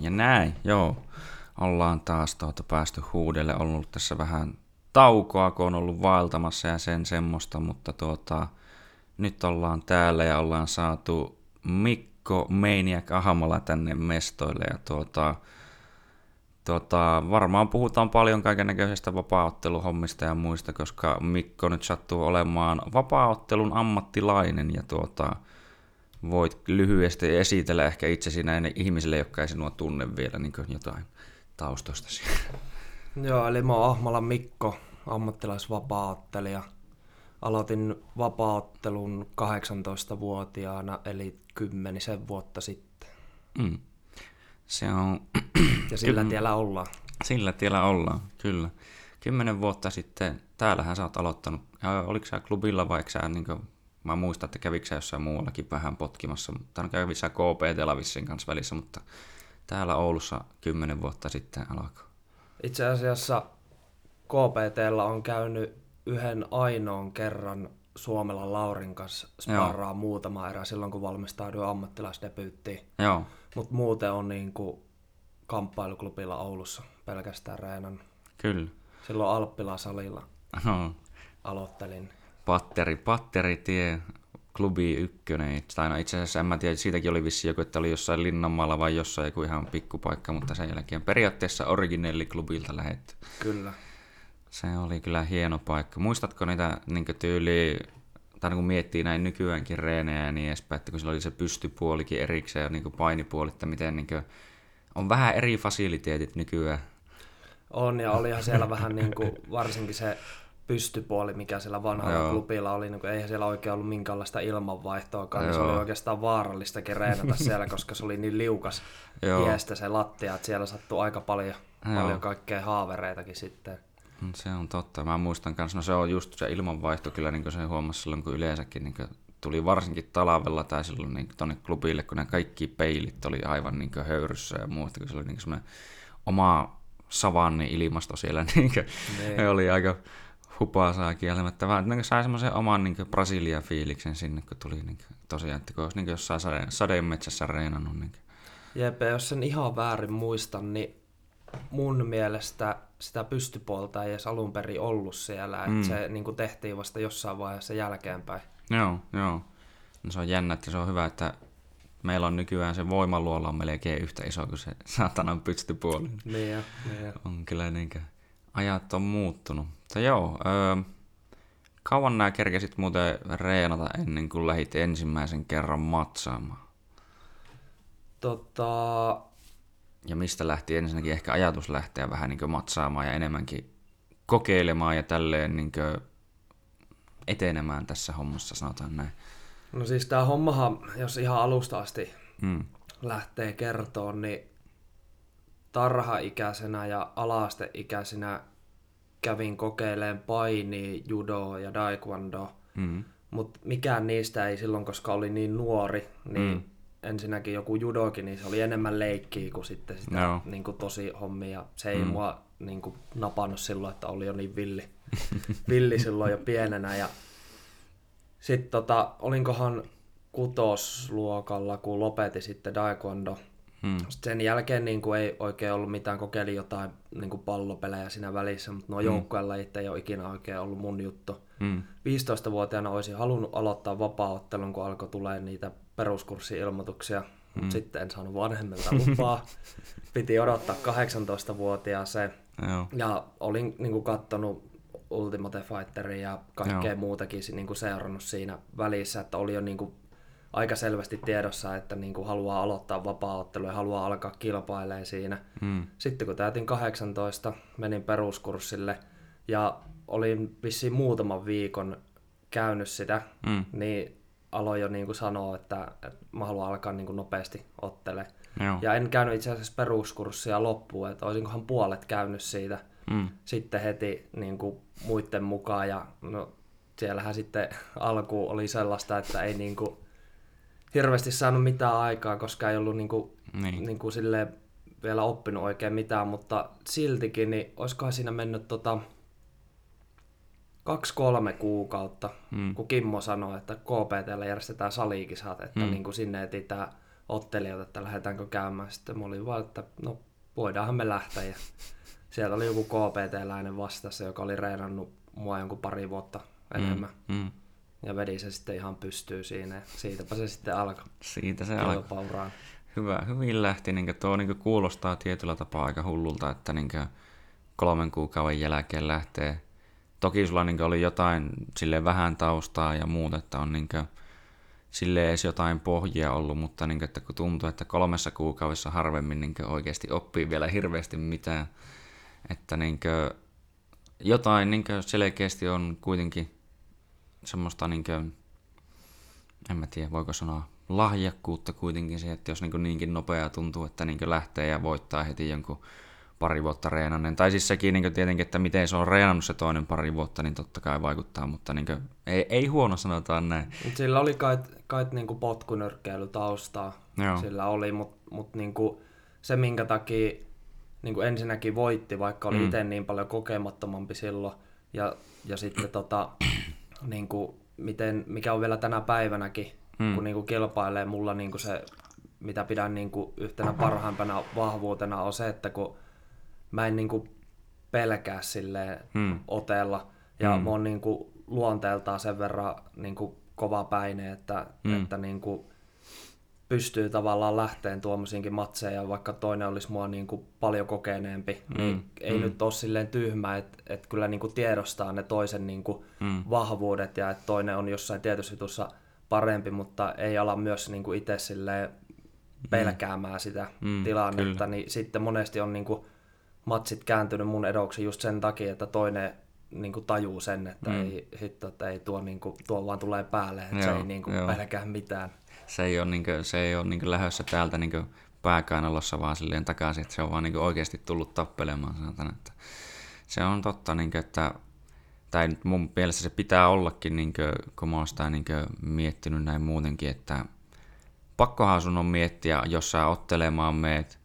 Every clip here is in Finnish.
Ja näin, joo. Ollaan taas tuota päästy huudelle. On ollut tässä vähän taukoa, kun on ollut vaeltamassa ja sen semmoista, mutta tuota, nyt ollaan täällä ja ollaan saatu Mikko Maniac Ahamala tänne mestoille ja tuota, tuota, varmaan puhutaan paljon kaikennäköisestä vapaaotteluhommista ja muista, koska Mikko nyt sattuu olemaan vapaaottelun ammattilainen ja tuota, voit lyhyesti esitellä ehkä itsesi näille ihmisille, jotka ei sinua tunne vielä niin jotain taustoistasi. Joo, eli mä oon Ahmalan Mikko, ammattilaisvapaaottelija. Aloitin vapaaottelun 18-vuotiaana, eli kymmenisen vuotta sitten. Mm. Se on... Ja sillä tiellä ollaan. Sillä tiellä ollaan, kyllä. Kymmenen vuotta sitten, täällähän sä oot aloittanut, oliko sä klubilla vai sä, niin mä muistan, että kävikö jossain muuallakin vähän potkimassa, mutta kävi sä KPT Lavissin kanssa välissä, mutta täällä Oulussa kymmenen vuotta sitten alkoi. Itse asiassa KPTllä on käynyt yhden ainoan kerran Suomella Laurin kanssa sparraa Joo. muutama erä silloin, kun valmistauduin ammattilaisdebyyttiin. Joo. Mutta muuten on niin kuin kamppailuklubilla Oulussa pelkästään reenan. Kyllä. Silloin Alppila-salilla no. aloittelin. Patteri, patteritie, klubi ykkönen. Tai no itse asiassa en mä tiedä, siitäkin oli vissi joku, että oli jossain Linnanmaalla vai jossain joku ihan pikkupaikka, mutta sen jälkeen periaatteessa originelli klubilta lähetty. Kyllä. Se oli kyllä hieno paikka. Muistatko niitä niin tyyli, tai niin kun miettii näin nykyäänkin reenejä ja niin edespäin, että kun sillä oli se pystypuolikin erikseen ja niin painipuoli, että miten niin kuin, on vähän eri fasiliteetit nykyään. On ja olihan siellä vähän niin kuin, varsinkin se pystypuoli, mikä siellä vanhalla Joo. klubilla oli, niin kuin, eihän siellä oikein ollut minkäänlaista ilmanvaihtoa, niin se oli oikeastaan vaarallistakin reenata siellä, koska se oli niin liukas hiestä se lattia, että siellä sattui aika paljon, paljon kaikkea haavereitakin sitten. Mm, se on totta. Mä muistan kanssa, no se on just se ilmanvaihto kyllä niin se huomasi silloin, kun yleensäkin niin tuli varsinkin talvella tai silloin niin tuonne klubille, kun ne kaikki peilit oli aivan niin höyryssä ja muuta, kun se oli niin semmoinen oma savanni ilmasto siellä, niin kuin, ne oli aika hupaasaa kieltämättä. Vaan niin sai semmoisen oman niin Brasilia-fiiliksen sinne, kun tuli niin kuin, tosiaan, että kun olisi niin jossain sade, sademetsässä reenannut. Niin Jep, jos sen ihan väärin muistan, niin mun mielestä sitä pystypuolta ei edes alun perin ollut siellä, mm. että se niin kuin tehtiin vasta jossain vaiheessa jälkeenpäin. Joo, joo. No se on jännä, että se on hyvä, että meillä on nykyään se voimaluola on melkein yhtä iso kuin se saatanan pystypuoli. Niin niin. On kyllä niin kuin, ajat on muuttunut. Mutta joo, öö, kauan nämä kerkesit muuten reenata ennen kuin lähit ensimmäisen kerran matsaamaan? Tota, ja mistä lähti ensinnäkin ehkä ajatus lähteä vähän niin matsaamaan ja enemmänkin kokeilemaan ja tälleen niin etenemään tässä hommassa, sanotaan näin? No siis tämä hommahan, jos ihan alusta asti mm. lähtee kertoa, niin tarha-ikäisenä ja alaasteikäisenä kävin kokeileen paini, judo ja daikwondo, mm. mutta mikään niistä ei silloin, koska oli niin nuori, niin mm ensinnäkin joku judokin, niin se oli enemmän leikkiä kuin sitten sitä no. niin kuin tosi hommia. Se ei mm. mua niin kuin, napannut silloin, että oli jo niin villi, villi silloin jo pienenä. Ja sitten tota, olinkohan kutosluokalla, kun lopetin sitten Daekondo. Hmm. sen jälkeen niin kuin, ei oikein ollut mitään, kokeili jotain niin kuin pallopelejä siinä välissä, mutta nuo hmm. joukkueella ei ole ikinä oikein ollut mun juttu. Hmm. 15-vuotiaana olisin halunnut aloittaa vapaaottelun, kun alkoi tulee niitä peruskurssi-ilmoituksia, mutta mm. sitten en saanut vanhemmilta lupaa. Piti odottaa 18-vuotiaaseen. Joo. Ja olin niin kuin, kattonut Ultimate Fighteria ja kaikkea Joo. muutakin niin kuin, seurannut siinä välissä, että oli jo niin kuin, aika selvästi tiedossa, että niin kuin, haluaa aloittaa vapaa ja haluaa alkaa kilpailemaan siinä. Mm. Sitten kun täytin 18, menin peruskurssille ja olin vissiin muutaman viikon käynyt sitä, mm. niin aloin jo niin kuin sanoa, että, että mä haluan alkaa niin kuin nopeasti ottele. Joo. Ja en käynyt itse asiassa peruskurssia loppuun, että olisinkohan puolet käynyt siitä mm. sitten heti niin kuin muiden mukaan. Ja no, siellähän sitten alku oli sellaista, että ei niin kuin hirveästi saanut mitään aikaa, koska ei ollut niin kuin, niin. Niin kuin silleen vielä oppinut oikein mitään, mutta siltikin, niin olisikohan siinä mennyt tota, kaksi-kolme kuukautta, mm. kun Kimmo sanoi, että KPTllä järjestetään salikisat, että mm. niin kuin sinne etsitään ottelijoita, että lähdetäänkö käymään. Sitten mä olin vaan, että no voidaanhan me lähteä. Ja siellä oli joku KPT-läinen vastassa, joka oli reenannut mua jonkun pari vuotta enemmän. Mm, mm. Ja vedi se sitten ihan pystyy siinä. Siitäpä se sitten alkoi. Siitä se alkoi. Hyvä, hyvin lähti. Niin tuo niin kuulostaa tietyllä tapaa aika hullulta, että niin kolmen kuukauden jälkeen lähtee. Toki sulla niin oli jotain sille vähän taustaa ja muuta, että on niin sille edes jotain pohjia ollut, mutta niin kuin, että kun tuntuu, että kolmessa kuukaudessa harvemmin niin oikeasti oppii vielä hirveästi mitään, että niin kuin, jotain niin selkeästi on kuitenkin semmoista, niin kuin, en mä tiedä voiko sanoa, lahjakkuutta kuitenkin se, että jos niin niinkin nopeaa tuntuu, että niin lähtee ja voittaa heti jonkun pari vuotta reenanneen. Tai siis sekin niin tietenkin, että miten se on reenannut se toinen pari vuotta, niin totta kai vaikuttaa, mutta niin kuin, ei, ei huono sanotaan näin. Sillä oli kai, kai niin potkunyrkkeily taustaa, Joo. sillä oli, mutta mut niin se minkä takia niin kuin ensinnäkin voitti, vaikka oli mm. itse niin paljon kokemattomampi silloin, ja, ja sitten tota, niin kuin, miten, mikä on vielä tänä päivänäkin, mm. kun niin kuin kilpailee mulla niin kuin se, mitä pidän niin kuin yhtenä parhaimpana vahvuutena on se, että kun mä en niin kuin pelkää silleen mm. otella, ja mm. mä oon niin kuin luonteeltaan sen verran niin kuin kova päine, että, mm. että niin kuin pystyy tavallaan lähteen tuommoisiinkin matseja, vaikka toinen olisi mua niin kuin paljon kokeneempi, mm. niin ei mm. nyt ole silleen tyhmä, että, että kyllä niin kuin tiedostaa ne toisen niin kuin mm. vahvuudet ja että toinen on jossain tietyssä jutussa parempi, mutta ei ala myös niin kuin itse silleen pelkäämään mm. sitä mm, tilannetta, kyllä. niin sitten monesti on niin kuin matsit kääntynyt mun edoksi just sen takia, että toinen niin kuin tajuu sen, että mm. ei, hitto, että ei tuo, niin kuin, tuo vaan tulee päälle, että joo, se ei niin kuin pelkää mitään. Se ei ole, niin kuin, se ei ole niin lähdössä täältä niin pääkainalossa vaan silleen takaisin, että se on vaan niin oikeasti tullut tappelemaan. Sanotaan, että se on totta, niin kuin, että tai nyt mun mielestä se pitää ollakin, niin kuin, kun mä oon sitä niin kuin, miettinyt näin muutenkin, että pakkohan sun on miettiä, jos sä ottelemaan meet,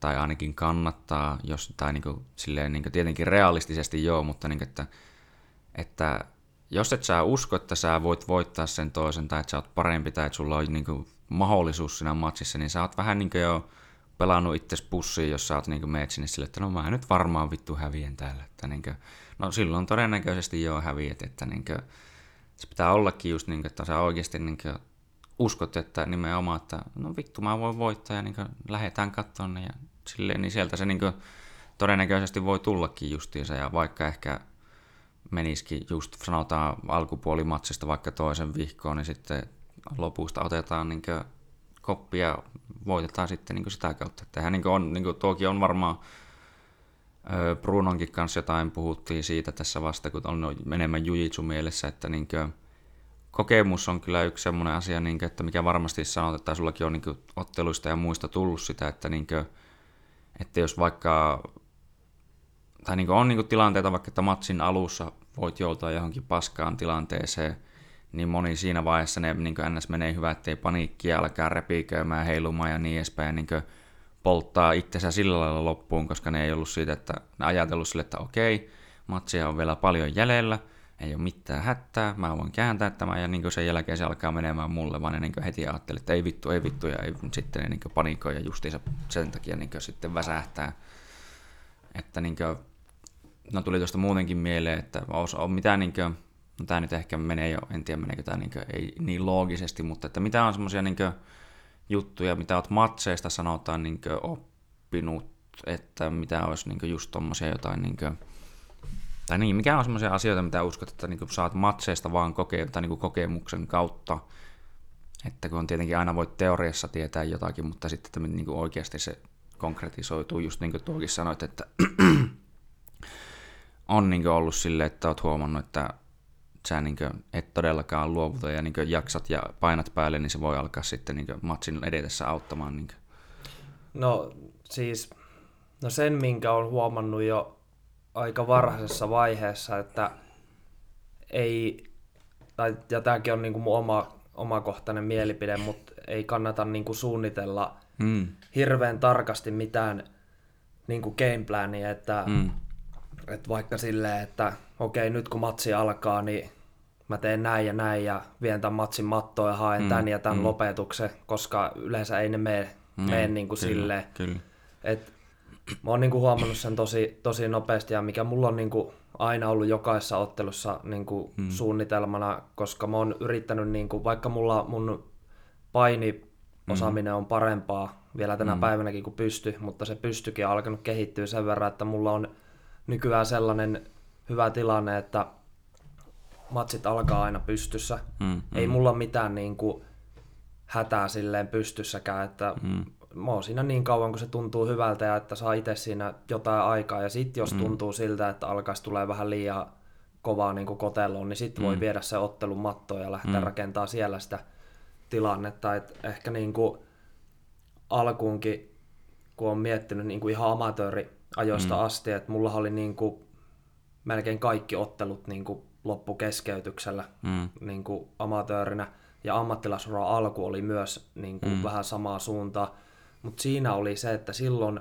tai ainakin kannattaa, jos, tai niin kuin, silleen, niin kuin, tietenkin realistisesti joo, mutta niin kuin, että, että jos et sä usko, että sä voit voittaa sen toisen, tai että sä oot parempi, tai että sulla on niin kuin, mahdollisuus siinä matsissa, niin sä oot vähän niin kuin jo pelannut itse pussiin, jos sä oot niin meet sinne sille, että no mä nyt varmaan vittu hävien täällä. Että niin kuin, no silloin todennäköisesti joo häviät, että niin kuin, se pitää ollakin just niin kuin, että sä oikeasti niin kuin, uskot, että nimenomaan, että no vittu mä voin voittaa ja niin kuin, lähdetään katsomaan ja silleen, niin sieltä se niin kuin, todennäköisesti voi tullakin justiinsa ja vaikka ehkä menisikin just sanotaan alkupuolimatsista vaikka toisen vihkoon, niin sitten lopusta otetaan niin koppia voitetaan sitten niin sitä kautta. Että niin on, niin tuokin on varmaan Brunonkin kanssa jotain puhuttiin siitä tässä vasta, kun on enemmän jujitsu mielessä, että niin kokemus on kyllä yksi semmoinen asia, niin kuin, että mikä varmasti sanot, että sullakin on niin otteluista ja muista tullut sitä, että, niin kuin, että jos vaikka tai niin on niin tilanteita, vaikka että matsin alussa voit joutua johonkin paskaan tilanteeseen, niin moni siinä vaiheessa ne niin ns. menee hyvä, ettei paniikkia alkaa repiköimään, heilumaan ja niin edespäin, ja niin polttaa itsensä sillä lailla loppuun, koska ne ei ollut siitä, että ne ajatellut sille, että okei, matsia on vielä paljon jäljellä, ei ole mitään hätää, mä voin kääntää tämän, ja niin sen jälkeen se alkaa menemään mulle, vaan ne niin heti ajattelee, että ei vittu, ei vittu, ja ei, sitten ne niin panikoi, ja justiinsa sen takia niin sitten väsähtää. Että niin kuin, no tuli tuosta muutenkin mieleen, että on mitään niin kuin, no tämä nyt ehkä menee jo, en tiedä meneekö tämä niin kuin, ei niin loogisesti, mutta että mitä on semmoisia niin juttuja, mitä olet matseista sanotaan niin kuin, oppinut, että mitä olisi niin kuin, just tuommoisia jotain, niin kuin, tai niin, mikä on semmoisia asioita, mitä uskot, että niin kuin, saat matseista vaan koke, tai, niin kuin, kokemuksen kautta, että kun tietenkin aina voit teoriassa tietää jotakin, mutta sitten että niin kuin oikeasti se konkretisoituu, just niin kuin tuokin sanoit, että on niin ollut silleen, että oot huomannut, että sä niin et todellakaan luovuta ja niin jaksat ja painat päälle, niin se voi alkaa sitten niin matsin edetessä auttamaan. Niin no siis, no sen minkä on huomannut jo aika varhaisessa vaiheessa, että ei, tai, ja tämäkin on niin kuin mun oma, omakohtainen mielipide, mutta ei kannata niin kuin suunnitella mm. hirveän tarkasti mitään niin kuin gameplania, että mm että vaikka silleen, että okei, nyt kun matsi alkaa, niin mä teen näin ja näin ja vien tämän matsin mattoon ja haen mm, tämän ja tämän mm. lopetuksen, koska yleensä ei ne mene, mm, mene niin kuin kyllä, silleen. Kyllä. Et, mä oon niin kuin huomannut sen tosi, tosi nopeasti ja mikä mulla on niin kuin aina ollut jokaisessa ottelussa niin kuin mm. suunnitelmana, koska mä oon yrittänyt, niin kuin, vaikka mulla mun paini osaaminen mm. on parempaa vielä tänä mm. päivänäkin kuin pysty, mutta se pystykin on alkanut kehittyä sen verran, että mulla on nykyään sellainen hyvä tilanne, että matsit alkaa aina pystyssä. Mm, mm. Ei mulla mitään niin kuin hätää silleen pystyssäkään, että mm. mä oon siinä niin kauan, kun se tuntuu hyvältä ja että saa itse siinä jotain aikaa. Ja sitten jos mm. tuntuu siltä, että alkaisi tulee vähän liian kovaa niin kuin koteloon, niin sitten mm. voi viedä se ottelun mattoon ja lähteä mm. rakentamaan siellä sitä tilannetta. Et ehkä niin kuin alkuunkin, kun on miettinyt niin kuin ihan amatööriajoista mm. asti, että mulla oli niin kuin melkein kaikki ottelut niin kuin loppukeskeytyksellä mm. niin kuin amatöörinä. Ja ammattilaisura alku oli myös niin kuin mm. vähän samaa suuntaa. Mutta siinä oli se, että silloin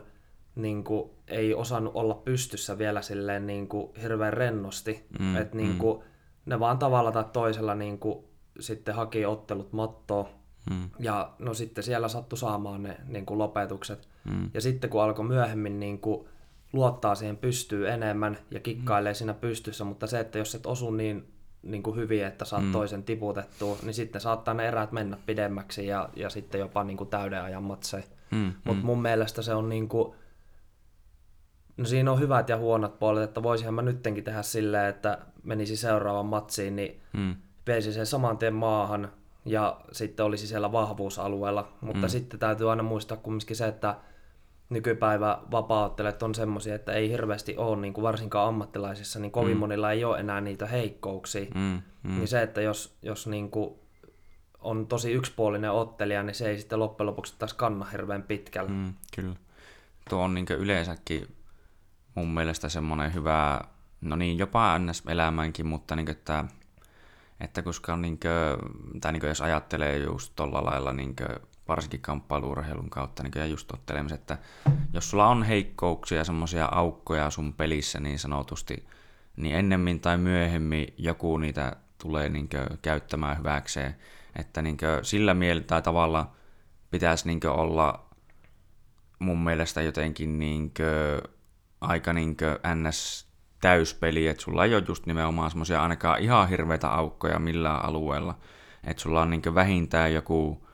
niin kuin, ei osannut olla pystyssä vielä silleen niin kuin, hirveän rennosti. Mm. Että niin kuin, mm. ne vaan tavalla tai toisella niin kuin, sitten haki ottelut mattoon. Mm. Ja no sitten siellä sattui saamaan ne niin kuin, lopetukset. Mm. Ja sitten kun alkoi myöhemmin niin kuin, luottaa siihen pystyy enemmän ja kikkailee mm. siinä pystyssä, mutta se, että jos et osu niin, niin kuin hyvin, että saat mm. toisen tiputettua, niin sitten saattaa ne erät mennä pidemmäksi ja, ja sitten jopa niin kuin täyden ajan. Mm. Mutta mm. mun mielestä se on niin kuin, no siinä on hyvät ja huonot puolet, että voisinhan mä nyttenkin tehdä silleen, että menisi seuraavan matsiin, niin mm. veisi sen saman tien maahan ja sitten olisi siellä vahvuusalueella, mutta mm. sitten täytyy aina muistaa kumminkin se, että nykypäivä vapaattelijat on semmoisia, että ei hirveästi ole, niin kuin varsinkaan ammattilaisissa, niin kovin mm. monilla ei ole enää niitä heikkouksia. Mm, mm. Niin se, että jos, jos niin kuin on tosi yksipuolinen ottelija, niin se ei sitten loppujen lopuksi taas kanna hirveän pitkällä. Mm, kyllä. Tuo on niin yleensäkin mun mielestä semmoinen hyvä, no niin, jopa NS-elämänkin, mutta niin kuin, että, että koska niin kuin, tai niin jos ajattelee just tuolla lailla niin varsinkin kamppailuurheilun kautta, niin just tottelemassa, että jos sulla on heikkouksia semmoisia aukkoja sun pelissä niin sanotusti, niin ennemmin tai myöhemmin joku niitä tulee niin käyttämään hyväkseen. Että niin sillä mielellä tai tavalla pitäisi niin olla mun mielestä jotenkin niin aika niin ns täyspeli, että sulla ei ole just nimenomaan semmoisia ainakaan ihan hirveitä aukkoja millään alueella. Että sulla on niin vähintään joku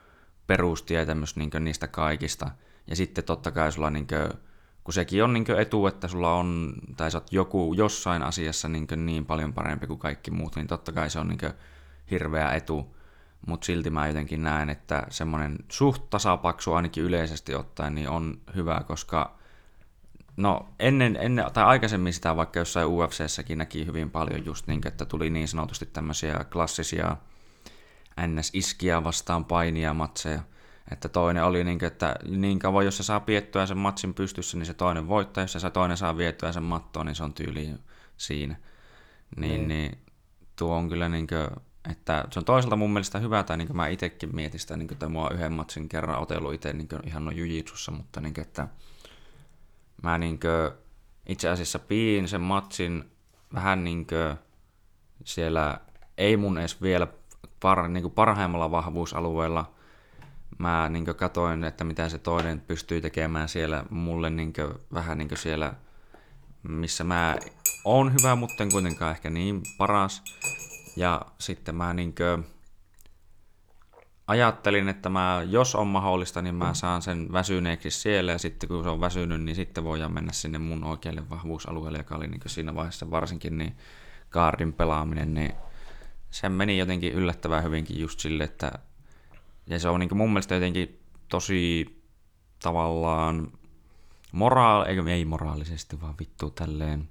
perustietämys niin niistä kaikista. Ja sitten totta kai sulla, niin kuin, kun sekin on niin etu, että sulla on, tai sä oot joku jossain asiassa niin, niin paljon parempi kuin kaikki muut, niin totta kai se on niin hirveä etu. Mutta silti mä jotenkin näen, että semmoinen suht tasapaksu ainakin yleisesti ottaen niin on hyvä, koska no ennen, ennen, tai aikaisemmin sitä vaikka jossain UFCssäkin näki hyvin paljon just niin, että tuli niin sanotusti tämmöisiä klassisia NS-iskiä vastaan painia matseja. Että toinen oli niin, että niin kauan, jos se saa piettyä sen matsin pystyssä, niin se toinen voittaa. Jos se toinen saa viettyä sen mattoon, niin se on tyyli siinä. Niin, niin. niin tuo on kyllä niin kuin, että se on toisaalta mun mielestä hyvä, tai niin mä itsekin mietin sitä, niin kuin, että mua yhden matsin kerran otellut itse niin ihan no jujitsussa, mutta niin kuin, että mä niin kuin, itse asiassa piin sen matsin vähän niin kuin, siellä ei mun edes vielä par, niin kuin parhaimmalla vahvuusalueella. Mä niin katoin, että mitä se toinen pystyy tekemään siellä. Mulle niin vähän niin siellä, missä mä oon hyvä, mutta en kuitenkaan ehkä niin paras. Ja sitten mä niin ajattelin, että mä, jos on mahdollista, niin mä saan sen väsyneeksi siellä, ja sitten kun se on väsynyt, niin sitten voidaan mennä sinne mun oikealle vahvuusalueelle, joka oli niin siinä vaiheessa varsinkin niin kaardin pelaaminen, niin se meni jotenkin yllättävän hyvinkin just sille, että ja se on niin mun mielestä jotenkin tosi tavallaan moraal, ei, ei moraalisesti, vaan vittu tälleen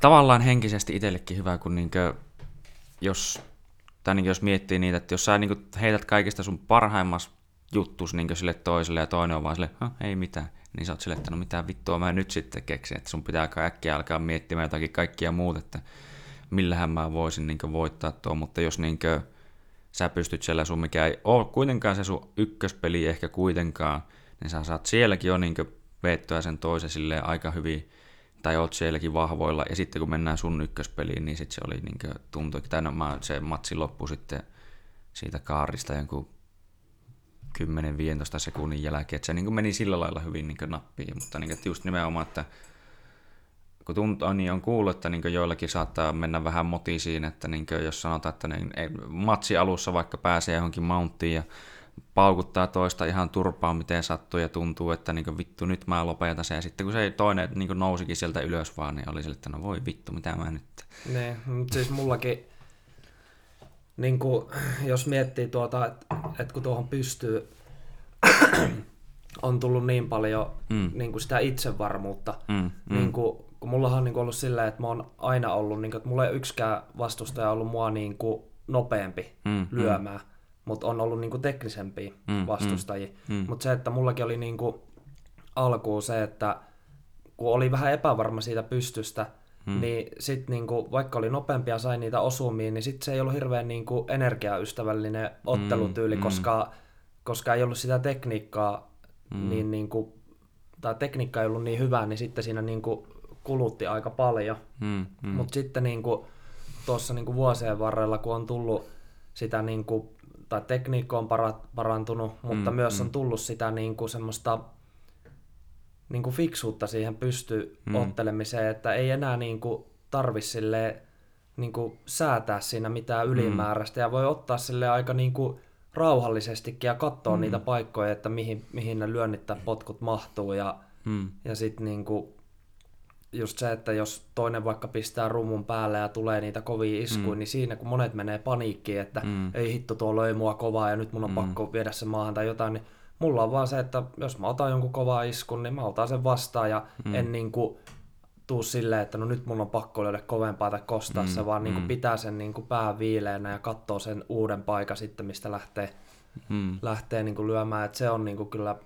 tavallaan henkisesti itsellekin hyvä, kun niinkö, jos, tai niinkö jos miettii niitä, että jos sä niinkö heität kaikista sun parhaimmas juttus niinkö sille toiselle ja toinen on vaan sille, ei mitään, niin sä oot sille, että no mitä vittua mä nyt sitten keksin, että sun pitää äkkiä alkaa miettimään jotakin kaikkia muuta, että millähän mä voisin niin voittaa tuo, mutta jos niin kuin, sä pystyt siellä sun, mikä ei ole kuitenkaan se sun ykköspeli ehkä kuitenkaan, niin sä saat sielläkin jo niin veettyä sen toisen sille aika hyvin tai oot sielläkin vahvoilla, ja sitten kun mennään sun ykköspeliin, niin sitten se oli niin kuin, tuntui, no, mä, se matsi loppui sitten siitä kaarista jonkun 10-15 sekunnin jälkeen, että se niin meni sillä lailla hyvin niin nappiin, mutta niin että just nimenomaan, että kun tuntuu, niin on kuullut, että niin joillakin saattaa mennä vähän motisiin, että niin jos sanotaan, että niin, matsi alussa vaikka pääsee johonkin mounttiin ja paukuttaa toista ihan turpaa, miten sattuu ja tuntuu, että niin vittu nyt mä lopetan sen. Ja sitten kun se toinen niin nousikin sieltä ylös vaan, niin oli sille, että no voi vittu, mitä mä nyt. Ne, mutta siis mullakin, niin kuin, jos miettii tuota, että, että kun tuohon pystyy, on tullut niin paljon mm. niin kuin sitä itsevarmuutta, mm, mm. Niin kuin, kun mullahan on niin kuin ollut silleen, että mä oon aina ollut, niin kuin, että mulla ei yksikään vastustaja ollut mua niin kuin nopeampi mm, mm. lyömään. Mm mutta on ollut niinku teknisempiä mm, mm vastustajia. Mm, mm. Mutta se, että mullakin oli niinku alkuun se, että kun oli vähän epävarma siitä pystystä, mm. niin sitten niinku, vaikka oli nopeampia ja sai niitä osumia, niin sitten se ei ollut hirveän niinku energiaystävällinen ottelutyyli, mm, koska, mm. koska ei ollut sitä tekniikkaa, mm. niin niinku, tai tekniikka ei ollut niin hyvä, niin sitten siinä niinku kulutti aika paljon. Mm, mm. Mutta sitten niinku, tuossa niinku vuosien varrella, kun on tullut sitä niinku tai tekniikka on parantunut, mutta mm, myös mm. on tullut sitä niin kuin semmoista niin kuin fiksuutta siihen pysty mm. ottelemiseen, että ei enää niin kuin tarvi sille niin kuin säätää siinä mitään mm. ylimääräistä ja voi ottaa sille aika niin kuin rauhallisestikin ja katsoa mm. niitä paikkoja, että mihin, mihin ne lyönnit tai potkut mahtuu ja, mm. ja sitten niin kuin just se, että jos toinen vaikka pistää rumun päälle ja tulee niitä kovia iskuja, mm. niin siinä kun monet menee paniikkiin, että mm. ei hitto tuo löi mua kovaa ja nyt mun on mm. pakko viedä se maahan tai jotain, niin mulla on vaan se, että jos mä otan jonkun kovaa iskun, niin mä otan sen vastaan ja mm. en niin kuin tuu silleen, että no nyt mun on pakko löydä kovempaa tai kostaa mm. se, vaan niin kuin mm. pitää sen niin kuin pää viileänä ja katsoo sen uuden paikan sitten, mistä lähtee, mm. lähtee niin kuin lyömään, että se on niin kuin kyllä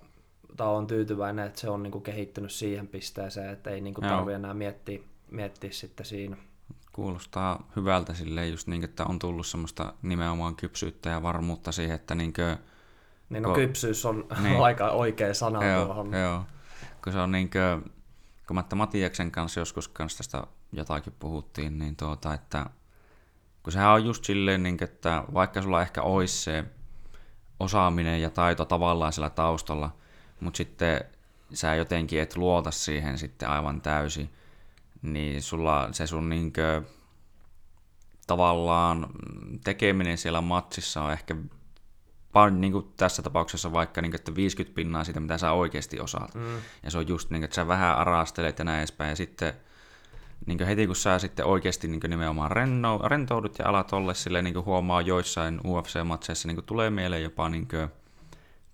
tai on tyytyväinen, että se on niin kuin kehittynyt siihen pisteeseen, että ei niin kuin tarvitse enää miettiä, miettiä sitten siinä. Kuulostaa hyvältä silleen just niin, että on tullut semmoista nimenomaan kypsyyttä ja varmuutta siihen, että niin kuin, niin no kun, kypsyys on niin, aika oikea sana joo, tuohon. Joo, kun se on niin kuin, kun mä Matiaksen kanssa joskus kanssa tästä jotakin puhuttiin, niin tuota, että kun sehän on just silleen, niin, että vaikka sulla ehkä olisi se osaaminen ja taito tavallaan sillä taustalla, mutta sitten sä jotenkin et luota siihen sitten aivan täysin, niin sulla se sun niinkö, tavallaan tekeminen siellä matsissa on ehkä niin kuin tässä tapauksessa vaikka niin kuin, että 50 pinnaa siitä, mitä sä oikeasti osaat. Mm. Ja se on just niin kuin, että sä vähän arastelet ja näin edespäin. Ja sitten niin kuin heti kun sä sitten oikeasti niin kuin nimenomaan renno, rentoudut ja alat olla sille niin kuin huomaa joissain UFC-matseissa, niin kuin tulee mieleen jopa niin kuin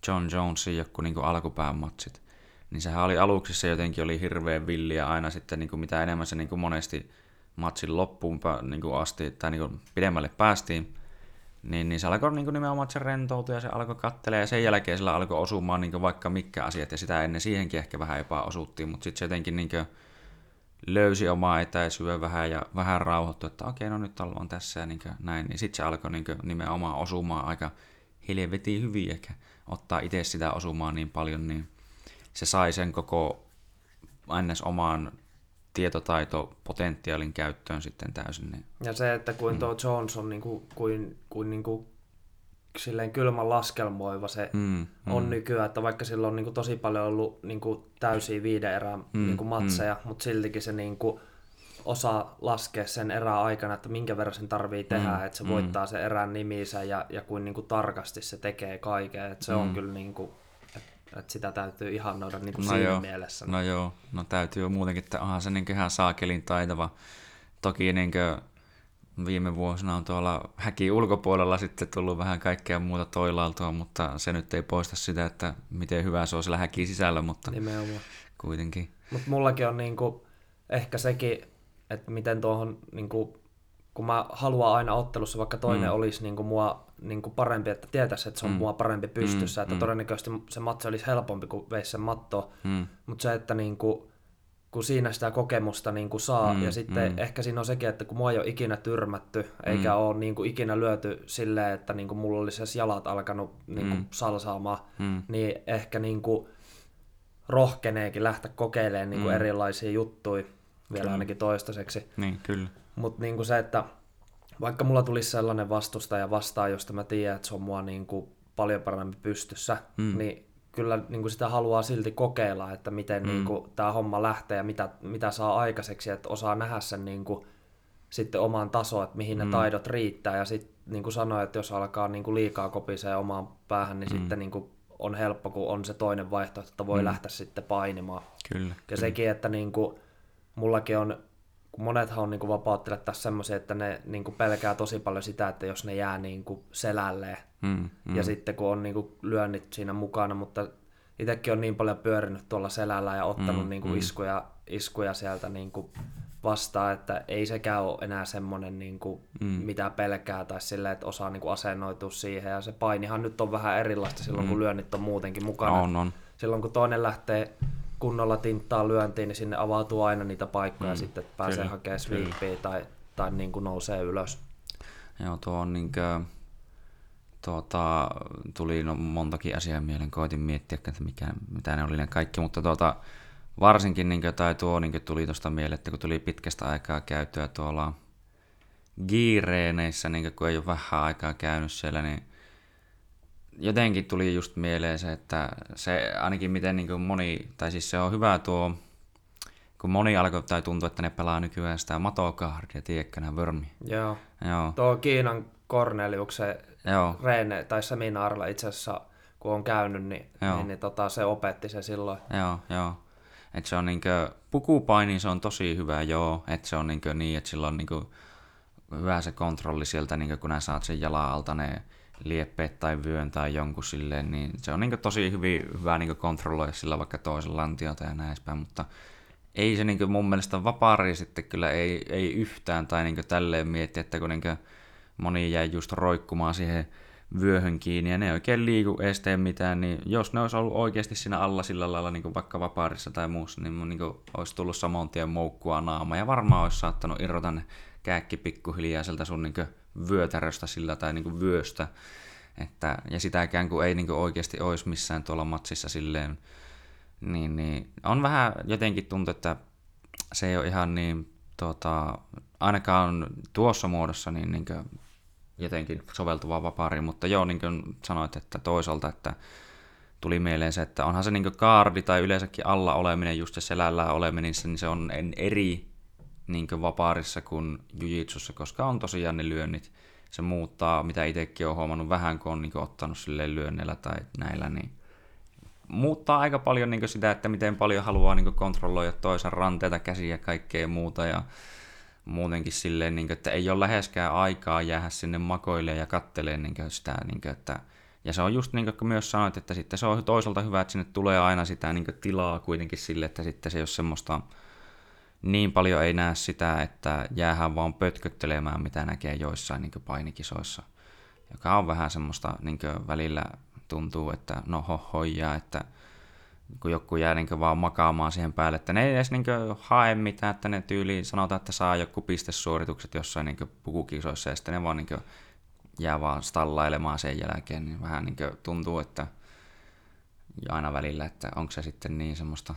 John Jonesin joku niin alkupään matsit, niin sehän oli aluksissa jotenkin oli hirveän villiä aina sitten niin kuin mitä enemmän se niin kuin monesti matsin loppuun niin kuin asti tai niin kuin pidemmälle päästiin, niin, niin se alkoi niin kuin nimenomaan se rentoutua ja se alkoi kattelee ja sen jälkeen sillä alkoi osumaan niin kuin vaikka mitkä asiat ja sitä ennen siihenkin ehkä vähän jopa osuttiin, mutta sitten se jotenkin niin kuin löysi omaa etäisyyä vähän ja vähän rauhoittui, että okei, no nyt ollaan tässä ja niin näin, niin sitten se alkoi niin nimenomaan osumaan aika helvetin hyvin ehkä ottaa itse sitä osumaan niin paljon, niin se sai sen koko ns. omaan tietotaitopotentiaalin käyttöön sitten täysin. Niin. Ja se, että kuin mm. tuo Jones on niin kuin, kuin, kuin, niin kuin silleen kylmän laskelmoiva se mm, on mm. nykyään, että vaikka sillä on niin kuin tosi paljon ollut niin kuin täysiä viiden erää mm, niin kuin matseja, mm. mutta siltikin se niin kuin, osaa laskea sen erää aikana, että minkä verran sen tarvii tehdä, mm, että se mm. voittaa sen erän niminsä ja, ja kuin, niin kuin tarkasti se tekee kaiken. Että se mm. on kyllä niin kuin, että, sitä täytyy ihannoida niin kuin no siinä joo. mielessä. No joo, no täytyy jo muutenkin, että onhan se niin ihan saakelin taitava. Toki niin kuin viime vuosina on tuolla häki ulkopuolella sitten tullut vähän kaikkea muuta toilaltua, mutta se nyt ei poista sitä, että miten hyvä se on siellä häki sisällä, mutta Nimenomaan. kuitenkin. Mutta mullakin on niin kuin, ehkä sekin että miten tuohon, niin kuin, kun mä haluan aina ottelussa, vaikka toinen mm. olisi niin kuin mua niin kuin parempi, että tietäisi, että se on mm. mua parempi pystyssä, mm. että mm. todennäköisesti se matsi olisi helpompi, kuin veisi sen matto, mm. mutta se, että niin kuin, kun siinä sitä kokemusta niin kuin saa, mm, ja sitten mm. ehkä siinä on sekin, että kun mua ei ole ikinä tyrmätty, eikä mm. ole niin kuin ikinä lyöty silleen, että niin kuin mulla olisi jalat alkanut niin kuin mm. salsaamaan, mm. niin ehkä niin kuin rohkeneekin lähteä kokeilemaan niin kuin mm. erilaisia juttuja, vielä Kyllä. ainakin toistaiseksi. Niin, kyllä. Mutta niinku se, että vaikka mulla tulisi sellainen vastustaja vastaan, josta mä tiedän, että se on mua niinku paljon paremmin pystyssä, mm. niin kyllä niinku sitä haluaa silti kokeilla, että miten mm. niinku tämä homma lähtee ja mitä, mitä saa aikaiseksi, että osaa nähdä sen niinku sitten omaan tasoon, että mihin mm. ne taidot riittää. Ja sitten niin kuin sanoin, että jos alkaa niin kuin liikaa kopisee omaan päähän, niin mm. sitten niin kuin on helppo, kun on se toinen vaihtoehto, että voi mm. lähteä sitten painimaan. Kyllä. Ja kyllä. sekin, että niin kuin, mullakin on, kun monethan on niin kuin vapauttelijat tässä semmoisia, että ne niin kuin pelkää tosi paljon sitä, että jos ne jää niin kuin selälleen. Mm, mm. Ja sitten kun on niin kuin lyönnit siinä mukana, mutta itsekin on niin paljon pyörinyt tuolla selällä ja ottanut mm, niin kuin mm. iskuja, iskuja sieltä niin kuin vastaan, että ei sekään ole enää semmoinen, niin kuin, mm. mitä pelkää tai sille, että osaa niin kuin asennoitua siihen. Ja se painihan nyt on vähän erilaista silloin, mm. kun lyönnit on muutenkin mukana. On, on. Silloin, kun toinen lähtee kunnolla tinttaa lyöntiin, niin sinne avautuu aina niitä paikkoja mm. sitten, että pääsee Kyllä. hakemaan sweepiä tai, tai niin kuin nousee ylös. Joo, tuo on niin kuin, tuota, tuli no, montakin asiaa mieleen, koitin miettiä, että mikä, mitä ne oli ne kaikki, mutta tuota, varsinkin niin kuin, tai tuo niin kuin, tuli tuosta mieleen, että kun tuli pitkästä aikaa käytyä tuolla giireeneissä, niin kuin, kun ei ole vähän aikaa käynyt siellä, niin jotenkin tuli just mieleen se, että se ainakin miten niin moni, tai siis se on hyvä tuo, kun moni alkoi, tai tuntuu, että ne pelaa nykyään sitä matokaardia, tiedätkö, nämä Wormi. Joo. Joo. Tuo Kiinan Corneliuksen Joo. reene, tai seminaarilla itse asiassa, kun on käynyt, niin, joo. niin, niin tota, se opetti se silloin. Joo, joo. Että se on niinkö, pukupaini se on tosi hyvä, joo. Että se on niinkö niin, että sillä on niinkö hyvä se kontrolli sieltä, niinkö kun nää saat sen jalan alta ne lieppeet tai vyön tai jonkun silleen, niin se on niinkö tosi hyvin, hyvä niinkö kontrolloida sillä vaikka toisen lantiota ja näin päin, mutta ei se niinkö mun mielestä vapaari sitten kyllä ei, ei yhtään tai niinkö tälleen miettiä, että kun niinkö moni jäi just roikkumaan siihen vyöhön kiinni ja ne ei oikein liiku, ei tee mitään, niin jos ne olisi ollut oikeasti siinä alla sillä lailla niin vaikka vapaarissa tai muussa, niin, niin olisi tullut saman tien moukkua naama ja varmaan olisi saattanut irrota ne kääkki pikkuhiljaa sieltä sun niin vyötäröstä sillä tai niin vyöstä. Että, ja sitäkään kun ei niin oikeasti olisi missään tuolla matsissa silleen, niin, niin on vähän jotenkin tuntuu, että se ei ole ihan niin tota, ainakaan tuossa muodossa niin, niin jotenkin soveltuvaa vapaariin, mutta joo, niin kuin sanoit, että toisaalta, että tuli mieleen se, että onhan se niin kaardi tai yleensäkin alla oleminen, just se selällä oleminen, niin se on eri niin vapaarissa kuin jujitsussa, koska on tosiaan ne lyönnit. Se muuttaa, mitä itsekin on huomannut vähän, kun on niin ottanut sille lyönneillä tai näillä, niin muuttaa aika paljon niin sitä, että miten paljon haluaa niin kontrolloida toisen ranteita, käsiä ja kaikkea muuta. Ja muutenkin silleen, niin kuin, että ei ole läheskään aikaa jäädä sinne makoille ja kattelee niin kuin sitä, niin kuin, että ja se on just niin kuin myös sanoit, että sitten se on toisaalta hyvä, että sinne tulee aina sitä niin kuin tilaa kuitenkin sille, että sitten se ei ole semmoista, niin paljon ei näe sitä, että jäähän vaan pötköttelemään, mitä näkee joissain niin painikisoissa. Joka on vähän semmoista, niin välillä tuntuu, että no hohoja, että kun joku jää niin vaan makaamaan siihen päälle, että ne ei edes niin hae mitään, että ne tyyliin sanotaan, että saa joku pistesuoritukset jossain niin pukukisoissa ja sitten ne vaan niin jää vaan stallailemaan sen jälkeen, niin vähän niin tuntuu, että aina välillä, että onko se sitten niin semmoista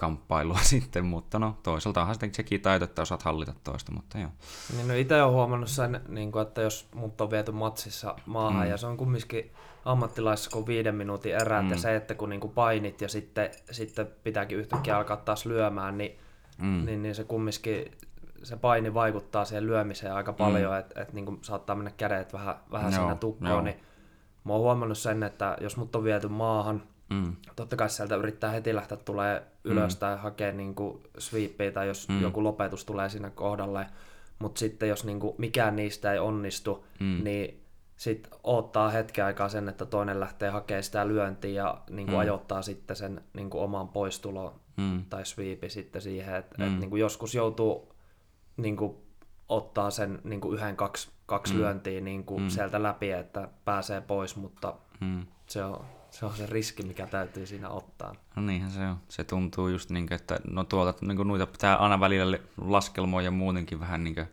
kamppailua sitten, mutta no toisaalta onhan sitten sekin taito, että osaat hallita toista, mutta joo. Niin no itse olen huomannut sen, niin kuin, että jos mut on viety matsissa maahan mm. ja se on kumminkin ammattilaisessa kuin viiden minuutin erät mm. ja se, että kun niin kuin painit ja sitten, sitten pitääkin yhtäkkiä alkaa taas lyömään, niin, mm. niin, niin se kumminkin se paini vaikuttaa siihen lyömiseen aika paljon, mm. että et, niin saattaa mennä kädet vähän, vähän joo, siinä tukkoon, joo. niin mä oon huomannut sen, että jos mut on viety maahan, Mm. Totta kai sieltä yrittää heti lähteä tulee ylös mm. tai hakea niin sweepiä tai jos mm. joku lopetus tulee sinne kohdalle. Mutta sitten jos niin kuin mikään niistä ei onnistu, mm. niin sitten ottaa hetken aikaa sen, että toinen lähtee hakemaan sitä lyöntiä ja niin kuin mm. ajoittaa sitten sen niin kuin oman poistulon mm. tai sweepi sitten siihen. Että mm. et niin kuin joskus joutuu niin kuin ottaa sen niin kuin yhden, kaksi, kaksi mm. lyöntiä niin kuin mm. sieltä läpi, että pääsee pois, mutta mm. se on se on se riski, mikä täytyy siinä ottaa. No niinhän se on. Se tuntuu just niin kuin, että no tuolta niin kuin noita pitää aina välillä laskelmoa ja muutenkin vähän niin kuin,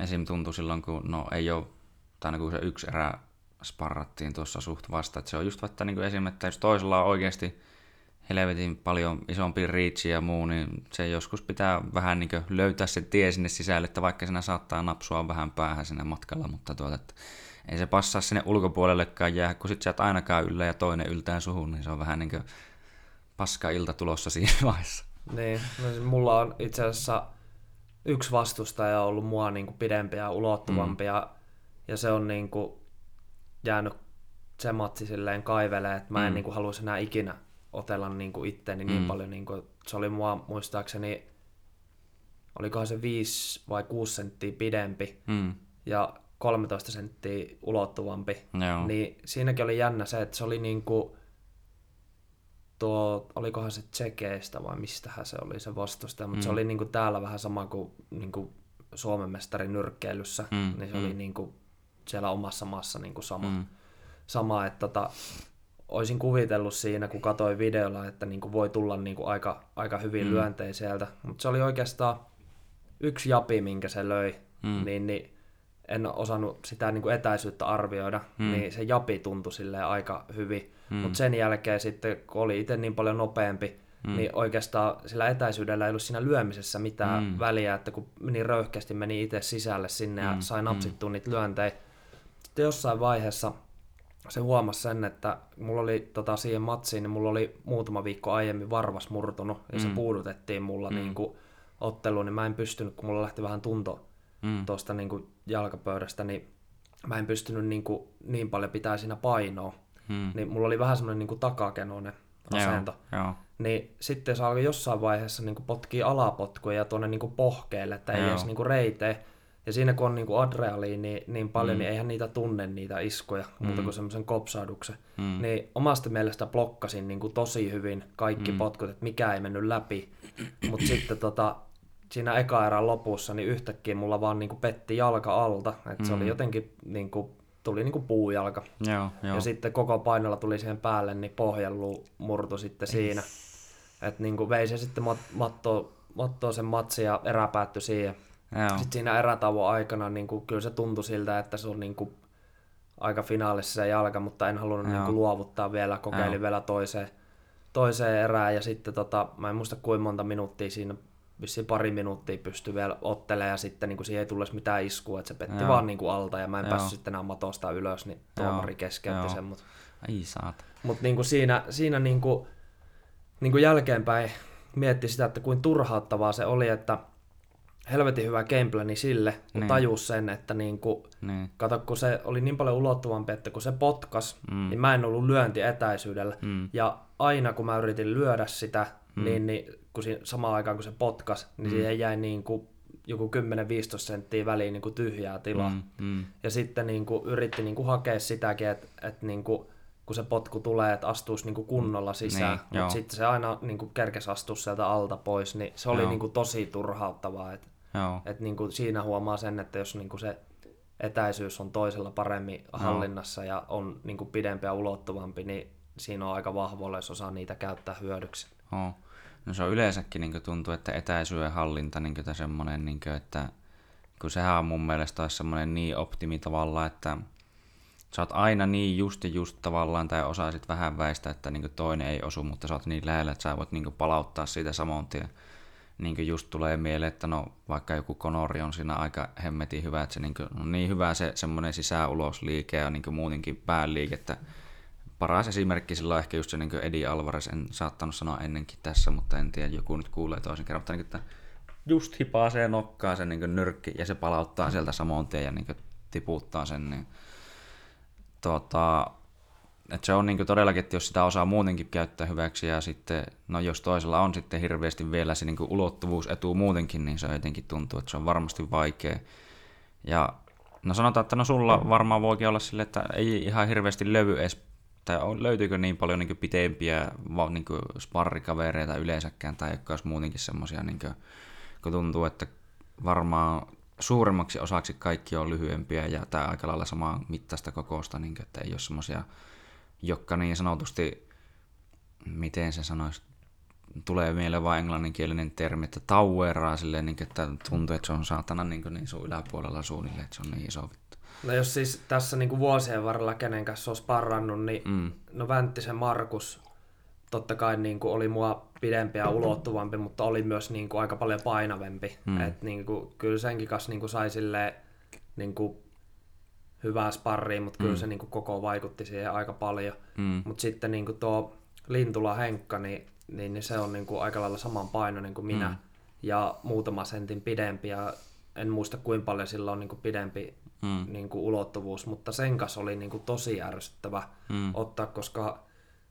esim. tuntuu silloin, kun no ei ole, tai niin kuin se yksi erä sparrattiin tuossa suht vasta, että se on just että niin kuin esim. että jos toisella on oikeasti helvetin paljon isompi reach ja muu, niin se joskus pitää vähän niin löytää se tie sinne sisälle, että vaikka siinä saattaa napsua vähän päähän sinne matkalla, mutta tuota, että ei se passaa sinne ulkopuolellekaan jää, kun sit sä et ainakaan yllä ja toinen yltää suhun, niin se on vähän niin kuin paska ilta tulossa siinä vaiheessa. Niin, no mulla on itse asiassa yksi vastustaja ollut mua niin kuin pidempi ja ulottuvampi, mm. ja, ja se on niin kuin jäänyt se matsi silleen kaivelee, että mä en mm. niin kuin haluaisi enää ikinä otella niin kuin itteeni niin mm. paljon. Niin kuin, se oli mua muistaakseni, olikohan se 5 vai 6 senttiä pidempi mm. ja 13 senttiä ulottuvampi. Joo. Niin siinäkin oli jännä se, että se oli niin kuin, tuo, olikohan se Tsekeistä vai mistähän se oli se vastustaja, mutta mm. se oli niin kuin täällä vähän sama kuin, niin kuin Suomen mestari nyrkkeilyssä, mm. niin se mm. oli niin kuin siellä omassa maassa niin kuin sama. Mm. sama että tota, olisin kuvitellut siinä, kun katsoin videolla, että niin kuin voi tulla niin kuin aika, aika hyvin mm. lyöntejä sieltä. Mutta se oli oikeastaan yksi japi, minkä se löi, mm. niin, niin en osannut sitä niin kuin etäisyyttä arvioida, mm. niin se japi tuntui silleen aika hyvin. Mm. Mutta sen jälkeen sitten, kun oli itse niin paljon nopeampi, mm. niin oikeastaan sillä etäisyydellä ei ollut siinä lyömisessä mitään mm. väliä, että kun niin röyhkeästi meni itse sisälle sinne mm. ja sai napsittua mm. niitä lyöntejä. Sitten jossain vaiheessa se huomasi sen, että mulla oli tota, siihen matsiin, niin mulla oli muutama viikko aiemmin varvas murtunut ja mm. se puudutettiin mulla mm. niin kuin, otteluun, niin mä en pystynyt, kun mulla lähti vähän tunto mm. tuosta niin jalkapöydästä, niin mä en pystynyt niin, kuin, niin paljon pitää siinä painoa. Mm. Niin mulla oli vähän semmoinen niin takakenoinen asento. Joo, joo. Niin sitten se alkoi jossain vaiheessa niin kuin potkii alapotkuja ja tuonne niin kuin pohkeelle, että ei joo. edes niin kuin reite. Ja siinä kun on niinku adrealiini niin, niin paljon, mm. niin eihän niitä tunne niitä iskuja, mm. muuta kuin semmoisen kopsahduksen. Mm. Niin omasta mielestä blokkasin niinku tosi hyvin kaikki mm. potkut, että mikä ei mennyt läpi. Mutta sitten tota, siinä eka erän lopussa, niin yhtäkkiä mulla vaan niinku petti jalka alta. Että mm. se oli mm. jotenkin niinku, tuli niinku puujalka. Joo, joo. Ja sitten koko painolla tuli siihen päälle, niin pohjallu murtu sitten siinä. Että niinku vei se sitten mat- mattoa, mattoa sen matsi ja erä päättyi siihen. Joo. Sitten siinä erätauon aikana niin kuin, kyllä se tuntui siltä, että se on niin kuin, aika finaalissa se jalka, mutta en halunnut niin kuin, luovuttaa vielä, kokeilin Joo. vielä toiseen, toiseen erään ja sitten tota, mä en muista kuinka monta minuuttia siinä vissiin pari minuuttia pystyi vielä ottelemaan ja sitten niin kuin, siihen ei tullut mitään iskua, että se petti Joo. vaan niin kuin, alta ja mä en Joo. päässyt sitten enää matosta ylös, niin tuomari keskeytti sen. Mutta Ai saat. Mut, niin kuin siinä, siinä niin kuin, niin kuin jälkeenpäin mietti sitä, että kuin turhauttavaa se oli, että helvetin hyvä gameplani sille, kun niin. tajus sen, että niin kuin, niin. kato, kun se oli niin paljon ulottuvampi, että kun se potkas, mm. niin mä en ollut etäisyydellä. Mm. Ja aina kun mä yritin lyödä sitä, mm. niin, niin kun siinä, samaan aikaan kun se potkas, niin mm. siihen jäi niin kuin joku 10-15 senttiä väliin niin kuin tyhjää tilaa. Mm. Mm. Ja sitten niin kuin, yritti niin kuin hakea sitäkin, että, että niin kuin, kun se potku tulee, että astuisi niin kuin kunnolla mm. sisään, niin, mutta sitten se aina niin kuin kerkesi astua sieltä alta pois, niin se oli niin kuin tosi turhauttavaa. Että Joo. Et niin kuin siinä huomaa sen, että jos niin kuin se etäisyys on toisella paremmin hallinnassa ja on niin kuin pidempi ja ulottuvampi, niin siinä on aika vahvoilla, jos osaa niitä käyttää hyödyksi. Oh. No se on yleensäkin niin tuntuu, että etäisyyden hallinta niin semmoinen, niin kuin, että kun sehän on mun mielestä olisi semmoinen niin optimi tavalla, että sä oot aina niin just ja just tavallaan, tai osaisit vähän väistä, että niin toinen ei osu, mutta sä oot niin lähellä, että sä voit niin palauttaa siitä saman tien. Niin just tulee mieleen, että no vaikka joku konori on siinä aika hemmetin hyvä, että se niin, kuin, no niin hyvä se semmoinen sisä-ulos-liike ja niin muutenkin päänliike, että paras esimerkki sillä on ehkä just se niin Edi Alvarez, en saattanut sanoa ennenkin tässä, mutta en tiedä, joku nyt kuulee toisen kerran, mutta niin, että just hipaasee nokkaa sen niin nyrkki ja se palauttaa sieltä samoin tien ja niin tiputtaa sen, niin tota, et se on niin todellakin, että jos sitä osaa muutenkin käyttää hyväksi ja sitten, no jos toisella on sitten hirveästi vielä se niin ulottuvuus etu muutenkin, niin se jotenkin tuntuu, että se on varmasti vaikea. Ja no sanotaan, että no sulla varmaan voikin olla sille, että ei ihan hirveästi levy edes, tai löytyykö niin paljon niin pitempiä niin sparrikavereita yleensäkään, tai jotka olisi muutenkin semmoisia, niin kun tuntuu, että varmaan suurimmaksi osaksi kaikki on lyhyempiä ja tämä aika lailla samaa mittaista kokousta, niin kuin, että ei ole semmoisia jotka niin sanotusti, miten se sanoisi, tulee mieleen vain englanninkielinen termi, että taueraa silleen, niin, että tuntuu, että se on saatana niin, niin sun yläpuolella suunnilleen, että se on niin iso vittu. No jos siis tässä niin kuin vuosien varrella kenen kanssa olisi parannut, niin mm. no Vänttisen Markus totta kai niin kuin oli mua pidempi ja ulottuvampi, mutta oli myös niin kuin aika paljon painavempi. Mm. Et niin kuin, kyllä senkin kanssa niin kuin sai silleen, niin kuin hyvää sparria, mutta kyllä mm. se niin kuin koko vaikutti siihen aika paljon. Mm. Mutta sitten niin kuin tuo Lintula Henkka, niin, niin, niin se on niin kuin aika lailla saman painoinen kuin minä mm. ja muutama sentin pidempi ja en muista kuinka paljon sillä on niin kuin pidempi mm. niin kuin ulottuvuus, mutta sen kanssa oli niin kuin tosi ärsyttävä mm. ottaa, koska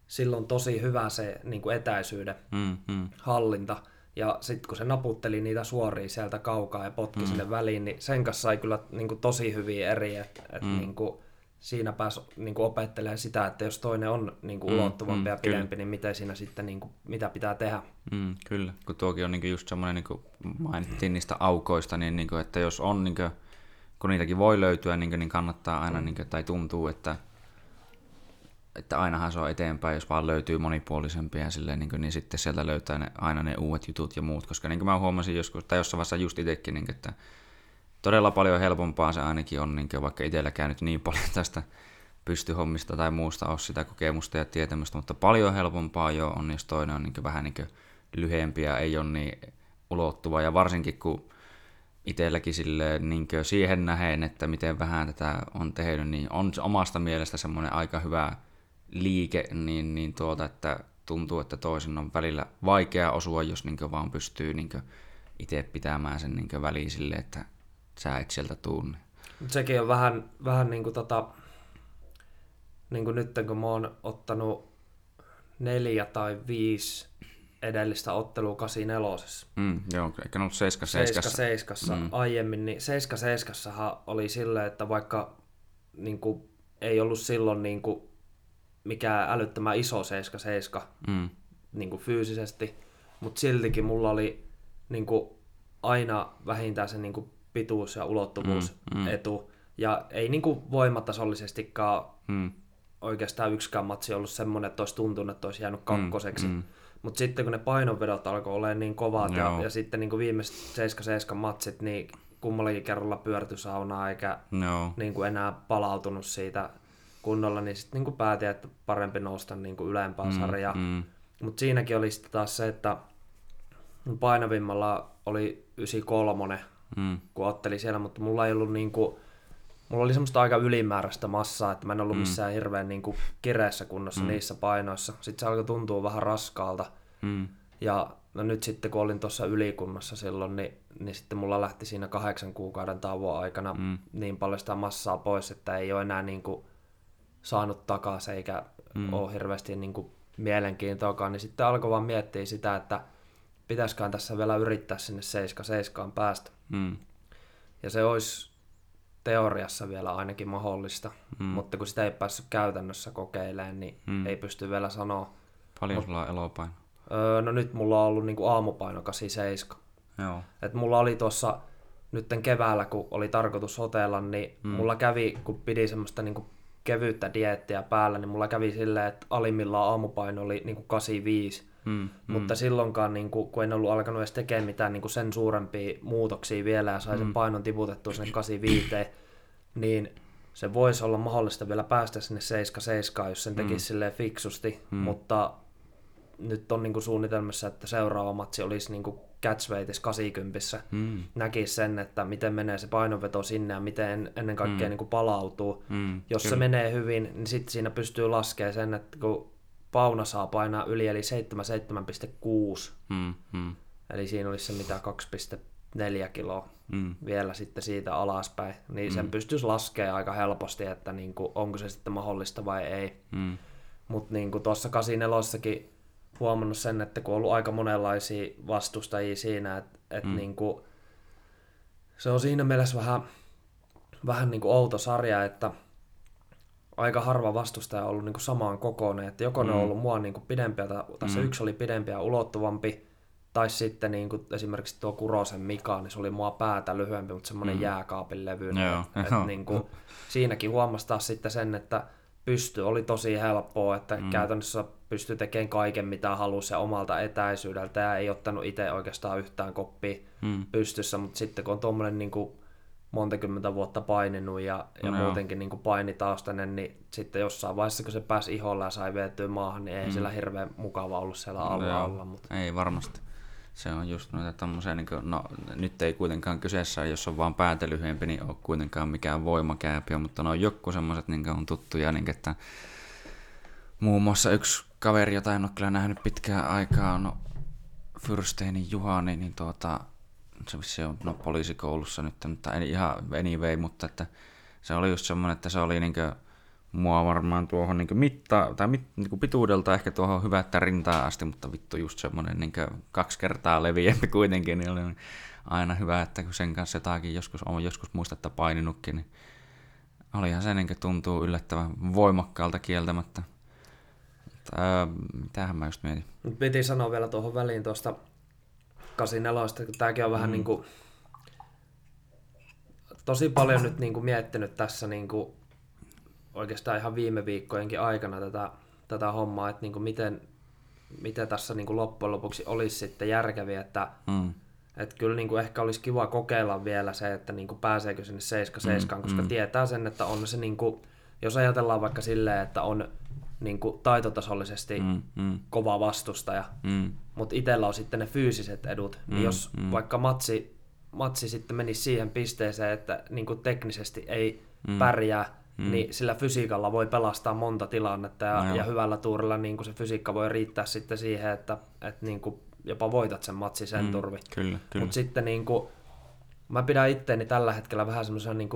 silloin tosi hyvä se niin kuin etäisyyden mm, mm. hallinta. Ja sitten kun se naputteli niitä suoria sieltä kaukaa ja potki mm. sinne väliin, niin sen kanssa sai kyllä niin kuin tosi hyviä eri, että et mm. niin kuin, siinä pääsi niin kuin opettelemaan sitä, että jos toinen on niin kuin mm, ulottuvampi mm, ja pidempi, kyllä. niin miten siinä sitten, niin kuin, mitä pitää tehdä. Mm, kyllä, kun tuokin on niin kuin just semmoinen, niin kuin mainittiin niistä aukoista, niin, niin kuin, että jos on, niin kuin, kun niitäkin voi löytyä, niin, niin kannattaa aina, niin tai tuntuu, että että ainahan se on eteenpäin, jos vaan löytyy monipuolisempia silleen, niin, niin sitten sieltä löytää ne, aina ne uudet jutut ja muut, koska niin kuin mä huomasin joskus, tai jossain vaiheessa just itsekin, niin, että todella paljon helpompaa se ainakin on, niin vaikka itselläkään nyt niin paljon tästä pystyhommista tai muusta ole sitä kokemusta ja tietämystä, mutta paljon helpompaa jo on, jos toinen on niin vähän niin kuin lyhyempiä, ei ole niin ulottuva, ja varsinkin kun itselläkin sille, niin siihen nähen, että miten vähän tätä on tehnyt, niin on omasta mielestä semmoinen aika hyvä liike, niin, niin tuota, että tuntuu, että toisen on välillä vaikea osua, jos niin vaan pystyy niin itse pitämään sen niin väliin sille, että sä et sieltä tunne. Sekin on vähän, vähän niin kuin tota, niin kuin nyt kun mä oon ottanut neljä tai viisi edellistä ottelua 84. Mm, joo, eikä ollut 7 7 mm. aiemmin, niin 7 7 oli silleen, että vaikka niin kuin, ei ollut silloin niin kuin, mikään älyttömän iso 7-7 mm. niin kuin fyysisesti, mutta siltikin mulla oli niin kuin, aina vähintään se niin kuin, pituus ja ulottuvuus mm, mm. etu. Ja ei niin kuin, voimatasollisestikaan mm. oikeastaan yksikään matsi ollut semmoinen, että olisi tuntunut, että olisi jäänyt mm, kakkoseksi. Mm, mm. Mutta sitten kun ne painonvedot alkoi olla niin kovat ja, ja sitten niin kuin viimeiset 7-7 matsit, niin kummallakin kerralla pyörty saunaa eikä no. niin kuin enää palautunut siitä kunnolla, niin sitten niin päätin, että parempi nousta niin kuin ylempää mm, sarjaa. Mm. Mutta siinäkin oli sitten taas se, että painavimmalla oli 93, mm. kun otteli siellä, mutta mulla ei ollut niin kuin, mulla oli semmoista aika ylimääräistä massaa, että mä en ollut mm. missään hirveän niin kuin kireessä kunnossa mm. niissä painoissa. Sitten se alkoi tuntua vähän raskaalta. Mm. Ja no nyt sitten kun olin tuossa ylikunnassa silloin, niin, niin sitten mulla lähti siinä kahdeksan kuukauden tauon aikana mm. niin paljon sitä massaa pois, että ei ole enää niin kuin saanut takaisin eikä mm. ole hirveästi niin kuin mielenkiintoakaan, niin sitten alkoi vaan miettiä sitä, että pitäisikään tässä vielä yrittää sinne 7 päästä. Mm. Ja se olisi teoriassa vielä ainakin mahdollista, mm. mutta kun sitä ei päässyt käytännössä kokeilemaan, niin mm. ei pysty vielä sanoa. Paljon Mut, sulla on elopaino? Öö, no nyt mulla on ollut niinku aamupaino 87. Joo. Et mulla oli tuossa nytten keväällä, kun oli tarkoitus hotella, niin mm. mulla kävi, kun pidi semmoista niinku kevyyttä diettiä päällä, niin mulla kävi silleen, että alimmillaan aamupaino oli niin kuin 85. Mm, mm. Mutta silloinkaan, niin kuin, kun en ollut alkanut edes tekemään mitään niin kuin sen suurempia muutoksia vielä ja sai sen mm. painon tiputettua sinne 85, niin se voisi olla mahdollista vielä päästä sinne 7 jos sen tekisi mm. silleen fiksusti, mm. mutta nyt on niin kuin suunnitelmassa, että seuraava matsi olisi niin kuin catchweightis 80 mm. näkisi sen, että miten menee se painonveto sinne ja miten ennen kaikkea mm. niin kuin palautuu. Mm. Jos Kyllä. se menee hyvin, niin sitten siinä pystyy laskemaan sen, että kun pauna saa painaa yli, eli 77,6, mm. Mm. eli siinä olisi se mitä 2,4 kiloa mm. vielä sitten siitä alaspäin, niin mm. sen pystyisi laskemaan aika helposti, että niin kuin, onko se sitten mahdollista vai ei. Mm. Mutta niin tuossa 84 huomannut sen, että kun on ollut aika monenlaisia vastustajia siinä, että, että mm. niin kuin, se on siinä mielessä vähän, vähän niin kuin outo sarja, että aika harva vastustaja on ollut niin kuin samaan kokoinen, että joko mm. ne on mm. ollut mua niin kuin pidempiä, tai tässä mm. yksi oli pidempi ja ulottuvampi, tai sitten niin kuin esimerkiksi tuo Kurosen Mika, niin se oli mua päätä lyhyempi, mutta semmoinen mm. jääkaapin levy. Että, niin kuin, siinäkin huomasi taas sitten sen, että pysty oli tosi helppoa, että mm. käytännössä pystyi tekemään kaiken mitä halusi ja omalta etäisyydeltä ja ei ottanut itse oikeastaan yhtään koppia mm. pystyssä, mutta sitten kun on tuommoinen niin monta kymmentä vuotta paininut ja, ja No no muutenkin niin painitaustainen, niin sitten jossain vaiheessa, kun se pääsi iholla ja sai vietyä maahan, niin ei mm. sillä hirveän mukava ollut siellä alla Joo, olla. Mutta... Ei varmasti. Se on just noita tommosia, niin kuin, no nyt ei kuitenkaan kyseessä, jos on vaan päätä lyhyempi, niin ole kuitenkaan mikään voimakääpiö, mutta no joku semmoiset niin on tuttuja, niin että muun muassa yksi kaveri, jota en ole kyllä nähnyt pitkään aikaa, no Fyrsteinin Juhani, niin tuota, se vissi on no, poliisikoulussa nyt, mutta ei ihan anyway, mutta että se oli just semmoinen, että se oli niinkö mua varmaan tuohon niin mitta, tai mit, niin pituudelta ehkä tuohon hyvättä rintaa asti, mutta vittu just semmoinen niin kaksi kertaa leviämpi kuitenkin, niin oli aina hyvä, että kun sen kanssa jotakin joskus, on joskus muistetta paininutkin, niin olihan se niin tuntuu yllättävän voimakkaalta kieltämättä. Mitähän mä just mietin. Piti sanoa vielä tuohon väliin tuosta 84, kun tämäkin on vähän mm. niin kuin, tosi paljon nyt niin kuin miettinyt tässä niin kuin, oikeastaan ihan viime viikkojenkin aikana tätä, tätä hommaa, että niin kuin miten, miten tässä niin kuin loppujen lopuksi olisi sitten järkeviä, että Mm. että kyllä niin kuin ehkä olisi kiva kokeilla vielä se, että niin kuin pääseekö sinne 7 mm, koska mm. tietää sen, että on se, niin kuin, jos ajatellaan vaikka silleen, että on niin kuin taitotasollisesti mm, Mm, kova vastustaja, mm, mutta itsellä on sitten ne fyysiset edut, mm, niin jos mm. vaikka matsi, matsi sitten menisi siihen pisteeseen, että niin kuin teknisesti ei mm. pärjää, mm. niin sillä fysiikalla voi pelastaa monta tilannetta ja, No ja hyvällä tuurilla niin kuin se fysiikka voi riittää sitten siihen, että, että niin kuin jopa voitat sen matsi sen mm. turvi. kyllä, kyllä. Mutta sitten niin kuin, mä pidän itteeni tällä hetkellä vähän semmoisen niin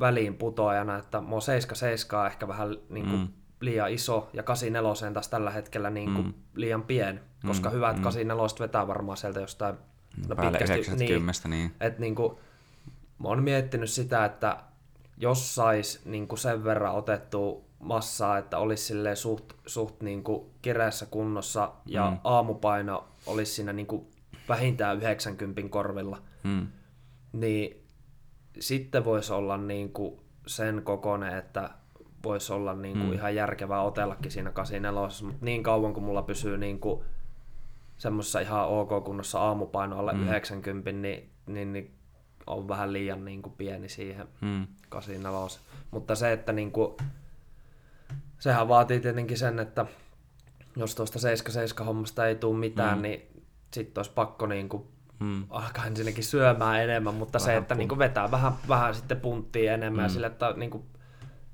väliin putoajana, että mua 7 on ehkä vähän niin kuin Mm. Liian iso ja 84 taas tällä hetkellä niin kuin liian pieni, koska Mm, hyvät mm. 84 vetää varmaan sieltä jostain no, Päälle pitkästi. 90, niin. Niin, et niin kuin, mä oon miettinyt sitä, että jos sais niin kuin sen verran otettua massaa, että olisi silleen suht, suht niin kuin kireässä kunnossa ja Mm. aamupaino olisi siinä niin kuin vähintään 90 korvilla, Mm. niin sitten voisi olla niin kuin sen kokoinen, että voisi olla niin kuin Mm. ihan järkevää otellakin siinä 84, mutta niin kauan kun mulla pysyy niin kuin semmoisessa ihan ok kunnossa aamupaino alle mm. 90, niin, niin, niin on vähän liian niin kuin pieni siihen Mm. 84. Mutta se, että niin kuin, sehän vaatii tietenkin sen, että jos tuosta 77 hommasta ei tule mitään, Mm. niin sitten olisi pakko niin kuin Mm. alkaa ensinnäkin syömään enemmän, mutta vähän se, että pun- niin kuin vetää vähän, vähän sitten punttia enemmän mm. ja sille, että niin kuin,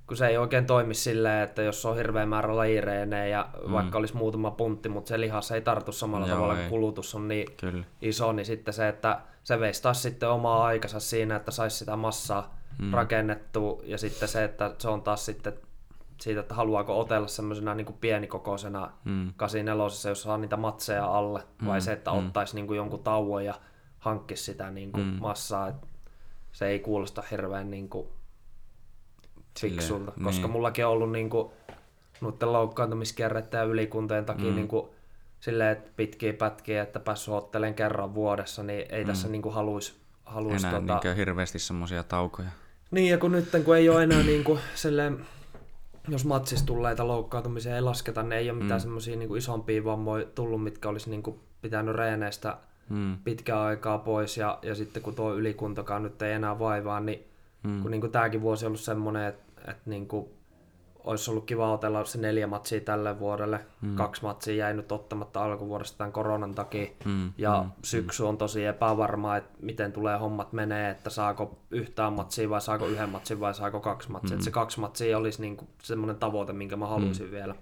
kun se ei oikein toimi silleen, että jos on hirveä määrä lajireenejä ja mm. vaikka olisi muutama puntti, mutta se lihas ei tartu samalla Joo, tavalla, kun kulutus on niin Kyllä. iso, niin sitten se, että se veisi taas sitten omaa aikansa siinä, että saisi sitä massaa mm. rakennettua ja sitten se, että se on taas sitten siitä, että haluaako otella semmoisena niin kuin pienikokoisena Mm. 84, jos saa niitä matseja alle, vai se, että ottaisi niin kuin jonkun tauon ja hankkisi sitä niin kuin Mm. massaa, että se ei kuulosta hirveän niin kuin fiksulta, Silleen, koska niin. mullakin on ollut niin kuin, noiden loukkaantumiskierreiden ja ylikuntojen takia mm. niin kuin, silleen, että pitkiä pätkiä, että päässyt ottelemaan kerran vuodessa, niin ei mm. tässä niin kuin haluaisi haluais, Enää tota... niinkö hirveästi semmoisia taukoja. Niin, ja kun nyt kun ei ole enää niin kuin, silleen, jos matsissa tulleita loukkaantumisia ei lasketa, niin ei ole mitään mm. semmoisia niin isompia vammoja tullut, mitkä olisi niin kuin, pitänyt reeneistä Mm. pitkää aikaa pois, ja, ja sitten kun tuo ylikuntokaan nyt ei enää vaivaa, niin mm. kun niin kuin tämäkin vuosi on ollut semmoinen, että, että niin kuin, olisi ollut kiva otella se neljä matsia tälle vuodelle. Mm. Kaksi matsia jäi nyt ottamatta alkuvuodesta tämän koronan takia. Mm. Ja mm. syksy on tosi epävarmaa, että miten tulee hommat menee, että saako yhtään matsia vai saako yhden matsin vai saako kaksi matsia. Mm. se kaksi matsia olisi niinku semmoinen tavoite, minkä mä haluaisin mm. vielä.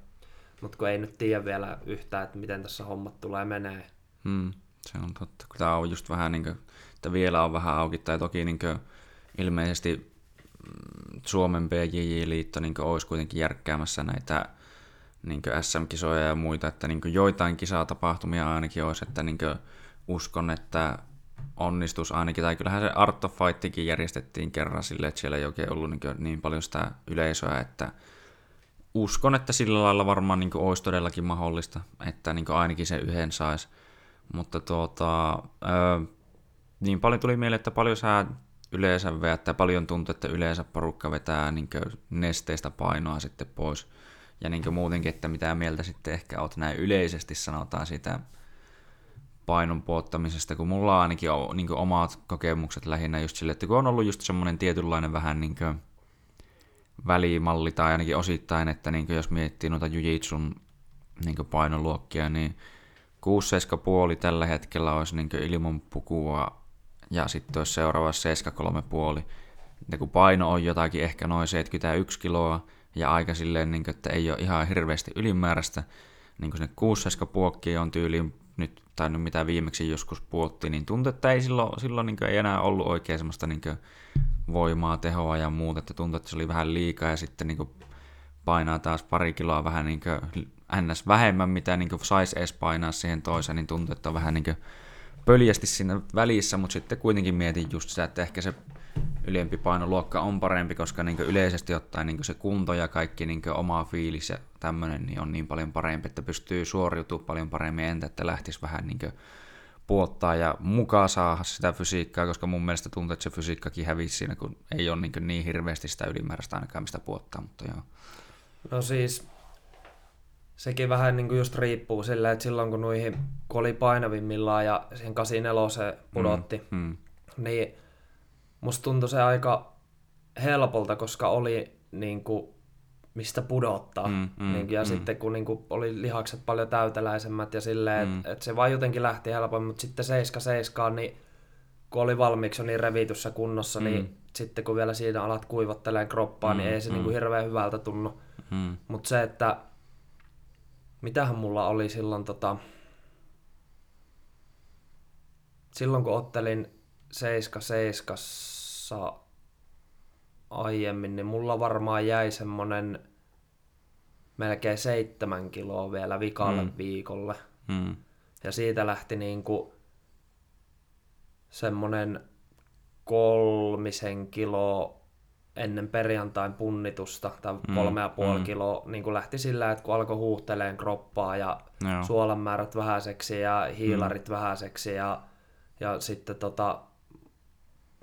Mutta kun ei nyt tiedä vielä yhtään, että miten tässä hommat tulee menee. Mm. Se on totta. Tämä on just vähän niin kuin, että vielä on vähän auki, tai toki niin kuin, ilmeisesti mm, Suomen PJJ-liitto niin olisi kuitenkin järkkäämässä näitä niin SM-kisoja ja muita, että niin joitain kisatapahtumia ainakin olisi, että niin uskon, että onnistus ainakin, tai kyllähän se Art of Fightikin järjestettiin kerran silleen, että siellä ei oikein ollut niin, niin paljon sitä yleisöä, että uskon, että sillä lailla varmaan niin olisi todellakin mahdollista, että niin ainakin se yhden saisi. Mutta tuota, ö, niin paljon tuli mieleen, että paljon sä yleensä tai paljon tuntuu, että yleensä porukka vetää niin nesteistä painoa sitten pois. Ja niin muutenkin, että mitä mieltä sitten ehkä oot näin yleisesti sanotaan sitä painon puottamisesta, kun mulla ainakin niin omat kokemukset lähinnä just sille, että kun on ollut just semmoinen tietynlainen vähän niin välimalli tai ainakin osittain, että niin jos miettii noita jujitsun niin painoluokkia, niin 6-7,5 tällä hetkellä olisi niin ilman pukua ja sitten olisi seuraava 7,3,5. Ja kun paino on jotakin ehkä noin 71 kiloa ja aika silleen, niin kuin, että ei ole ihan hirveästi ylimääräistä, niin kuin sinne 6-7 puokki on tyyliin nyt, tai nyt mitä viimeksi joskus puotti, niin tuntuu, että ei silloin, silloin niin ei enää ollut oikein semmoista niin voimaa, tehoa ja muuta, että tuntuu, että se oli vähän liikaa ja sitten niin painaa taas pari kiloa vähän niin ns. vähemmän, mitä niin saisi edes painaa siihen toiseen, niin tuntuu, että on vähän niin pöljästi siinä välissä, mutta sitten kuitenkin mietin just sitä, että ehkä se ylempi painoluokka on parempi, koska niin yleisesti ottaen niin se kunto ja kaikki niin oma fiilis ja tämmöinen niin on niin paljon parempi, että pystyy suoriutumaan paljon paremmin, entä että lähtisi vähän niin puottaa ja mukaan saada sitä fysiikkaa, koska mun mielestä tuntuu, että se fysiikkakin hävisi siinä, kun ei ole niin, niin hirveästi sitä ylimääräistä ainakaan mistä puottaa, mutta joo. No siis sekin vähän niin kuin just riippuu sillä, että silloin kun noihin, kun oli painavimmillaan ja siihen 84 pudotti, mm, mm. niin musta tuntui se aika helpolta, koska oli niin kuin, mistä pudottaa. Mm, mm, niin, ja mm. sitten kun niin kuin, oli lihakset paljon täyteläisemmät ja silleen, mm. että et se vaan jotenkin lähti helpommin, mutta sitten 7 niin kun oli valmiiksi niin revityssä kunnossa, niin mm. niin sitten kun vielä siinä alat kuivottelemaan kroppaa, niin mm, niin ei se mm. niin kuin hirveän hyvältä tunnu. Mm. Mutta se, että mitähän mulla oli silloin tota, silloin kun ottelin 7-7 aiemmin, niin mulla varmaan jäi semmonen melkein seitsemän kiloa vielä vikalle mm. viikolle. Mm. Ja siitä lähti niinku semmonen kolmisen kiloa ennen perjantain punnitusta, tai mm, kolme ja puoli mm. kiloa, niin kuin lähti sillä, että kun alkoi huuhteleen kroppaa ja Joo. suolanmäärät vähäiseksi ja hiilarit mm. vähäiseksi ja, ja sitten tota,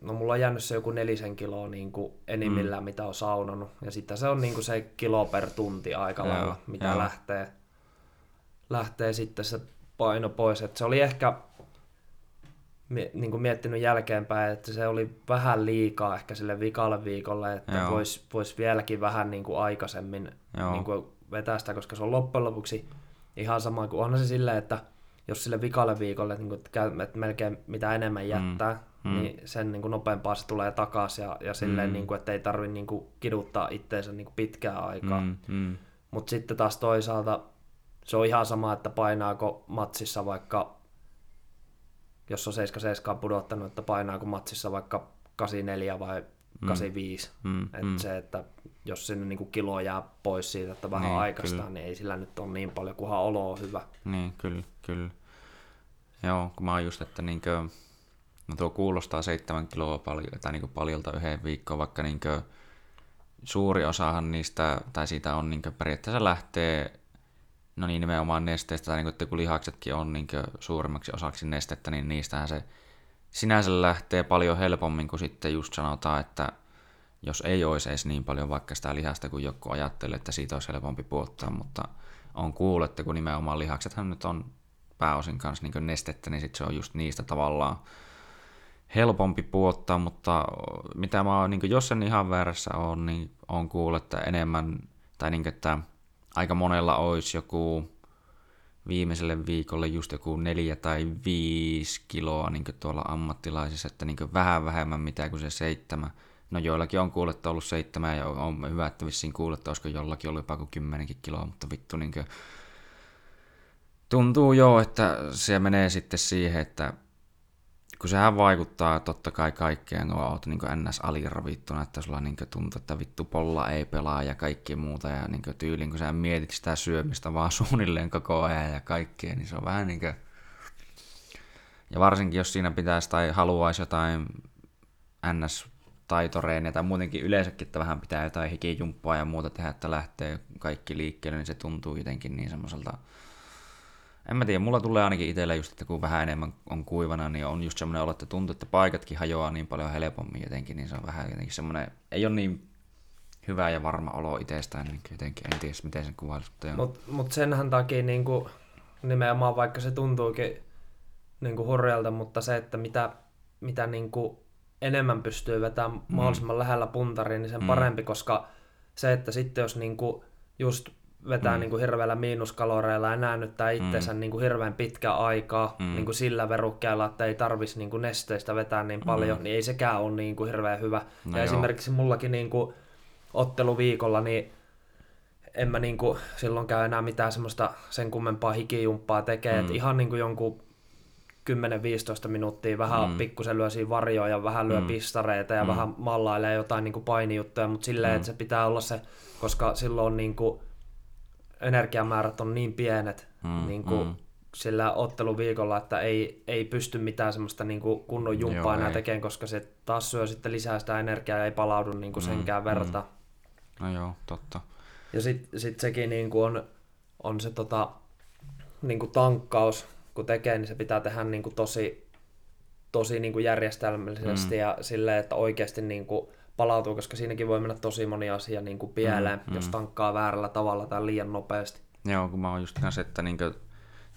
no mulla on jäänyt se joku nelisen kiloa niin kuin enimmillään, mm. mitä on saunonut. Ja sitten se on niin kuin se kilo per tunti aika lailla, mitä Joo. lähtee, lähtee sitten se paino pois. Et se oli ehkä niin kuin miettinyt jälkeenpäin, että se oli vähän liikaa ehkä sille vikalle viikolle, että voisi vois vieläkin vähän niin kuin aikaisemmin niin kuin vetää sitä, koska se on loppujen lopuksi ihan sama kuin onhan se silleen, että jos sille vikalle viikolle niin kuin, että melkein mitä enemmän jättää, mm. Mm. niin sen niin kuin nopeampaa se tulee takaisin ja, ja silleen, mm. niin kuin, että ei tarvitse niin kuin, kiduttaa itteensä niin kuin pitkää aikaa. Mm. Mm. Mutta sitten taas toisaalta se on ihan sama, että painaako matsissa vaikka jos on 7-7 pudottanut, että painaako matsissa vaikka 84 vai 85. Mm. Mm. Et mm. se, että jos sinne niinku kilo jää pois siitä, että vähän niin, aikaistaan, kyllä. niin ei sillä nyt ole niin paljon, kunhan olo on hyvä. Niin, kyllä, kyllä. Joo, kun mä oon just, että niinkö, no tuo kuulostaa 7 kiloa paljon, tai niinku paljolta yhden viikkoon, vaikka niinkö suuri osahan niistä, tai siitä on niinkö periaatteessa lähtee No niin, nimenomaan nesteistä, tai niin kuin, että kun lihaksetkin on niin kuin suurimmaksi osaksi nestettä, niin niistähän se sinänsä lähtee paljon helpommin kuin sitten just sanotaan, että jos ei olisi edes niin paljon vaikka sitä lihasta kuin joku ajattelee, että siitä olisi helpompi puottaa, mutta on kuullut, että kun nimenomaan lihaksethan nyt on pääosin kanssa niin nestettä, niin sitten se on just niistä tavallaan helpompi puottaa, mutta mitä mä oon, niin jos en ihan väärässä on, niin on kuullut, että enemmän, tai niin kuin, että aika monella olisi joku viimeiselle viikolle just joku neljä tai viisi kiloa niin tuolla ammattilaisissa, että niin vähän vähemmän mitä kuin se seitsemän. No joillakin on kuullut, ollut seitsemän ja on hyvä, että vissiin kuullut, että olisiko jollakin ollut jopa kuin kymmenenkin kiloa, mutta vittu niin kuin, tuntuu jo, että se menee sitten siihen, että kun sehän vaikuttaa totta kai kaikkeen, kun oot niin ns. aliravittuna, että sulla niin tuntuu, että vittu polla ei pelaa ja kaikki muuta. Ja niin tyyliin, kun sä mietit sitä syömistä vaan suunnilleen koko ajan ja kaikkea, niin se on vähän niin kuin... Ja varsinkin, jos siinä pitäisi tai haluaisi jotain ns taitoreenia tai muutenkin yleensäkin, että vähän pitää jotain hikijumppaa ja muuta tehdä, että lähtee kaikki liikkeelle, niin se tuntuu jotenkin niin semmoiselta en mä tiedä, mulla tulee ainakin itsellä just, että kun vähän enemmän on kuivana, niin on just semmoinen olo, että tuntuu, että paikatkin hajoaa niin paljon helpommin jotenkin, niin se on vähän jotenkin semmoinen, ei ole niin hyvä ja varma olo itsestään, niin jotenkin en tiedä, miten sen kuvailisi. Mutta mut, mut senhän takia niin kuin, nimenomaan vaikka se tuntuukin niin kuin hurjalta, mutta se, että mitä, mitä niin kuin enemmän pystyy vetämään mm. mahdollisimman lähellä puntariin, niin sen mm. parempi, koska se, että sitten jos niin kuin just vetää mm. niin kuin hirveällä miinuskaloreilla ja näännyttää itsensä mm. niin kuin hirveän pitkä aikaa mm. niin kuin sillä verukkeella, että ei tarvitsisi niin kuin nesteistä vetää niin paljon, mm. niin ei sekään ole niin kuin hirveän hyvä. No ja joo. esimerkiksi mullakin niin kuin otteluviikolla, niin en mä niin kuin silloin käy enää mitään semmoista sen kummempaa hikijumppaa tekee, mm. että ihan niin kuin jonkun 10-15 minuuttia vähän mm. pikkusen lyö siinä varjoa ja vähän lyö mm. pistareita ja mm. vähän mallailee jotain niin kuin painijuttuja, mutta silleen, mm. että se pitää olla se, koska silloin niin kuin energiamäärät on niin pienet mm. niin kuin mm. sillä otteluviikolla, että ei, ei pysty mitään semmoista niin kuin kunnon jumppaa enää tekemään, koska se taas syö sitten lisää sitä energiaa ja ei palaudu niin kuin mm. senkään verta. Mm. No joo, totta. Ja sitten sit sekin niin kuin on, on se tota, niin kuin tankkaus, kun tekee, niin se pitää tehdä niin kuin tosi, tosi niin kuin järjestelmällisesti mm. ja silleen, että oikeasti niin kuin palautuu, koska siinäkin voi mennä tosi moni asia niin kuin pieleen, mm, jos mm. tankkaa väärällä tavalla tai liian nopeasti. Joo, kun mä oon just se, että, niin kuin,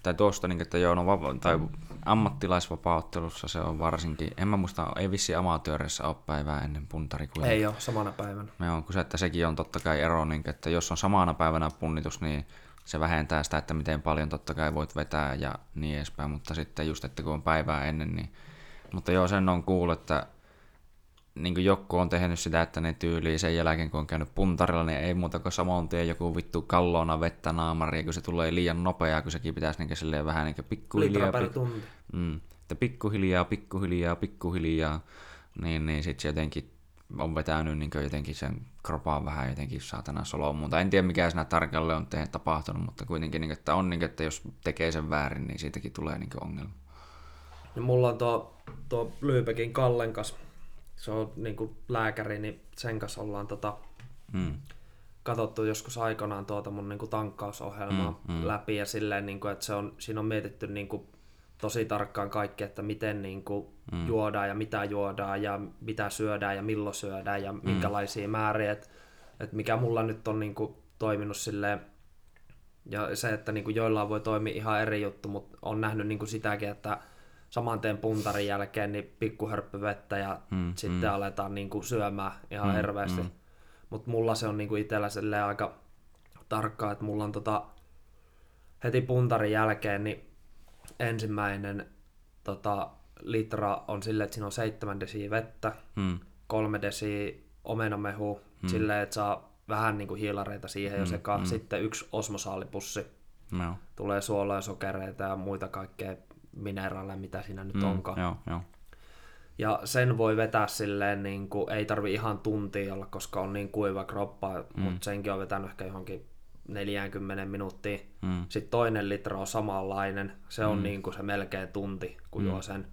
tai tuosta, niin kuin, että joo, no, vapa- tai ammattilaisvapauttelussa se on varsinkin, en mä muista, ei vissi amatöörissä ole päivää ennen puntari kuin Ei ole, samana päivänä. Joo, kun se, että sekin on totta kai ero, niin, että jos on samana päivänä punnitus, niin se vähentää sitä, että miten paljon totta kai voit vetää ja niin edespäin, mutta sitten just, että kun on päivää ennen, niin... Mutta joo, sen on kuullut, että niin kuin joku on tehnyt sitä, että ne tyyliin sen jälkeen, kun on käynyt puntarilla, niin ei muuta kuin samoin tee joku vittu kallona vettä naamari, kun se tulee liian nopeaa, kun sekin pitäisi niin silleen vähän niin pikkuhiljaa. Litra per tunti. Mm, että pikkuhiljaa, pikkuhiljaa, pikkuhiljaa, niin, niin sitten se jotenkin on vetänyt niin jotenkin sen kropaan vähän jotenkin saatana soloon, mutta en tiedä mikä siinä tarkalleen on tehnyt, tapahtunut, mutta kuitenkin, niin, että on niin, että jos tekee sen väärin, niin siitäkin tulee niin ongelma. Ja mulla on tuo, tuo Lyypekin Kallen kanssa, se on niin kuin lääkäri, niin sen kanssa ollaan tota, mm. katsottu joskus aikanaan tuota mun niin kuin tankkausohjelmaa mm, mm. läpi ja silleen, niin kuin, että se on, siinä on mietitty niin kuin tosi tarkkaan kaikki, että miten niin kuin mm. juodaan ja mitä juodaan ja mitä syödään ja milloin syödään ja mm. minkälaisia määriä. Että et mikä mulla nyt on niin kuin toiminut silleen, ja se, että niin kuin joillain voi toimia ihan eri juttu, mutta on nähnyt niin kuin sitäkin, että saman teen puntarin jälkeen niin pikkuhörppy vettä ja mm, sitten mm. aletaan niin kuin syömään ihan mm, hirveästi. Mm. Mutta mulla se on niin kuin itsellä aika tarkkaa, että mulla on tota, heti puntarin jälkeen niin ensimmäinen tota, litra on silleen, että siinä on 7 desiä vettä, mm. 3 desiä omenamehu, mm. silleen, että saa vähän niin kuin hiilareita siihen mm. jo sekaan. Mm. Sitten yksi osmosaalipussi. No. Tulee suolaa, sokereita ja muita kaikkea mineraaleja, mitä siinä nyt mm, onkaan. Joo, joo. Ja sen voi vetää silleen, niin kuin, ei tarvi ihan tuntia olla, koska on niin kuiva kroppa, mm. mutta senkin on vetänyt ehkä johonkin 40 minuuttia. Mm. Sitten toinen litra on samanlainen, se on mm. niin kuin se melkein tunti, kun mm. juo sen.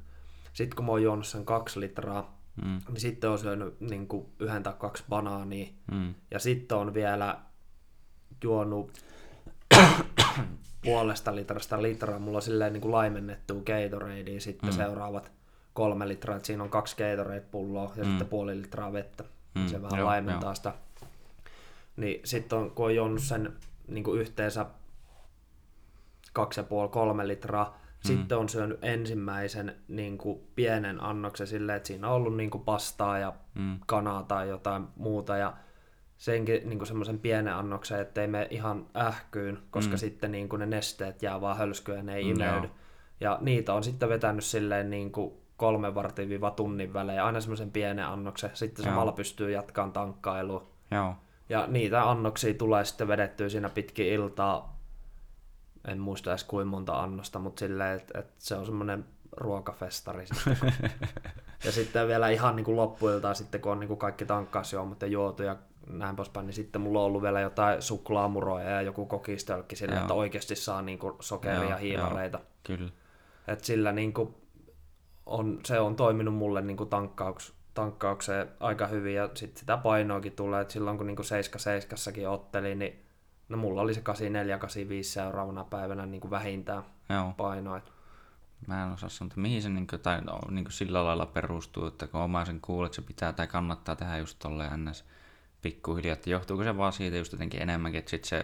Sitten kun mä oon juonut sen kaksi litraa, mm. niin sitten on syönyt niin kuin yhden tai kaksi banaania. Mm. Ja sitten on vielä juonut puolesta litrasta litraa. Mulla on silleen niin kuin laimennettua Gatoradea sitten mm. seuraavat kolme litraa. Et siinä on kaksi Gatorade-pulloa ja mm. sitten puoli litraa vettä. Mm. Se vähän joo, laimentaa joo. sitä. Niin sitten on, kun on juonut sen niin kuin yhteensä kaksi ja puoli, kolme litraa, mm. sitten on syönyt ensimmäisen niin kuin pienen annoksen silleen, että siinä on ollut niin kuin pastaa ja mm. kanaa tai jotain muuta ja senkin niin semmoisen pienen annoksen, ettei me ihan ähkyyn, koska mm. sitten niin kuin ne nesteet jää vaan hölskyä ja ne ei mm, imeydy. Ja niitä on sitten vetänyt silleen niin kuin kolme vartin tunnin välein, aina semmoisen pienen annoksen, sitten Joo. samalla pystyy jatkamaan tankkailua. Joo. Ja niitä annoksia tulee sitten vedettyä siinä pitkin iltaa, en muista edes kuinka monta annosta, mutta silleen, että, että se on semmoinen ruokafestari sitten. ja sitten vielä ihan niin kuin loppuiltaan sitten, kun on niin kuin kaikki tankkausjuomat ja juotu ja näin poispäin, niin sitten mulla on ollut vielä jotain suklaamuroja ja joku kokistölkki sillä, Joo. että oikeasti saa niin kuin sokeria ja hiilareita. Kyllä. Et sillä niin kuin on, se on toiminut mulle niin kuin tankkauks, tankkaukseen aika hyvin ja sitten sitä painoakin tulee, että silloin kun niin 7-7 otteli, niin no mulla oli se 84-85 seuraavana päivänä niin kuin vähintään Joo. painoa. Mä en osaa sanoa, että mihin se niin kuin, tai no, niin kuin sillä lailla perustuu, että kun oma sen kuulet, että se pitää tai kannattaa tehdä just tolleen ns pikkuhiljaa, että johtuuko se vaan siitä just jotenkin enemmänkin, että sit se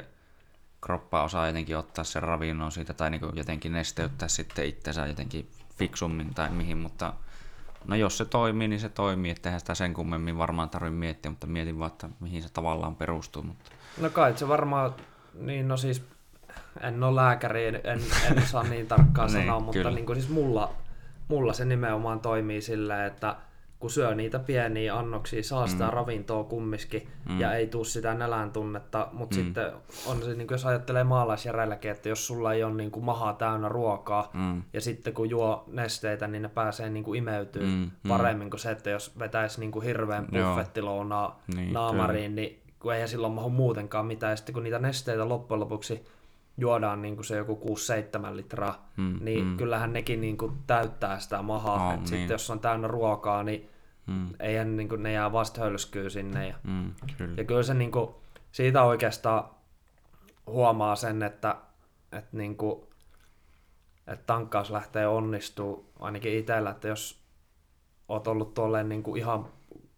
kroppa osaa jotenkin ottaa sen ravinnon siitä tai niin jotenkin nesteyttää sitten itsensä jotenkin fiksummin tai mihin, mutta no jos se toimii, niin se toimii, että sitä sen kummemmin varmaan tarvitse miettiä, mutta mietin vaan, että mihin se tavallaan perustuu. Mutta... No kai se varmaan, niin no siis en ole lääkäri, en, en saa niin tarkkaan niin, sanoa, mutta niin kuin siis mulla, mulla se nimenomaan toimii silleen, että kun syö niitä pieniä annoksia, saa sitä mm. ravintoa kumminkin mm. ja ei tule sitä nälän tunnetta, mutta mm. sitten on se, niin kuin jos ajattelee maalaisjärjelläkin, että jos sulla ei ole niin kuin mahaa täynnä ruokaa mm. ja sitten kun juo nesteitä, niin ne pääsee niin kuin imeytyy mm. mm. paremmin kuin se, että jos vetäisi niin kuin hirveän buffettilounaa niin, naamariin, niin kun eihän silloin mahu muutenkaan mitään. Ja sitten kun niitä nesteitä loppujen lopuksi juodaan niin kuin se joku 6-7 litraa, mm, niin mm. kyllähän nekin niin kuin täyttää sitä mahaa. Oh, niin. Sitten jos on täynnä ruokaa, niin mm. eihän niin kuin, ne jää vasta hölskyy sinne. Ja, mm, kyllä. ja kyllä se niin kuin, siitä oikeastaan huomaa sen, että, että, niin kuin, että tankkaus lähtee onnistuu ainakin itsellä, että jos oot ollut tuolleen niin kuin ihan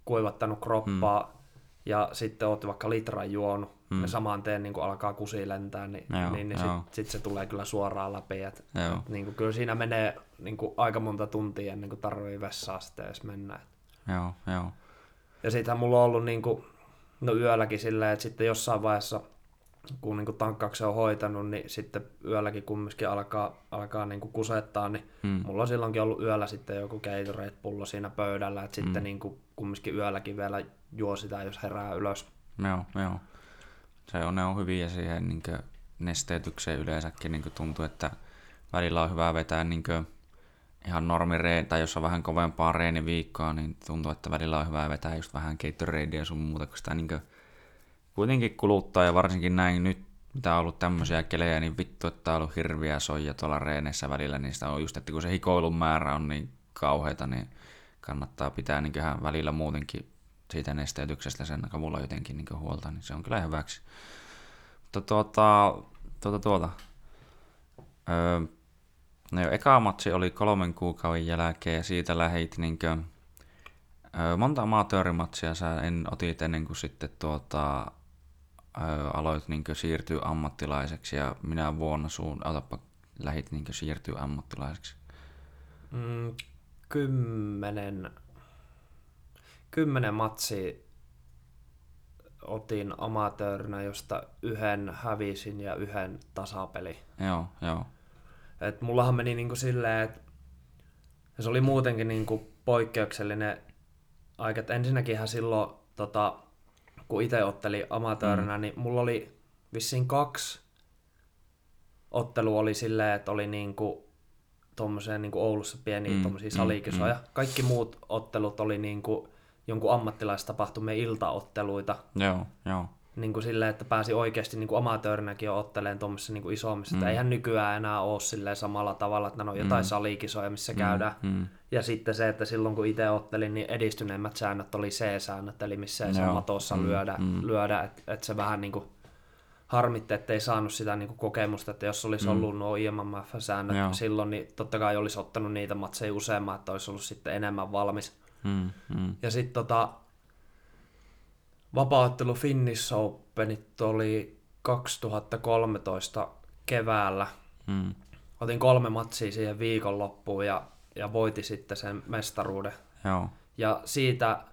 kuivattanut kroppaa mm. ja sitten oot vaikka litran juonut, mm. ja saman teen niin alkaa kusi lentää, niin, joo, niin, niin sitten sit se tulee kyllä suoraan läpi. Et, et, niin kuin, kyllä siinä menee niin kuin, aika monta tuntia ennen kuin tarvii vessaa sitten edes mennä. Joo, joo. Ja sittenhän mulla on ollut niin kuin, no yölläkin silleen, että sitten jossain vaiheessa, kun niin kuin tankkauksen on hoitanut, niin sitten yölläkin kumminkin alkaa, alkaa niin kuin kusettaa, niin mm. mulla on silloinkin ollut yöllä sitten joku Gatorade-pullo siinä pöydällä, että mm. sitten niin kuin kumminkin yölläkin vielä juo sitä, jos herää ylös. Joo, joo se on, ne on hyviä siihen niin nesteytykseen yleensäkin. Niin tuntuu, että välillä on hyvä vetää niin ihan normireen, tai jos on vähän kovempaa reeniviikkoa, niin tuntuu, että välillä on hyvä vetää just vähän Gatoradea sun muuta, kun sitä niin kuitenkin kuluttaa, ja varsinkin näin nyt, mitä on ollut tämmöisiä kelejä, niin vittu, että on ollut hirviä soija tuolla reeneissä välillä, niin sitä on just, että kun se hikoilun määrä on niin kauheita, niin kannattaa pitää niin välillä muutenkin siitä nesteytyksestä sen avulla jotenkin niin huolta, niin se on kyllä hyväksi. Mutta tuota, tuota, tuota. Öö, no jo, eka matsi oli kolmen kuukauden jälkeen ja siitä lähit niin kuin, öö, monta amatöörimatsia sä en otit ennen kuin sitten tuota, öö, aloit niin siirtyä ammattilaiseksi ja minä vuonna suun, otapa, lähit niin siirtyä ammattilaiseksi? Mm, kymmenen kymmenen matsia otin amatöörinä, josta yhden hävisin ja yhden tasapeli. Joo, joo. Et mullahan meni niinku silleen, että se oli muutenkin niinku poikkeuksellinen aika. Et ensinnäkin silloin, tota, kun itse otteli amatöörinä, mm. niin mulla oli vissiin kaksi ottelu oli silleen, että oli niinku tuommoiseen niinku Oulussa pieniä mm, salikisoja. Mm, mm. Kaikki muut ottelut oli niinku jonkun ammattilaistapahtumien iltaotteluita. Joo, joo. Niin kuin silleen, että pääsi oikeasti niin kuin amatöörinäkin jo otteleen tuommoisessa niin isommissa. Mm. eihän nykyään enää ole silleen samalla tavalla, että ne on jotain mm. salikisoja, missä mm. käydään. Mm. Ja sitten se, että silloin kun itse ottelin, niin edistyneemmät säännöt oli C-säännöt, eli missä ei saa matossa mm. lyödä, mm. lyödä että et se vähän niin kuin harmitti, että ei saanut sitä niin kuin kokemusta, että jos olisi mm. ollut nuo IMMF-säännöt Joo. silloin, niin totta kai olisi ottanut niitä matseja useamman, että olisi ollut sitten enemmän valmis. Mm, mm. Ja sitten tota, vapaattelu Finnish Openit oli 2013 keväällä. Mm. Otin kolme matsia siihen viikonloppuun ja, ja voiti sitten sen mestaruuden. Joo. Ja siitä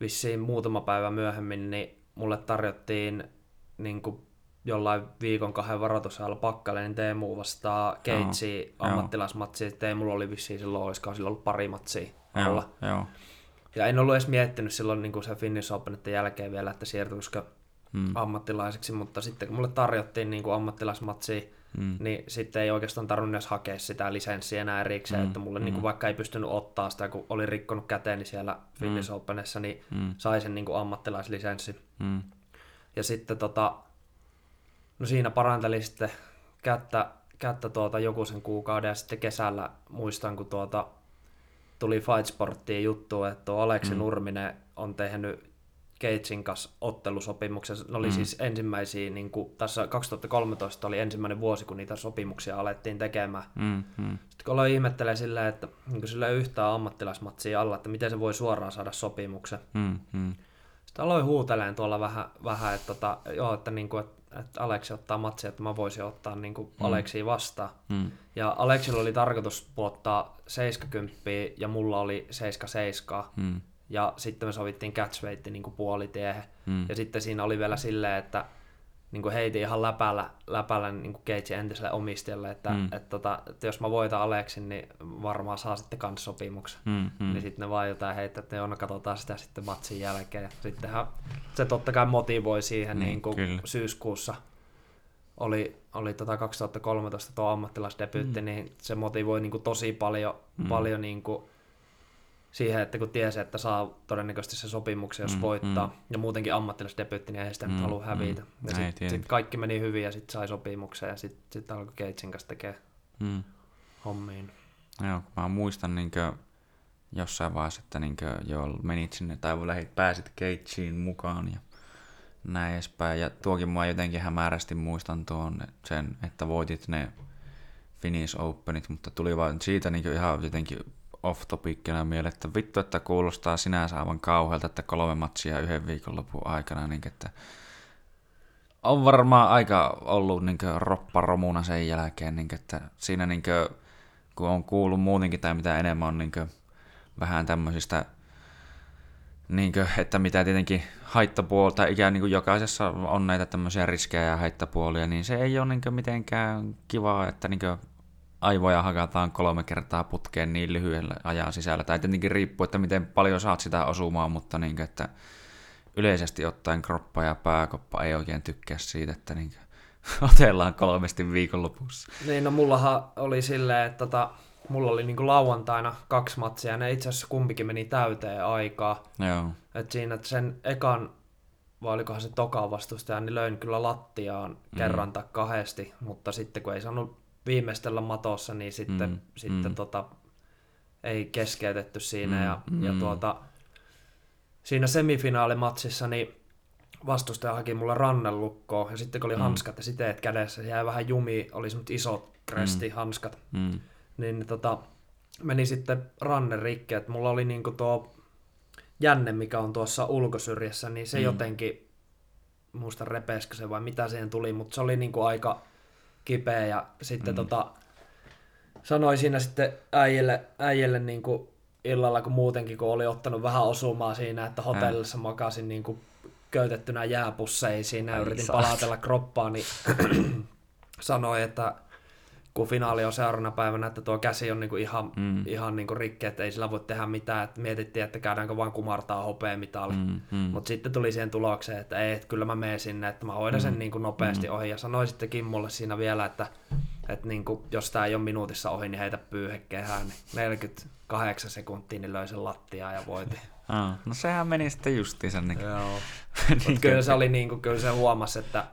vissiin muutama päivä myöhemmin, niin mulle tarjottiin niin kuin jollain viikon kahden varoitusajalla pakkalle, niin Teemu vastaa Keitsi ammattilaismatsi. Teemulla oli vissiin silloin, olisiko sillä ollut pari matsia alla. Joo, joo. Ja en ollut edes miettinyt silloin niin kuin se Finnish Openin jälkeen vielä, että siirtyisikö hmm. ammattilaiseksi, mutta sitten kun mulle tarjottiin niin kuin ammattilaismatsia, hmm. niin sitten ei oikeastaan tarvinnut edes hakea sitä lisenssiä enää erikseen, hmm. että mulle hmm. niin kuin, vaikka ei pystynyt ottaa sitä, kun oli rikkonut käteeni siellä Finnish hmm. Openissa, niin hmm. sai sen niin kuin ammattilaislisenssi. Hmm. Ja sitten tota, No siinä paranteli sitten kättä, kättä tuota joku sen kuukauden ja sitten kesällä muistan, kun tuota tuli Fight Sporttiin juttu, että tuo Aleksi mm. Nurminen on tehnyt Keitsin kanssa ottelusopimuksen. Ne oli mm. siis ensimmäisiä, niin kuin, tässä 2013 oli ensimmäinen vuosi, kun niitä sopimuksia alettiin tekemään. Mm, mm. Sitten kun aloin ihmettelee silleen, että niin sillä ei yhtään ammattilaismatsia alla, että miten se voi suoraan saada sopimuksen. Mm, mm. Sitten aloin huuteleen tuolla vähän, vähän että, tota, joo, että, niinku, että, että Aleksi ottaa matsia, että mä voisin ottaa niinku mm. Aleksiin vastaan. Mm. Ja Aleksilla oli tarkoitus puottaa 70 ja mulla oli 77. Mm. Ja sitten me sovittiin catchweight niin puolitiehen. Mm. Ja sitten siinä oli vielä silleen, että niin kuin heitin ihan läpällä, läpällä niin kuin Keitsin entiselle omistajalle, että, mm. että, tota, että jos mä voitan Aleksin, niin varmaan saa sitten kans sopimuksen. Mm, mm. Niin sitten ne vaan jotain heittää, että no katsotaan sitä sitten matsin jälkeen. Ja sittenhän se totta kai motivoi siihen mm, niin kuin syyskuussa oli, oli tota 2013 tuo ammattilaisdebyytti, mm. niin se motivoi niin kuin tosi paljon, mm. paljon niin kuin siihen, että kun tiesi, että saa todennäköisesti se sopimuksen, jos mm, voittaa, mm. ja muutenkin ammattilaisdebyytti, niin ei sitä mm, nyt halua hävitä. Mm, ja sitten sit kaikki meni hyvin, ja sitten sai sopimuksen, ja sitten sit alkoi Keitsin kanssa tekemään mm. hommiin. Joo, mä muistan niin jossain vaiheessa, että niin joo, menit sinne, tai lähit, pääsit Keitsiin mukaan, ja näin edespäin. Ja tuokin mä jotenkin hämärästi muistan tuon sen, että voitit ne Finnish Openit, mutta tuli vaan siitä niin ihan jotenkin off topicina mieleen, että vittu, että kuulostaa sinänsä aivan kauhealta, että kolme matsia yhden viikonlopun aikana, niin että on varmaan aika ollut niin ropparomuna sen jälkeen, niin että siinä niin kuin, kun on kuullut muutenkin tai mitä enemmän on niin vähän tämmöisistä, niin kuin, että mitä tietenkin haittapuolta, ikään niin kuin jokaisessa on näitä tämmöisiä riskejä ja haittapuolia, niin se ei ole niin mitenkään kivaa, että niin aivoja hakataan kolme kertaa putkeen niin lyhyellä ajan sisällä. Tai tietenkin riippuu, että miten paljon saat sitä osumaan, mutta niin kuin, että yleisesti ottaen kroppa ja pääkoppa ei oikein tykkää siitä, että niin kuin, otellaan kolmesti viikonlopussa. Niin, no mullahan oli silleen, että tota, mulla oli niinku lauantaina kaksi matsia, ja ne itse asiassa kumpikin meni täyteen aikaa. Joo. Et siinä että sen ekan, vai olikohan se toka vastustaja, niin löin kyllä lattiaan mm. kerran tai kahdesti, mutta sitten kun ei saanut viimeistellä matossa, niin sitten, mm, sitten mm. Tota, ei keskeytetty siinä. Mm, ja, mm. ja tuota, siinä semifinaalimatsissa niin vastustaja haki mulle rannelukkoa, ja sitten kun oli mm. hanskat ja siteet kädessä, jäi vähän jumi, oli semmoiset isot kresti-hanskat, mm. mm. niin tota, meni sitten ranne rikki, että mulla oli niinku tuo jänne, mikä on tuossa ulkosyrjässä, niin se mm. jotenkin, muista repeskö se vai mitä siihen tuli, mutta se oli niinku aika kipeä ja sitten mm. tota, sanoi siinä sitten äijille, äijille niin kuin illalla, kun muutenkin kun oli ottanut vähän osumaa siinä, että hotellissa mm. makasin niin kuin köytettynä jääpusseihin siinä ja yritin saat. palatella kroppaa, niin sanoi, että kun finaali on seuraavana päivänä, että tuo käsi on niinku ihan, mm. ihan niinku rikki, että ei sillä voi tehdä mitään. Että mietittiin, että käydäänkö vaan kumartaa hopeamitali. Mm. Mm. Mutta sitten tuli siihen tulokseen, että ei, että kyllä mä menen sinne, että mä hoidan sen mm. niinku nopeasti mm. ohi. Ja sanoi sitten Kimmulle siinä vielä, että, että niinku, jos tämä ei ole minuutissa ohi, niin heitä pyyhekehään. Niin 48 sekuntia niin löi sen lattiaa ja voiti. Ah, no sehän meni sitten justiinsa. Niin... Joo. niin kyllä se oli niinku, kyllä se huomasi, että,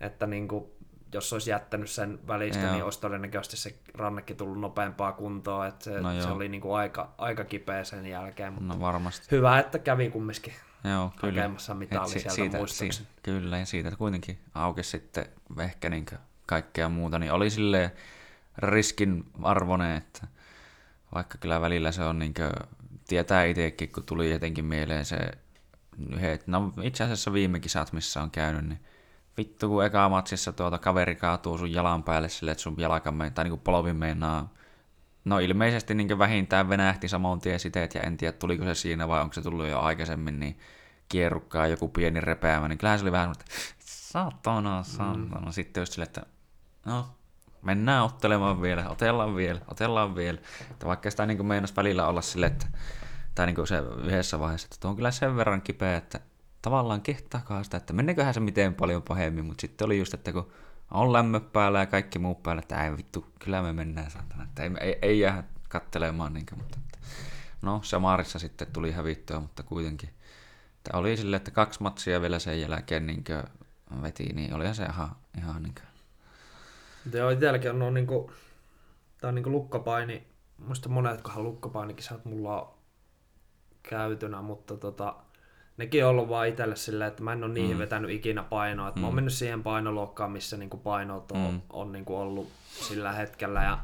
että niinku, jos olisi jättänyt sen välistä, Joo. niin olisi todennäköisesti se rannekin tullut nopeampaa kuntoa. Että se, no se oli niin kuin aika, aika kipeä sen jälkeen. Mutta no varmasti. Hyvä, että kävi kumminkin Joo, kyllä. hakemassa mitali si- sieltä siitä, si- Kyllä, ja siitä kuitenkin auki sitten ehkä niin kaikkea muuta, niin oli silleen riskin arvoinen, että vaikka kyllä välillä se on niin kuin, tietää itsekin, kun tuli jotenkin mieleen se yhdet, no itse asiassa viime kisat, missä on käynyt, niin vittu kun eka matsissa tuota kaveri kaatuu sun jalan päälle sille, että sun jalka me, tai niinku polvi meinaa No ilmeisesti niin vähintään venähti samoin tien siteet ja en tiedä tuliko se siinä vai onko se tullut jo aikaisemmin, niin kierrukkaa joku pieni repeämä, niin kyllähän se oli vähän että saatana, saatana. Mm. Sitten just sille, että no mennään ottelemaan vielä, otellaan vielä, otellaan vielä. Että vaikka sitä niin meinas välillä olla sille, että tai niin se yhdessä vaiheessa, että on kyllä sen verran kipeä, että tavallaan kehtaakaan sitä, että menneköhän se miten paljon pahemmin, mutta sitten oli just, että kun on lämmö päällä ja kaikki muu päällä, että ei vittu, kyllä me mennään saatana, että ei, ei, ei jää kattelemaan niinkö, mutta että, no Samarissa sitten tuli hävittyä, mutta kuitenkin. Että oli silleen, että kaksi matsia vielä sen jälkeen niin veti, niin oli se ihan, ihan niin kuin... Joo, itselläkin on, on niin kuin, tää on niin kuin lukkopaini, muista monetkohan lukkopainikin mulla on käytönä, mutta tota, nekin on ollut vaan itselle silleen, että mä en ole niihin mm. vetänyt ikinä painoa. Että mm. Mä oon mm. mennyt siihen painoluokkaan, missä niinku painot on, mm. on niinku ollut sillä hetkellä. Ja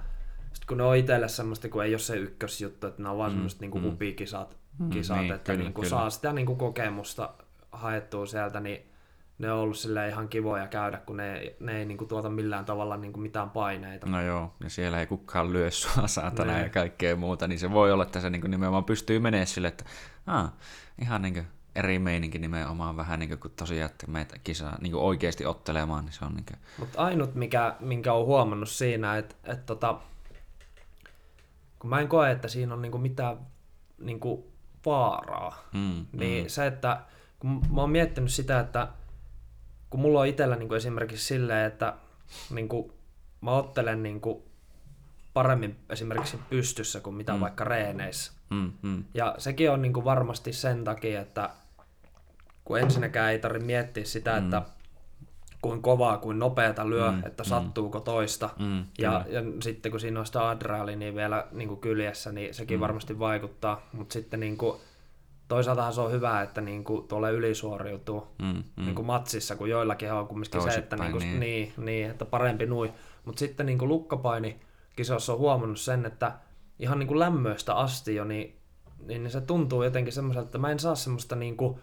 sitten kun ne on itselle semmoista, kun ei ole se ykkösjuttu, että ne on vaan mm. semmoista niinku mm. hupikisat, kisat, mm. niin, että kyllä, niinku kyllä. saa sitä niinku kokemusta haettua sieltä, niin ne on ollut sille ihan kivoja käydä, kun ne, ne ei niinku tuota millään tavalla niinku mitään paineita. No joo, ja siellä ei kukaan lyö sua saatana ne. ja kaikkea muuta, niin se voi olla, että se niinku nimenomaan pystyy menemään sille, että ah, ihan niinku eri meininki nimenomaan vähän niin kuin tosiaan, että meitä kisaa niin kuin oikeasti ottelemaan, niin se on niin kuin... Mutta ainut, mikä, minkä on huomannut siinä, että, että tota, kun mä en koe, että siinä on niin kuin mitään niin kuin vaaraa, mm, niin mm. se, että kun mä oon miettinyt sitä, että kun mulla on itsellä niin kuin esimerkiksi silleen, että niin kuin mä ottelen niin kuin paremmin esimerkiksi pystyssä kuin mitä mm. vaikka reeneissä. Mm, mm. Ja sekin on niin kuin varmasti sen takia, että kun ensinnäkään ei tarvitse miettiä sitä, mm. että kuin kovaa, kuin nopeata lyö, mm, että mm. sattuuko toista. Mm, ja, ja sitten kun siinä on sitä adrenaliinia vielä niin kuin kyljessä, niin sekin mm. varmasti vaikuttaa. Mutta sitten niin kuin, toisaaltahan se on hyvä, että niin kuin tuolle ylisuoriutuu mm, mm. Niin kuin matsissa, kun joillakin on kumminkin se, että niin, kuin, niin. Niin, niin, että parempi nui. Mutta sitten niin kuin lukkopaini kisossa on huomannut sen, että ihan niin kuin lämmöistä asti jo, niin, niin se tuntuu jotenkin semmoiselta, että mä en saa semmoista niin kuin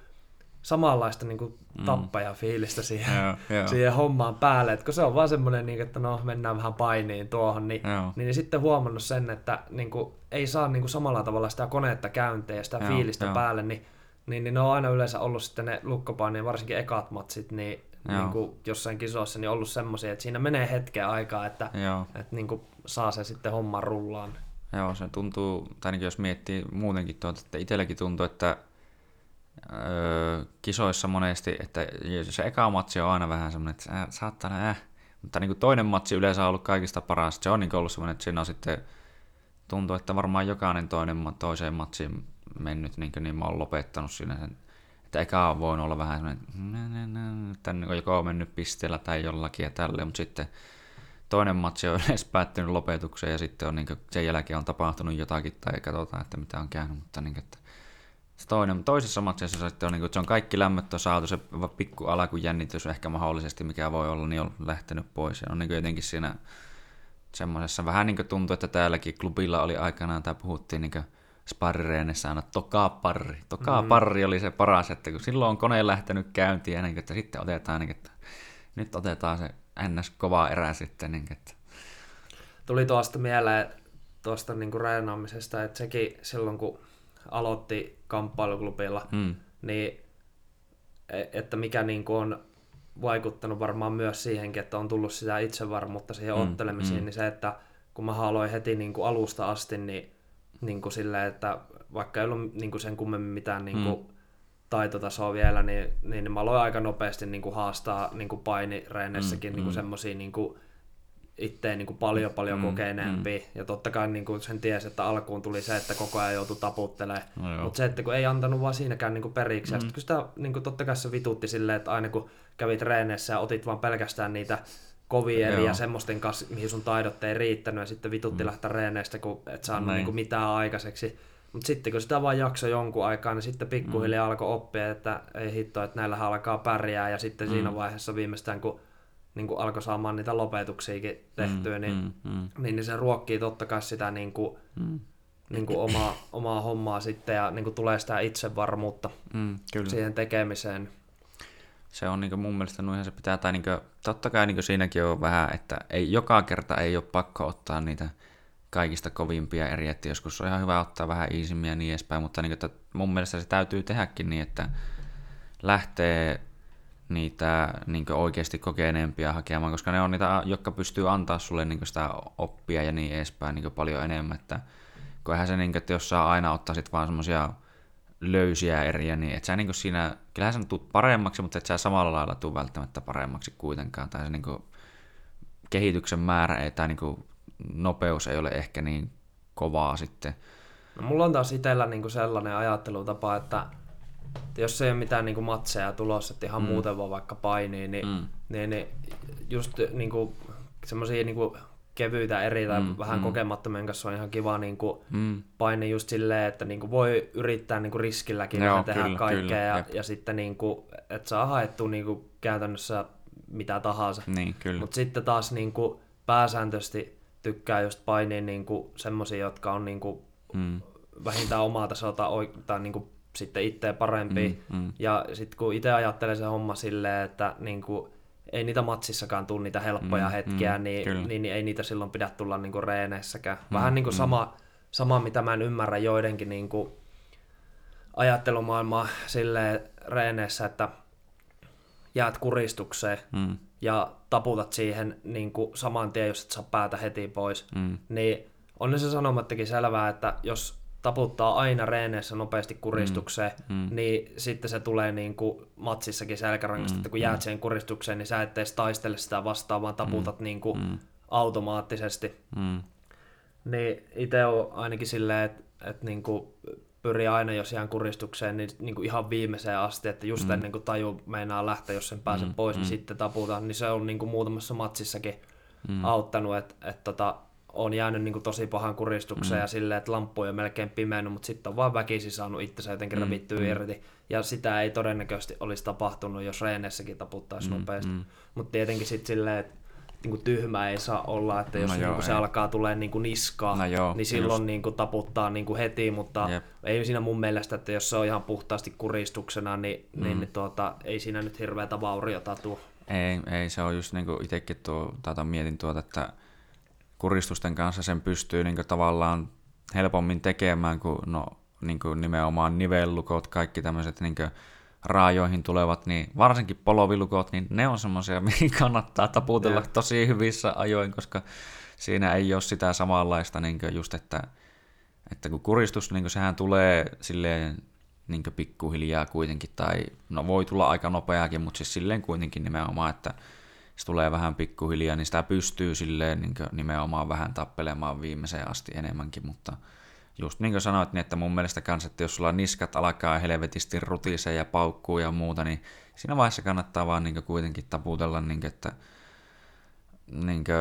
samanlaista niin kuin mm. tappajafiilistä siihen, joo, joo. siihen hommaan päälle. Et kun se on vaan semmoinen, niin, että no mennään vähän painiin tuohon, niin, niin, niin sitten huomannut sen, että niin kuin, ei saa niin kuin samalla tavalla sitä koneetta käyntiin ja sitä joo, fiilistä joo. päälle, niin, niin, niin ne on aina yleensä ollut sitten ne lukkopainien, varsinkin ekat matsit, niin, niin kuin jossain kisoissa niin ollut semmoisia, että siinä menee hetken aikaa, että, että niin kuin saa se sitten homman rullaan. Joo, se tuntuu, tai jos miettii muutenkin tuota, että itselläkin tuntuu, että öö, kisoissa monesti, että se eka matsi on aina vähän semmoinen, että äh, saattaa äh, mutta niin kuin toinen matsi yleensä on ollut kaikista paras. Se on niin ollut semmoinen, että siinä on sitten tuntuu, että varmaan jokainen toinen toiseen matsiin mennyt, niin, kuin, niin mä oon lopettanut siinä sen. Että eka on voinut olla vähän semmoinen, että on joko mennyt pisteellä tai jollakin ja tälleen, mutta sitten toinen matsi on edes päättynyt lopetukseen ja sitten on niin kuin, sen jälkeen on tapahtunut jotakin tai katsotaan, että mitä on käynyt, mutta niin kuin, että toinen, toisessa matsissa se, on, niin kuin, se on kaikki lämmöt on saatu, se pikku alakujännitys ehkä mahdollisesti, mikä voi olla, niin on lähtenyt pois. Ja on niin kuin jotenkin siinä semmoisessa, vähän niin kuin tuntuu, että täälläkin klubilla oli aikanaan, tai puhuttiin niin sparrireenessä aina toka parri. Toka mm. parri oli se paras, että kun silloin on kone lähtenyt käyntiin, ja niin, että sitten otetaan, niin, että nyt otetaan se ns. kova erä sitten. Niin, että. Tuli tuosta mieleen tuosta niin kuin reenaamisesta, että sekin silloin kun aloitti kamppailuklubilla, mm. niin e, että mikä niin kuin on vaikuttanut varmaan myös siihenkin, että on tullut sitä itsevarmuutta siihen mm, ottelemisiin, mm. niin se, että kun mä aloin heti niin kuin alusta asti, niin, niin kuin silleen, että vaikka ei ollut niin kuin sen kummemmin mitään niin kuin mm. taitotasoa vielä, niin, niin mä aloin aika nopeasti niin kuin haastaa niin kuin painireenessäkin mm, niin kuin mm. semmoisia niin kuin itteen niin kuin paljon paljon mm, kokeneempi. Mm. Ja totta kai niin kuin sen tiesi, että alkuun tuli se, että koko ajan joutui taputtelemaan. No Mutta se, että kun ei antanut vaan siinäkään niin kuin periksi. Mm. Ja sitten kun sitä niin kuin totta kai se vitutti silleen, että aina kun kävit treeneissä ja otit vaan pelkästään niitä kovia ja semmoisten kanssa, mihin sun taidot ei riittänyt, ja sitten vitutti mm. lähteä reeneistä, kun et saanut niin kuin mitään aikaiseksi. Mutta sitten kun sitä vaan jaksoi jonkun aikaa, niin sitten pikkuhiljaa mm. alkoi oppia, että ei hitto, että näillä alkaa pärjää, ja sitten mm. siinä vaiheessa viimeistään, kun niin kuin alkoi saamaan niitä lopetuksiakin tehtyä, mm, niin, mm, mm. Niin, niin se ruokkii totta kai sitä niin kuin, mm. niin kuin omaa, omaa hommaa sitten ja niin kuin tulee sitä itsevarmuutta mm, kyllä. siihen tekemiseen. Se on niin kuin mun mielestä nuihan se pitää, tai niin kuin, totta kai niin kuin siinäkin on vähän, että ei, joka kerta ei ole pakko ottaa niitä kaikista kovimpia eri, että joskus on ihan hyvä ottaa vähän iisimmiä ja niin edespäin, mutta niin kuin, että mun mielestä se täytyy tehdäkin niin, että lähtee niitä niin oikeasti kokeneempia hakemaan, koska ne on niitä, jotka pystyy antaa sulle niin sitä oppia ja niin edespäin niin paljon enemmän. Että, kun eihän se, niin että jos sä aina ottaisit vaan semmoisia löysiä eriä, niin et sä niin siinä, kyllähän sä tuut paremmaksi, mutta et sä samalla lailla tuu välttämättä paremmaksi kuitenkaan. Tai se niin kehityksen määrä ei, tai niin nopeus ei ole ehkä niin kovaa sitten. No, mulla on taas itsellä niin sellainen ajattelutapa, että jos ei ole mitään niin kuin matseja tulossa, että ihan mm. muuten vaan vaikka painii, niin, mm. niin, niin just niin kuin, semmoisia niin kuin kevyitä eri tai mm, vähän mm. kokemattomien kanssa on ihan kiva niin kuin mm. paini just silleen, että niin kuin voi yrittää niin kuin riskilläkin Joo, tehdä kyllä, kaikkea kyllä, ja, ja sitten niin kuin, että saa haettua niin kuin käytännössä mitä tahansa. Niin, Mutta sitten taas niin kuin pääsääntöisesti tykkää just painia niin semmoisia, jotka on niin kuin mm. vähintään omaa tasolta tai niin kuin sitten itse parempi. Mm, mm. Ja sitten kun itse ajattelee se homma silleen, että niin kuin, ei niitä matsissakaan tule niitä helppoja mm, hetkiä, mm, niin, niin, niin ei niitä silloin pidä tulla niin kuin reeneissäkään. Mm, Vähän niin kuin mm. sama, sama, mitä mä en ymmärrä joidenkin niin kuin ajattelumaailmaa silleen reeneissä, että jäät kuristukseen mm. ja taputat siihen niin kuin saman tien, jos et saa päätä heti pois, mm. niin on se sanomattakin selvää, että jos taputtaa aina reeneissä nopeasti kuristukseen, mm, mm. niin sitten se tulee niin kuin matsissakin selkärangasta, mm, että kun jäät mm. siihen kuristukseen, niin sä et edes taistele sitä vastaan, vaan taputat mm, niin kuin mm. automaattisesti. Mm. Niin itse on ainakin silleen, että, että niin kuin pyrii aina, jos ihan kuristukseen, niin, niin kuin ihan viimeiseen asti, että just mm. ennen kuin taju meinaa lähteä, jos sen pääsen mm. pois, niin mm. niin sitten taputaan, niin se on niin kuin muutamassa matsissakin mm. auttanut, että, että tota, on jäänyt niin kuin tosi pahan kuristukseen mm. ja silleen, että lamppu on melkein pimennyt, mutta sitten on vaan väkisin saanut itsensä jotenkin mm. rävittyä mm. irti. Ja sitä ei todennäköisesti olisi tapahtunut, jos reeneissäkin taputtaisi mm. nopeasti. Mm. Mutta tietenkin sitten silleen, että niin kuin tyhmä ei saa olla, että jos no joo, niin kuin se alkaa tulee niin kuin niskaa, no joo, niin silloin niin kuin taputtaa niin kuin heti, mutta Jep. ei siinä mun mielestä, että jos se on ihan puhtaasti kuristuksena, niin, mm. niin, niin tuota, ei siinä nyt hirveätä vauriota tule. Ei, ei, se on just niin kuin itsekin tuo, mietin tuota, että kuristusten kanssa sen pystyy niin kuin tavallaan helpommin tekemään kuin, no, niin kuin nimenomaan nivellukot, kaikki tämmöiset niin kuin raajoihin tulevat, niin varsinkin polovilukot, niin ne on semmoisia, mihin kannattaa taputella yeah. tosi hyvissä ajoin, koska siinä ei ole sitä samanlaista niin just, että, että kun kuristus, niin sehän tulee silleen niin pikkuhiljaa kuitenkin, tai no voi tulla aika nopeakin, mutta siis silleen kuitenkin nimenomaan, että se tulee vähän pikkuhiljaa, niin sitä pystyy silleen niin nimenomaan vähän tappelemaan viimeiseen asti enemmänkin, mutta just niin kuin sanoit, niin että mun mielestä kans, että jos sulla niskat alkaa helvetisti rutisee ja paukkuu ja muuta, niin siinä vaiheessa kannattaa vaan niin kuitenkin taputella, niin kuin, että niin kuin,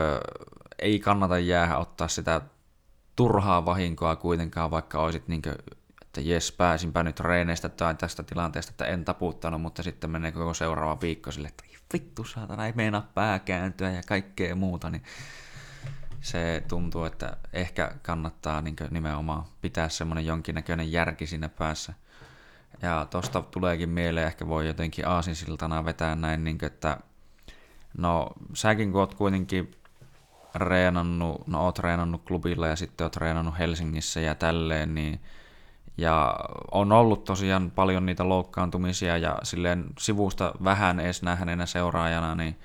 ei kannata jäädä ottaa sitä turhaa vahinkoa kuitenkaan, vaikka olisit niin kuin, että jes, pääsinpä nyt reeneistä tai tästä tilanteesta, että en taputtanut, mutta sitten menee koko seuraava viikko sille, että vittu saatana, ei meinaa pää kääntyä ja kaikkea muuta, niin se tuntuu, että ehkä kannattaa niin nimenomaan pitää semmoinen jonkinnäköinen järki siinä päässä. Ja tosta tuleekin mieleen, ehkä voi jotenkin aasinsiltana vetää näin, niin kuin, että no säkin kun oot kuitenkin reenannut, no oot reenannut klubilla ja sitten oot treenannut Helsingissä ja tälleen, niin ja on ollut tosiaan paljon niitä loukkaantumisia ja silleen sivusta vähän edes nähneenä seuraajana, niin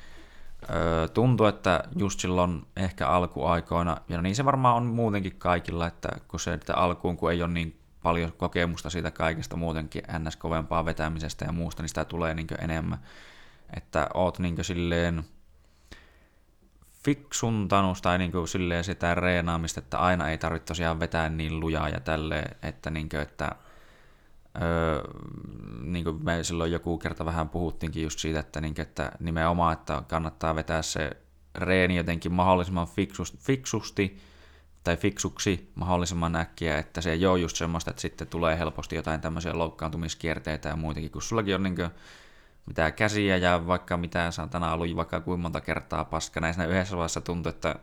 öö, tuntuu, että just silloin ehkä alkuaikoina, ja niin se varmaan on muutenkin kaikilla, että kun se että alkuun, kun ei ole niin paljon kokemusta siitä kaikesta muutenkin ns. kovempaa vetämisestä ja muusta, niin sitä tulee niin enemmän. Että oot niin silleen fiksuntanut tai niin kuin silleen sitä reenaamista, että aina ei tarvitse tosiaan vetää niin lujaa ja tälleen, että, niin kuin, että öö, niin kuin me silloin joku kerta vähän puhuttiinkin just siitä, että, niin kuin, että nimenomaan, että kannattaa vetää se reeni jotenkin mahdollisimman fiksusti, fiksusti tai fiksuksi mahdollisimman äkkiä, että se ei ole just semmoista, että sitten tulee helposti jotain tämmöisiä loukkaantumiskierteitä ja muitakin, kun sullakin on niin kuin, mitä käsiä ja vaikka mitä saatana ollut vaikka kuinka monta kertaa paskana. Ja siinä yhdessä vaiheessa tuntui, että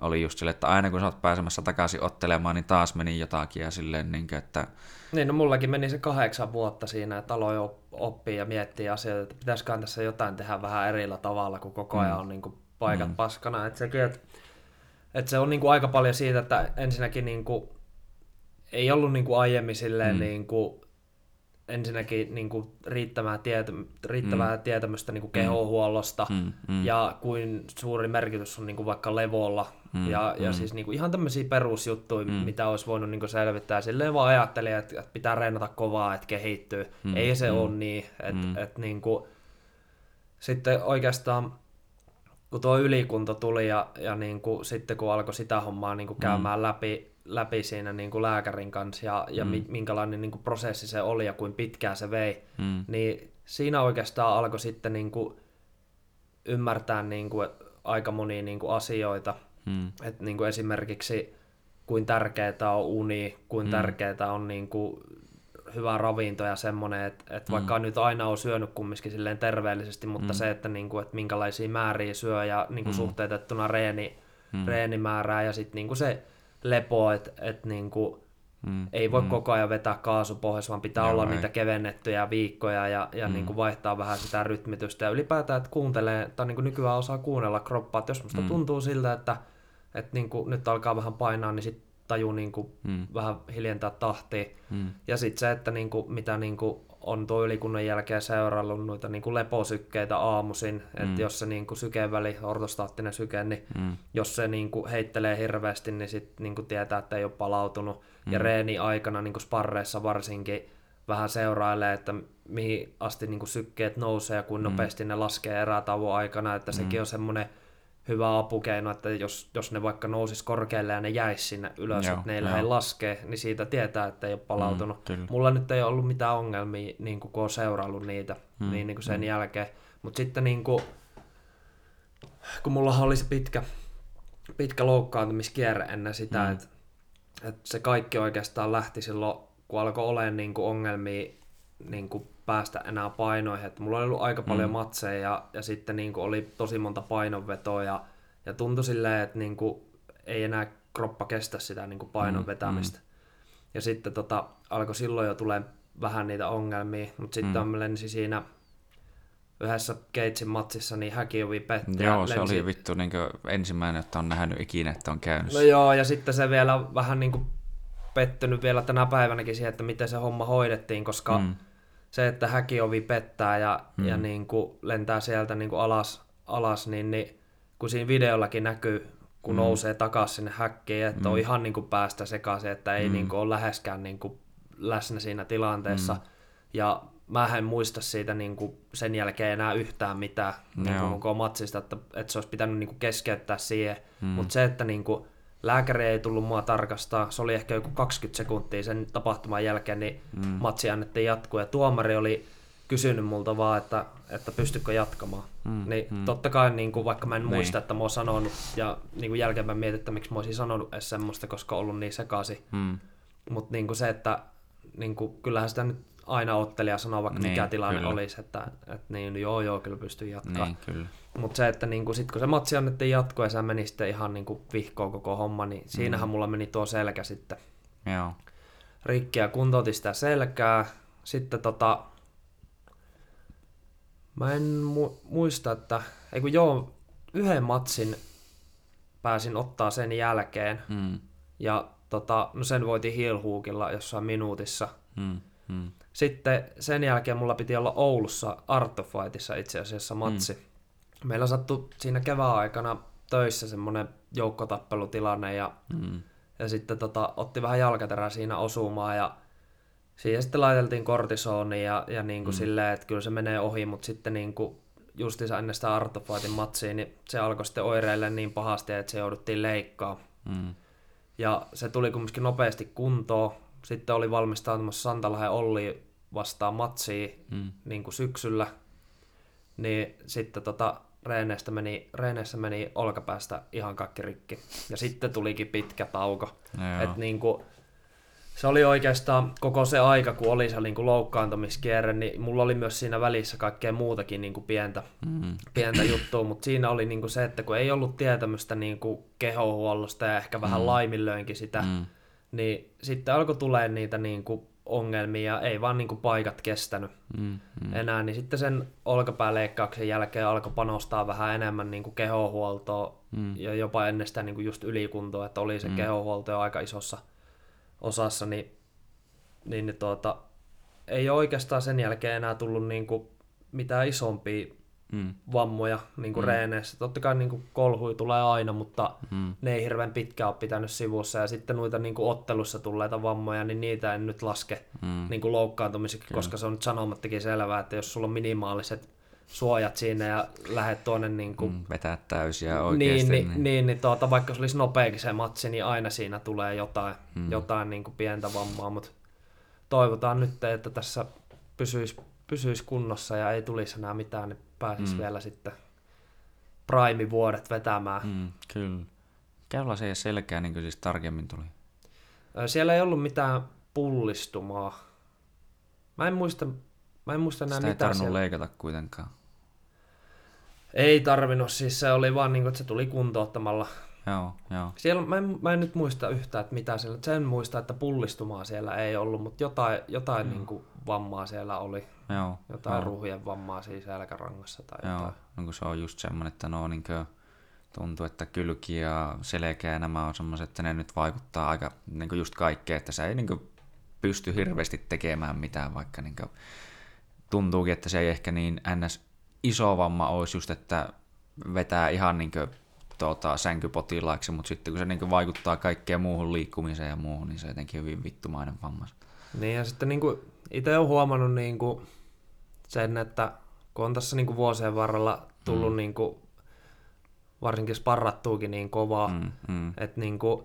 oli just sille, että aina kun sä oot pääsemässä takaisin ottelemaan, niin taas meni jotakin ja silleen, niin kuin, että... Niin, no mullakin meni se kahdeksan vuotta siinä, että aloin oppia ja miettiä asioita, että pitäisiköhän tässä jotain tehdä vähän erillä tavalla, kun koko ajan mm. on niin kuin paikat mm. paskana. Että sekin, että, että se on niin kuin aika paljon siitä, että ensinnäkin niin kuin, ei ollut niin kuin aiemmin silleen mm. niin kuin, ensinnäkin niin kuin riittävää, tietä, riittävää mm. tietämystä niin kuin kehohuollosta mm. Mm. ja kuin suuri merkitys on niin kuin vaikka levolla. Mm. Ja, ja mm. siis niin kuin ihan tämmöisiä perusjuttuja, mm. mitä olisi voinut niin kuin selvittää. Silleen vaan ajattelin, että, että pitää reenata kovaa, että kehittyy. Mm. Ei se mm. ole niin. Että, mm. että niin kuin, sitten oikeastaan kun tuo ylikunto tuli ja, ja niin kuin, sitten kun alkoi sitä hommaa niin kuin mm. käymään mm. läpi, läpi siinä niin kuin lääkärin kanssa ja, ja mm. minkälainen niin kuin prosessi se oli ja kuin pitkään se vei, mm. niin siinä oikeastaan alkoi sitten niin kuin ymmärtää niin kuin aika monia niin kuin asioita. Mm. Et niin kuin esimerkiksi kuin tärkeää on uni, kuin mm. tärkeää on niin kuin hyvä ravinto ja semmoinen, että, että mm. vaikka nyt aina on syönyt kumminkin silleen terveellisesti, mutta mm. se, että, niin kuin, että minkälaisia määriä syö ja niin kuin mm. suhteutettuna reeni, mm. reenimäärää ja sitten niin kuin se lepo, että et niinku, Mm, ei voi mm. koko ajan vetää kaasu pohjassa, vaan pitää Joo, olla ei. niitä kevennettyjä viikkoja ja, ja mm. niin kuin vaihtaa vähän sitä rytmitystä. Ja ylipäätään, että kuuntelee, tai niin kuin nykyään osaa kuunnella kroppaa, että jos musta mm. tuntuu siltä, että, että niin kuin nyt alkaa vähän painaa, niin sitten tajuu niin kuin mm. vähän hiljentää tahtia. Mm. Ja sitten se, että niin kuin, mitä niin kuin on tuo ylikunnan jälkeen seuraillut noita niin kuin leposykkeitä aamuisin, mm. että jos se niin kuin sykeväli, ortostaattinen syke, niin mm. jos se niin kuin heittelee hirveästi, niin sitten niin kuin tietää, että ei ole palautunut. Mm. Ja reeni aikana niin kuin sparreissa varsinkin vähän seurailee, että mihin asti niin kuin sykkeet nousee ja kuinka mm. nopeasti ne laskee erätauon aikana, että mm. sekin on semmoinen hyvä apukeino, että jos, jos ne vaikka nousis korkealle ja ne jäisi sinne ylös, joo, että ne ei laskee, niin siitä tietää, että ei ole palautunut. Mm, Mulla nyt ei ollut mitään ongelmia, niin kuin, kun on seuraillut niitä mm, niin, niin kuin sen mm. jälkeen. Mutta sitten niin kuin, kun mulla oli se pitkä, pitkä loukkaantumiskierre ennen sitä, mm. että, että se kaikki oikeastaan lähti silloin, kun alkoi olemaan niin kuin ongelmia niin kuin päästä enää painoihin. Et mulla oli ollut aika paljon mm. matseja ja, ja sitten niin kuin oli tosi monta painonvetoa ja, ja tuntui silleen, että niin kuin ei enää kroppa kestä sitä niin kuin painon mm. vetämistä. Mm. Ja sitten tota, alkoi silloin jo tulee vähän niitä ongelmia, mutta sitten mm. lensi siinä yhdessä Keitsin matsissa, niin häkiovi petti. Joo, se lensi... oli vittu niin ensimmäinen, että on nähnyt ikinä, että on käynyt. No joo, ja sitten se vielä vähän niin kuin pettynyt vielä tänä päivänäkin siihen, että miten se homma hoidettiin, koska mm se, että häkiovi pettää ja, mm. ja niin kuin lentää sieltä niin kuin alas, alas niin, niin kun siinä videollakin näkyy, kun mm. nousee takaisin sinne häkkiin, että mm. on ihan niin kuin päästä sekaisin, että ei mm. niin kuin ole läheskään niin kuin läsnä siinä tilanteessa. Mm. Ja mä en muista siitä niin kuin sen jälkeen enää yhtään mitään niin kuin matsista, että, että se olisi pitänyt niin kuin keskeyttää siihen. Mm. Mutta se, että niin kuin, lääkäri ei tullut mua tarkastaa, se oli ehkä joku 20 sekuntia sen tapahtuman jälkeen, niin mm. matsi annettiin jatkuu ja tuomari oli kysynyt multa vaan, että, että pystykö jatkamaan. Mm, niin mm. totta kai niin kuin, vaikka mä en niin. muista, että mä oon sanonut ja niin kuin jälkeenpäin mietin, että miksi mä olisin sanonut edes semmoista, koska ollut niin sekasi. Mm. Mutta niin se, että niin kuin, kyllähän sitä nyt aina ottelija sanoo, vaikka niin, mikä tilanne kyllä. olisi, että, että niin, joo joo, kyllä pystyy jatkaa. Niin, kyllä. Mutta se, että niinku, sit kun se matsi annettiin jatkoa ja se meni sitten ihan niinku vihkoon koko homma, niin siinähän mm. mulla meni tuo selkä sitten Joo. rikki ja kuntoutin sitä selkää. Sitten tota, mä en mu- muista, että, ei kun joo, yhden matsin pääsin ottaa sen jälkeen. Mm. Ja tota, no sen voitin heel jossain minuutissa. Mm. Mm. Sitten sen jälkeen mulla piti olla Oulussa Artofightissa itse asiassa matsi. Mm meillä sattui siinä kevään aikana töissä semmoinen joukkotappelutilanne ja, mm. ja sitten tota, otti vähän jalkaterää siinä osumaan ja siihen sitten laiteltiin kortisoni ja, ja niin kuin mm. silleen, että kyllä se menee ohi, mutta sitten niin kuin justiinsa ennen sitä Artofaitin matsia, niin se alkoi sitten oireille niin pahasti, että se jouduttiin leikkaa. Mm. Ja se tuli kumminkin nopeasti kuntoon. Sitten oli valmistautumassa Santalahen Olli vastaan matsiin mm. niin kuin syksyllä. Niin sitten tota, reeneistä meni, reeneissä meni olkapäästä ihan kaikki rikki. Ja sitten tulikin pitkä tauko. Et niin kuin, se oli oikeastaan koko se aika, kun oli se niin kuin loukkaantumiskierre, niin mulla oli myös siinä välissä kaikkea muutakin niin kuin pientä, mm. pientä juttua, mutta siinä oli niin kuin se, että kun ei ollut tietämystä niin kuin kehohuollosta ja ehkä vähän mm. laiminlöinkin sitä, mm. niin sitten alkoi tulee niitä niin kuin ongelmia ja ei vaan niin kuin paikat kestänyt mm, mm. enää, niin sitten sen olkapääleikkauksen jälkeen alkoi panostaa vähän enemmän niin kuin kehohuoltoa mm. ja jopa ennen sitä niin kuin just ylikuntoa, että oli se mm. kehohuolto jo aika isossa osassa, niin, niin, niin tuota, ei ole oikeastaan sen jälkeen enää tullut niin kuin mitään isompia mm. vammoja niin kuin mm. reeneissä. Totta kai niin kuin kolhui tulee aina, mutta mm. ne ei hirveän pitkään ole pitänyt sivussa. Ja sitten noita niin kuin ottelussa tulleita vammoja, niin niitä en nyt laske mm. niin kuin loukkaantumiseksi, koska se on nyt sanomattakin selvää, että jos sulla on minimaaliset suojat siinä ja lähdet tuonne niin kuin... Mm, vetää täysiä oikeasti. Niin, niin, niin, niin tuota, vaikka se olisi nopeakin se matsi, niin aina siinä tulee jotain, mm. jotain niin kuin pientä vammaa, mutta toivotaan nyt, että tässä pysyisi, pysyisi kunnossa ja ei tulisi enää mitään, niin pääsisi mm. vielä sitten prime-vuodet vetämään. Mm, kyllä. Käy se selkää, niin kuin siis tarkemmin tuli? Siellä ei ollut mitään pullistumaa. Mä en muista, mä en muista enää Sitä mitään ei siellä. leikata kuitenkaan. Ei tarvinnut, siis se oli vaan niin kuin, että se tuli kuntouttamalla, Joo, joo. Siellä, mä, en, mä en nyt muista yhtään, että mitä siellä, sen muista, että pullistumaa siellä ei ollut, mutta jotain, jotain mm. niin kuin vammaa siellä oli. Joo, Jotain joo. ruuhien vammaa siinä selkärangassa tai Joo, jotain. no kun se on just semmoinen, että no niin tuntuu, että kylki ja selkeä ja nämä on semmoiset, että ne nyt vaikuttaa aika niin just kaikkeen, että se ei niin pysty hirveästi tekemään mitään, vaikka niin tuntuukin, että se ei ehkä niin ns. iso vamma olisi just, että vetää ihan niin kuin, tuota, sänkypotilaaksi, mutta sitten kun se niin vaikuttaa kaikkeen muuhun liikkumiseen ja muuhun, niin se on jotenkin hyvin vittumainen vamma. Niin ja sitten niin itse olen huomannut niin kuin sen, että kun on tässä niin kuin vuosien varrella tullut mm. niin kuin, varsinkin sparrattuukin niin kovaa, mm, mm. että niin kuin,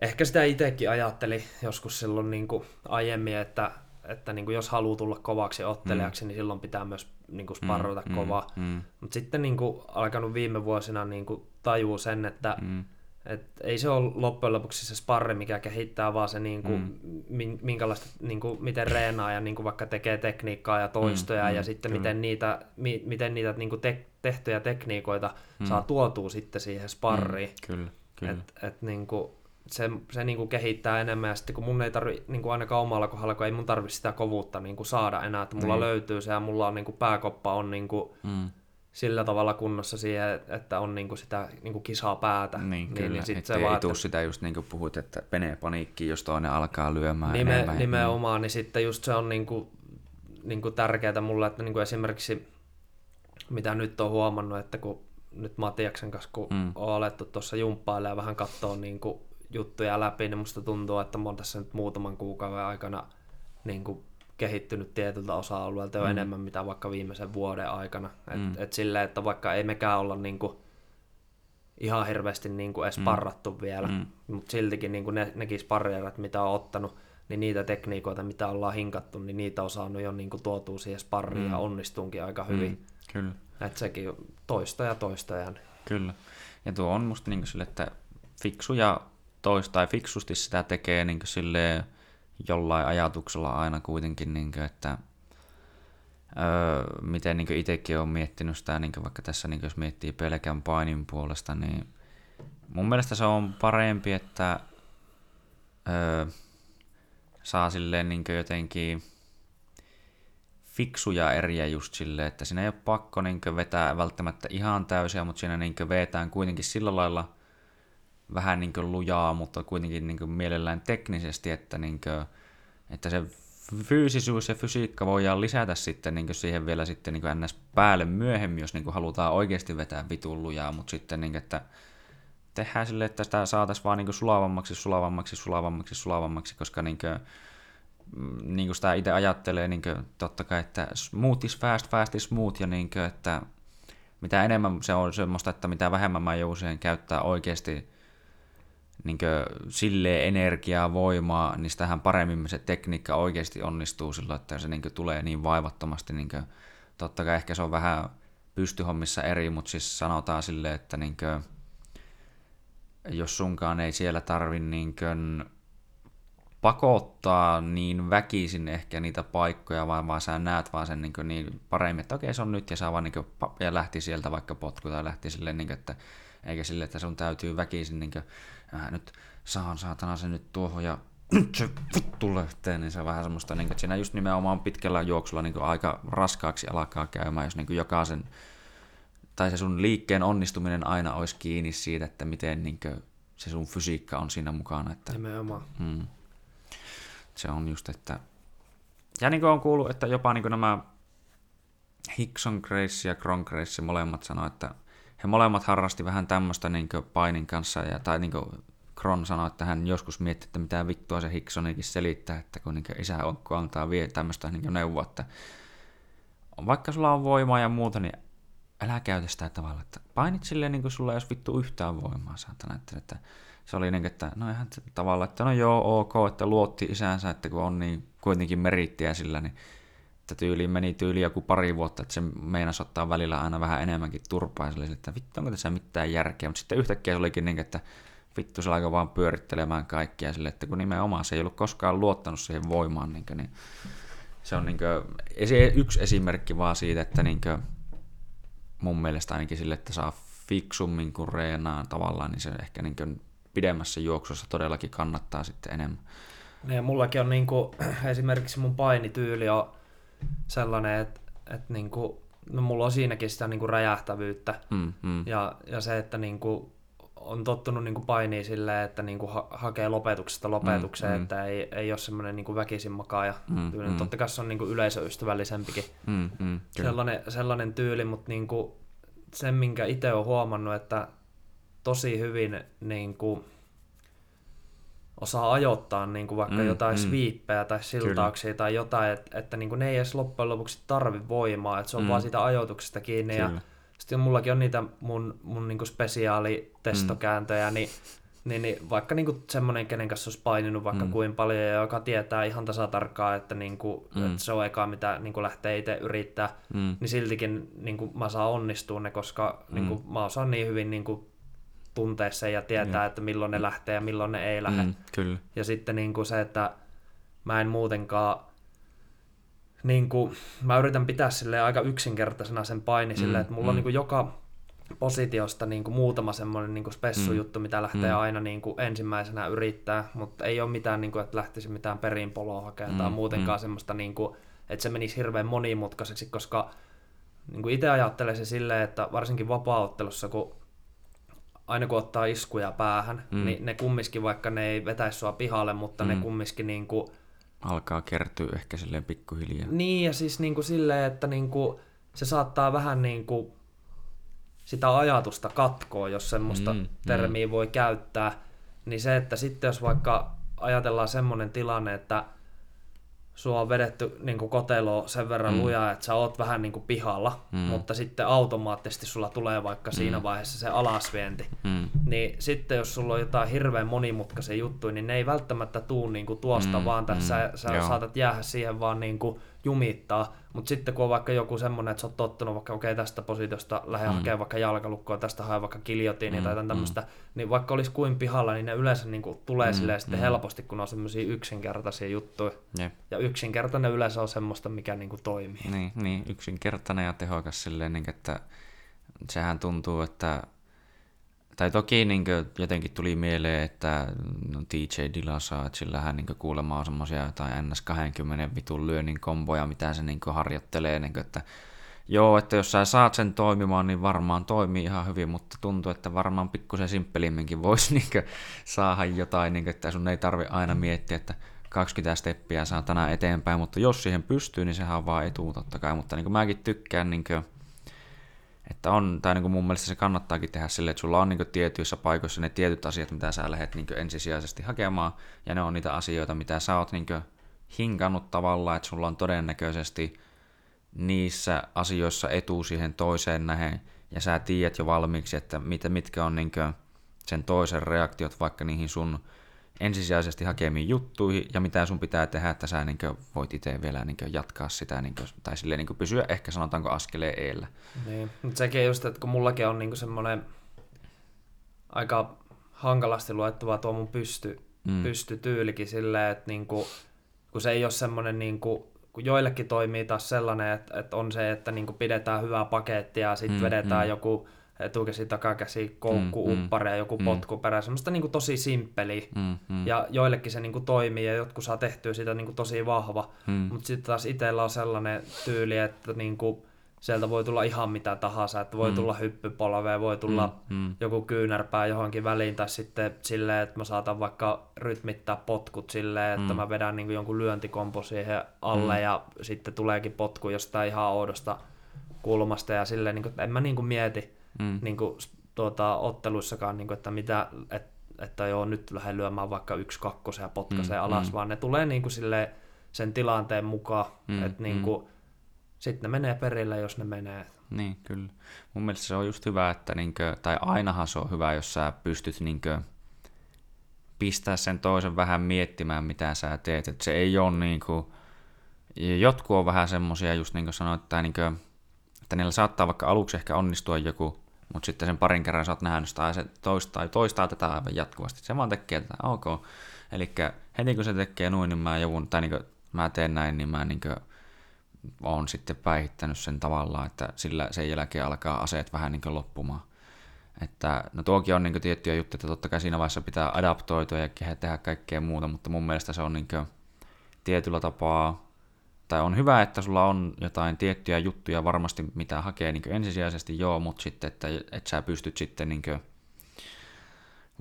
ehkä sitä itsekin ajatteli joskus silloin niin kuin aiemmin, että, että niin kuin jos haluaa tulla kovaksi ottelijaksi, mm. niin silloin pitää myös niin kuin sparrata mm, kovaa. Mm, mm. Mutta sitten niin kuin, alkanut viime vuosina niin kuin tajuu sen, että mm. Et ei se ole loppujen lopuksi se sparri, mikä kehittää, vaan se niinku, mm. minkälaista, niinku, miten reenaa ja niinku, vaikka tekee tekniikkaa ja toistoja mm, ja mm, sitten kyllä. miten niitä, mi, miten niitä niinku, te, tehtyjä tekniikoita mm. saa tuotua sitten siihen sparriin. Mm, kyllä, kyllä. Et, et, niinku, se, se niinku kehittää enemmän ja sitten kun mun ei tarvi niinku ainakaan omalla kohdalla, kun ei mun tarvi sitä kovuutta niinku saada enää, että mulla mm. löytyy se ja mulla on niinku pääkoppa on niinku, mm sillä tavalla kunnossa siihen, että on niinku sitä niinku kisaa päätä. Niin, niin kyllä. Niin sit se ei, tule sitä just niin kuin puhut, että menee paniikkiin, jos toinen alkaa lyömään Nime, enemmän. Nimenomaan, niin sitten just se on niinku, niinku tärkeää mulle, että niinku esimerkiksi mitä nyt on huomannut, että kun nyt Matiaksen kanssa, kun mm. on alettu tuossa jumppailemaan ja vähän katsoa niinku juttuja läpi, niin musta tuntuu, että mä oon tässä nyt muutaman kuukauden aikana niinku kehittynyt tietyltä osa-alueelta jo mm. enemmän, mitä vaikka viimeisen vuoden aikana. Et, mm. et silleen, että vaikka ei mekään olla niinku ihan hirveästi niinku edes mm. parrattu vielä, mm. mutta siltikin niinku ne, nekin sparrierat, mitä on ottanut, niin niitä tekniikoita, mitä ollaan hinkattu, niin niitä on saanut jo niinku tuotua siihen sparriin mm. ja onnistuunkin aika hyvin. Mm. Kyllä. Että sekin toista ja toista. Ja... Kyllä. Ja tuo on musta niinku sille, että fiksu ja toista tai fiksusti sitä tekee niinku silleen, jollain ajatuksella aina kuitenkin, niin kuin, että öö, miten niin itsekin olen miettinyt sitä, niin vaikka tässä niin jos miettii pelkän painin puolesta, niin mun mielestä se on parempi, että öö, saa silleen niin jotenkin fiksuja eriä just silleen, että siinä ei ole pakko niin vetää välttämättä ihan täysiä, mutta siinä niin vetään kuitenkin sillä lailla – vähän niin kuin lujaa, mutta kuitenkin niin kuin mielellään teknisesti, että, niin kuin, että se fyysisyys ja fysiikka voidaan lisätä sitten niin kuin siihen vielä sitten niin kuin ns. päälle myöhemmin, jos niin kuin halutaan oikeasti vetää vitun lujaa, mutta sitten niin kuin, että tehdään sille, että sitä saataisiin vaan niin kuin sulavammaksi, sulavammaksi, sulavammaksi, sulavammaksi, koska niin kuin, mm, niin kuin sitä itse ajattelee, niin kuin, totta kai, että smooth is fast, fast is smooth, ja niin kuin, että mitä enemmän se on semmoista, että mitä vähemmän mä jousen käyttää oikeasti niin silleen energiaa, voimaa, niin sitähän paremmin se tekniikka oikeasti onnistuu silloin, että se niin tulee niin vaivattomasti. Niin kuin, totta kai ehkä se on vähän pystyhommissa eri, mutta siis sanotaan silleen, että niin kuin, jos sunkaan ei siellä tarvi niin kuin, pakottaa niin väkisin ehkä niitä paikkoja, vaan, vaan sä näet vaan sen niin, niin paremmin, että okei se on nyt ja saa vaan niin kuin, ja lähti sieltä vaikka potku tai lähti silleen, niin kuin, että eikä sille, että sun täytyy väkisin niin kuin, äh, nyt saan saatana se nyt tuohon ja se vittu lähtee, niin se on vähän semmoista, niin kuin, että siinä just nimenomaan pitkällä juoksulla niin kuin aika raskaaksi alkaa käymään, jos niin kuin jokaisen, tai se sun liikkeen onnistuminen aina olisi kiinni siitä, että miten niin kuin, se sun fysiikka on siinä mukana. Että, Nimenomaan. Hmm, se on just, että ja niin kuin on kuullut, että jopa niin kuin nämä Hickson Grace ja Kron Grace molemmat sanoo, että he molemmat harrasti vähän tämmöistä niin painin kanssa, ja, tai niin Kron sanoi, että hän joskus mietti, että mitä vittua se Hicksonikin selittää, että kun niin isä onko antaa vie tämmöistä niin neuvoa, että vaikka sulla on voimaa ja muuta, niin älä käytä sitä tavalla, että painit silleen niin kuin sulla ei olisi vittu yhtään voimaa, saatana, että, että se oli niin, että no ihan tavalla, että no joo, ok, että luotti isänsä, että kun on niin kuitenkin merittiä sillä, niin että tyyliin meni tyyli joku pari vuotta, että se meinasi ottaa välillä aina vähän enemmänkin turpaa, ja se oli että vittu, onko tässä mitään järkeä, mutta sitten yhtäkkiä se olikin niin, että vittu se alkoi vaan pyörittelemään kaikkia sille, että kun nimenomaan se ei ollut koskaan luottanut siihen voimaan, niin, niin se on niin kuin, yksi esimerkki vaan siitä, että niin kuin, mun mielestä ainakin sille, että saa fiksummin kuin reenaa tavallaan, niin se ehkä niin kuin pidemmässä juoksussa todellakin kannattaa sitten enemmän. Ja mullakin on niin kuin, esimerkiksi mun painityyli on sellainen, että, että niin kuin, no mulla on siinäkin sitä niin kuin räjähtävyyttä. Mm, mm. Ja, ja se, että niin kuin, on tottunut niin kuin painia silleen, että niin kuin ha- hakee lopetuksesta lopetukseen, mm, mm. että ei, ei ole semmoinen niin väkisin makaaja mm, tyyli. Mm. Totta kai se on niin kuin yleisöystävällisempikin Mm, mm, kyllä. sellainen, sellainen tyyli, mutta niin kuin sen, minkä itse olen huomannut, että tosi hyvin niin kuin osaa ajoittaa niin kuin vaikka Mm, jotain mm. sviippejä tai siltauksia tai jotain, että, että niin kuin ne ei edes loppujen lopuksi tarvi voimaa, että se on Mm. vaan siitä ajoituksesta kiinni. Ja Kyllä. sitten mullakin on niitä mun, mun niin kuin spesiaalitestokääntöjä, niin, niin, niin vaikka niin kuin semmoinen, kenen kanssa olisi paininut vaikka Mm. kuin paljon ja joka tietää ihan tasatarkkaan, että, niin kuin, Mm. että se on eka, mitä niin kuin lähtee itse yrittää, Mm, niin siltikin niin kuin mä saan onnistua ne, koska Mm. niin kuin, mä osaan niin hyvin niin kuin, tuntea sen ja tietää, että milloin ne lähtee ja milloin ne ei lähde. mm, kyllä. Ja sitten niin kuin se, että mä en muutenkaan, niin kuin, mä yritän pitää sille aika yksinkertaisena sen paini sille, Mm, että mulla on mm. niin kuin joka positiosta niin kuin muutama semmoinen niin kuin spessujuttu, mitä lähtee Mm. aina niin kuin ensimmäisenä yrittää, mutta ei ole mitään, niin kuin, että lähtisi mitään perinpoloa hakemaan tai Mm, muutenkaan mm. semmoista, niin kuin, että se menisi hirveän monimutkaiseksi, koska niin kuin itse ajattelen se silleen, että varsinkin vapaaottelussa, kun aina kun ottaa iskuja päähän, Mm. mm. niin ne kumminkin, vaikka ne ei vetäisi sua pihalle, mutta mm. ne Mm. kumminkin niin kuin, Alkaa kertyä ehkä silleen pikkuhiljaa. niin ja siis niin kuin silleen, että niin kuin, se saattaa vähän niin kuin sitä ajatusta katkoa, jos semmoista Mm, mm. mm. termiä voi käyttää, niin se, että sitten jos vaikka ajatellaan semmoinen tilanne, että sua on vedetty niin kuin koteloon sen verran Mm. mm. lujaa, että sä oot vähän niin kuin pihalla, Mm. mm. mutta sitten automaattisesti sulla tulee vaikka mm. siinä vaiheessa se alasvienti, Mm, niin sitten jos sulla on jotain hirveän monimutkaisia juttuja, niin ne ei välttämättä tuu niinku tuosta, Mm, mm, vaan tässä mm, sä joo. saatat jäädä siihen vaan niinku jumittaa. Mutta sitten kun on vaikka joku semmoinen, että sä oot tottunut vaikka okei tästä positiosta lähde Mm. mm. hakemaan vaikka jalkalukkoa, tästä hae vaikka kiljotiini Mm, mm, tai jotain tämmöistä, niin vaikka olisi kuin pihalla, niin ne yleensä niinku tulee Mm, mm, silleen sitten mm. helposti, kun on semmoisia yksinkertaisia juttuja. jep. Ja yksinkertainen yleensä on semmoista, mikä niinku toimii. Niin, niin, yksinkertainen ja tehokas silleen, niin, että sehän tuntuu, että tai toki niin jotenkin tuli mieleen, että no, DJ Dilasa, että sillähän niin kuulemma on semmoisia jotain NS20 vitun lyönnin komboja, mitä se niin harjoittelee, niin että joo, että jos sä saat sen toimimaan, niin varmaan toimii ihan hyvin, mutta tuntuu, että varmaan pikkusen simppelimminkin voisi niin saada jotain, niin että sun ei tarvi aina miettiä, että 20 steppiä saa tänään eteenpäin, mutta jos siihen pystyy, niin sehän on vaan etu totta kai, mutta niin mäkin tykkään, niin kuin, että on, tai niin kuin mun mielestä se kannattaakin tehdä silleen, että sulla on niin tietyissä paikoissa ne tietyt asiat, mitä sä lähdet niin ensisijaisesti hakemaan, ja ne on niitä asioita, mitä sä oot niin hinkannut tavallaan, että sulla on todennäköisesti niissä asioissa etu siihen toiseen nähen, ja sä tiedät jo valmiiksi, että mit, mitkä on niin sen toisen reaktiot vaikka niihin sun ensisijaisesti hakemiin juttuihin, ja mitä sun pitää tehdä, että sä niin voit itse vielä niin jatkaa sitä, niin kuin, tai silleen niin pysyä ehkä sanotaanko askeleen eellä. Niin, mutta sekin just, että kun mullakin on niinku semmoinen aika hankalasti luettava tuo mun pysty, Mm. pystytyylikin silleen, että niinku, kun se ei ole semmoinen, niinku, kun joillekin toimii taas sellainen, että, että on se, että niinku pidetään hyvää pakettia ja sitten Mm, vedetään mm. joku etukäsi, takakäsi, koukku, Mm, mm, uppari ja joku mm. potkuperä, semmoista niinku tosi simppeliä. Mm, mm, Ja joillekin se niinku toimii ja jotkut saa tehtyä sitä niinku tosi vahva. mm, Mutta sitten taas itsellä on sellainen tyyli, että niinku, sieltä voi tulla ihan mitä tahansa, että voi Mm. tulla hyppypolvea, voi tulla mm, mm, joku kyynärpää johonkin väliin, tai sitten silleen, että mä saatan vaikka rytmittää potkut silleen, että Mm. mä vedän niinku jonkun lyöntikompo siihen alle, Mm. ja sitten tuleekin potku jostain ihan oudosta kulmasta, ja silleen, niinku, en mä niinku mieti mm, niinku, tuota, otteluissakaan, niinku, että mitä, et, että joo, nyt lähden lyömään vaikka yksi kakkosen ja potkaisee Mm, mm, alas, mm. vaan ne tulee niinku silleen sen tilanteen mukaan, Mm, mm, että niinku, sitten ne menee perille, jos ne menee. Niin, kyllä. Mun mielestä se on just hyvä, että niinkö, tai ainahan se on hyvä, jos sä pystyt niinkö pistää sen toisen vähän miettimään, mitä sä teet. Et se ei ole niinku, jotkut on vähän semmosia, just niin kuin sanoit, että, niinkö, että niillä saattaa vaikka aluksi ehkä onnistua joku, mutta sitten sen parin kerran sä oot nähnyt sitä, ja se toistaa, toistaa tätä aivan jatkuvasti. Se vaan tekee tätä, ok. Eli heti kun se tekee noin, niin mä joudun, tai niin mä teen näin, niin mä niin on sitten päihittänyt sen tavallaan, että sillä sen jälkeen alkaa aseet vähän niin loppumaan. Että, no tuokin on niin tiettyjä juttuja, että totta kai siinä vaiheessa pitää adaptoitua ja tehdä kaikkea muuta, mutta mun mielestä se on niin tietyllä tapaa, tai on hyvä, että sulla on jotain tiettyjä juttuja varmasti, mitä hakee niin ensisijaisesti joo, mutta sitten, että, että sä pystyt sitten niin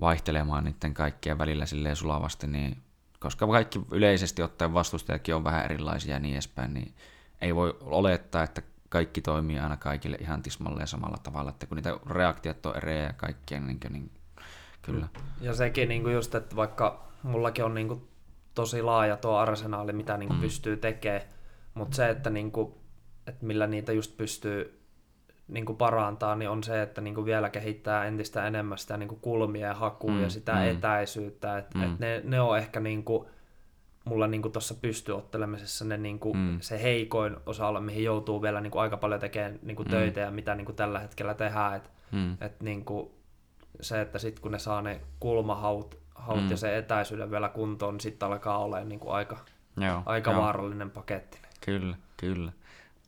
vaihtelemaan niiden kaikkien välillä silleen sulavasti, niin koska kaikki yleisesti ottaen vastustajatkin on vähän erilaisia ja niin edespäin, niin ei voi olettaa, että kaikki toimii aina kaikille ihan tismalleen samalla tavalla, että kun niitä reaktiot on eri ja kaikkea, niin, niin kyllä. Ja sekin niin kuin just, että vaikka mullakin on niin kuin tosi laaja tuo arsenaali, mitä niin kuin mm. pystyy tekemään, mutta se, että, niin kuin, että millä niitä just pystyy niin kuin parantaa, niin on se, että niin kuin vielä kehittää entistä enemmän sitä niin kuin kulmia ja hakua mm, ja sitä mm. etäisyyttä. Et, mm. et ne, ne on ehkä niin kuin, mulla niin tuossa pystyottelemisessa ne, niin kuin, mm. se heikoin osa mihin joutuu vielä niin kuin aika paljon tekemään niin kuin mm. töitä ja mitä niin kuin tällä hetkellä tehdään. Et, mm. et, niin kuin, se, että sitten kun ne saa ne kulmahaut haut mm. ja se etäisyyden vielä kuntoon, niin sitten alkaa olemaan niin kuin aika, joo, aika joo. vaarallinen paketti. Kyllä, kyllä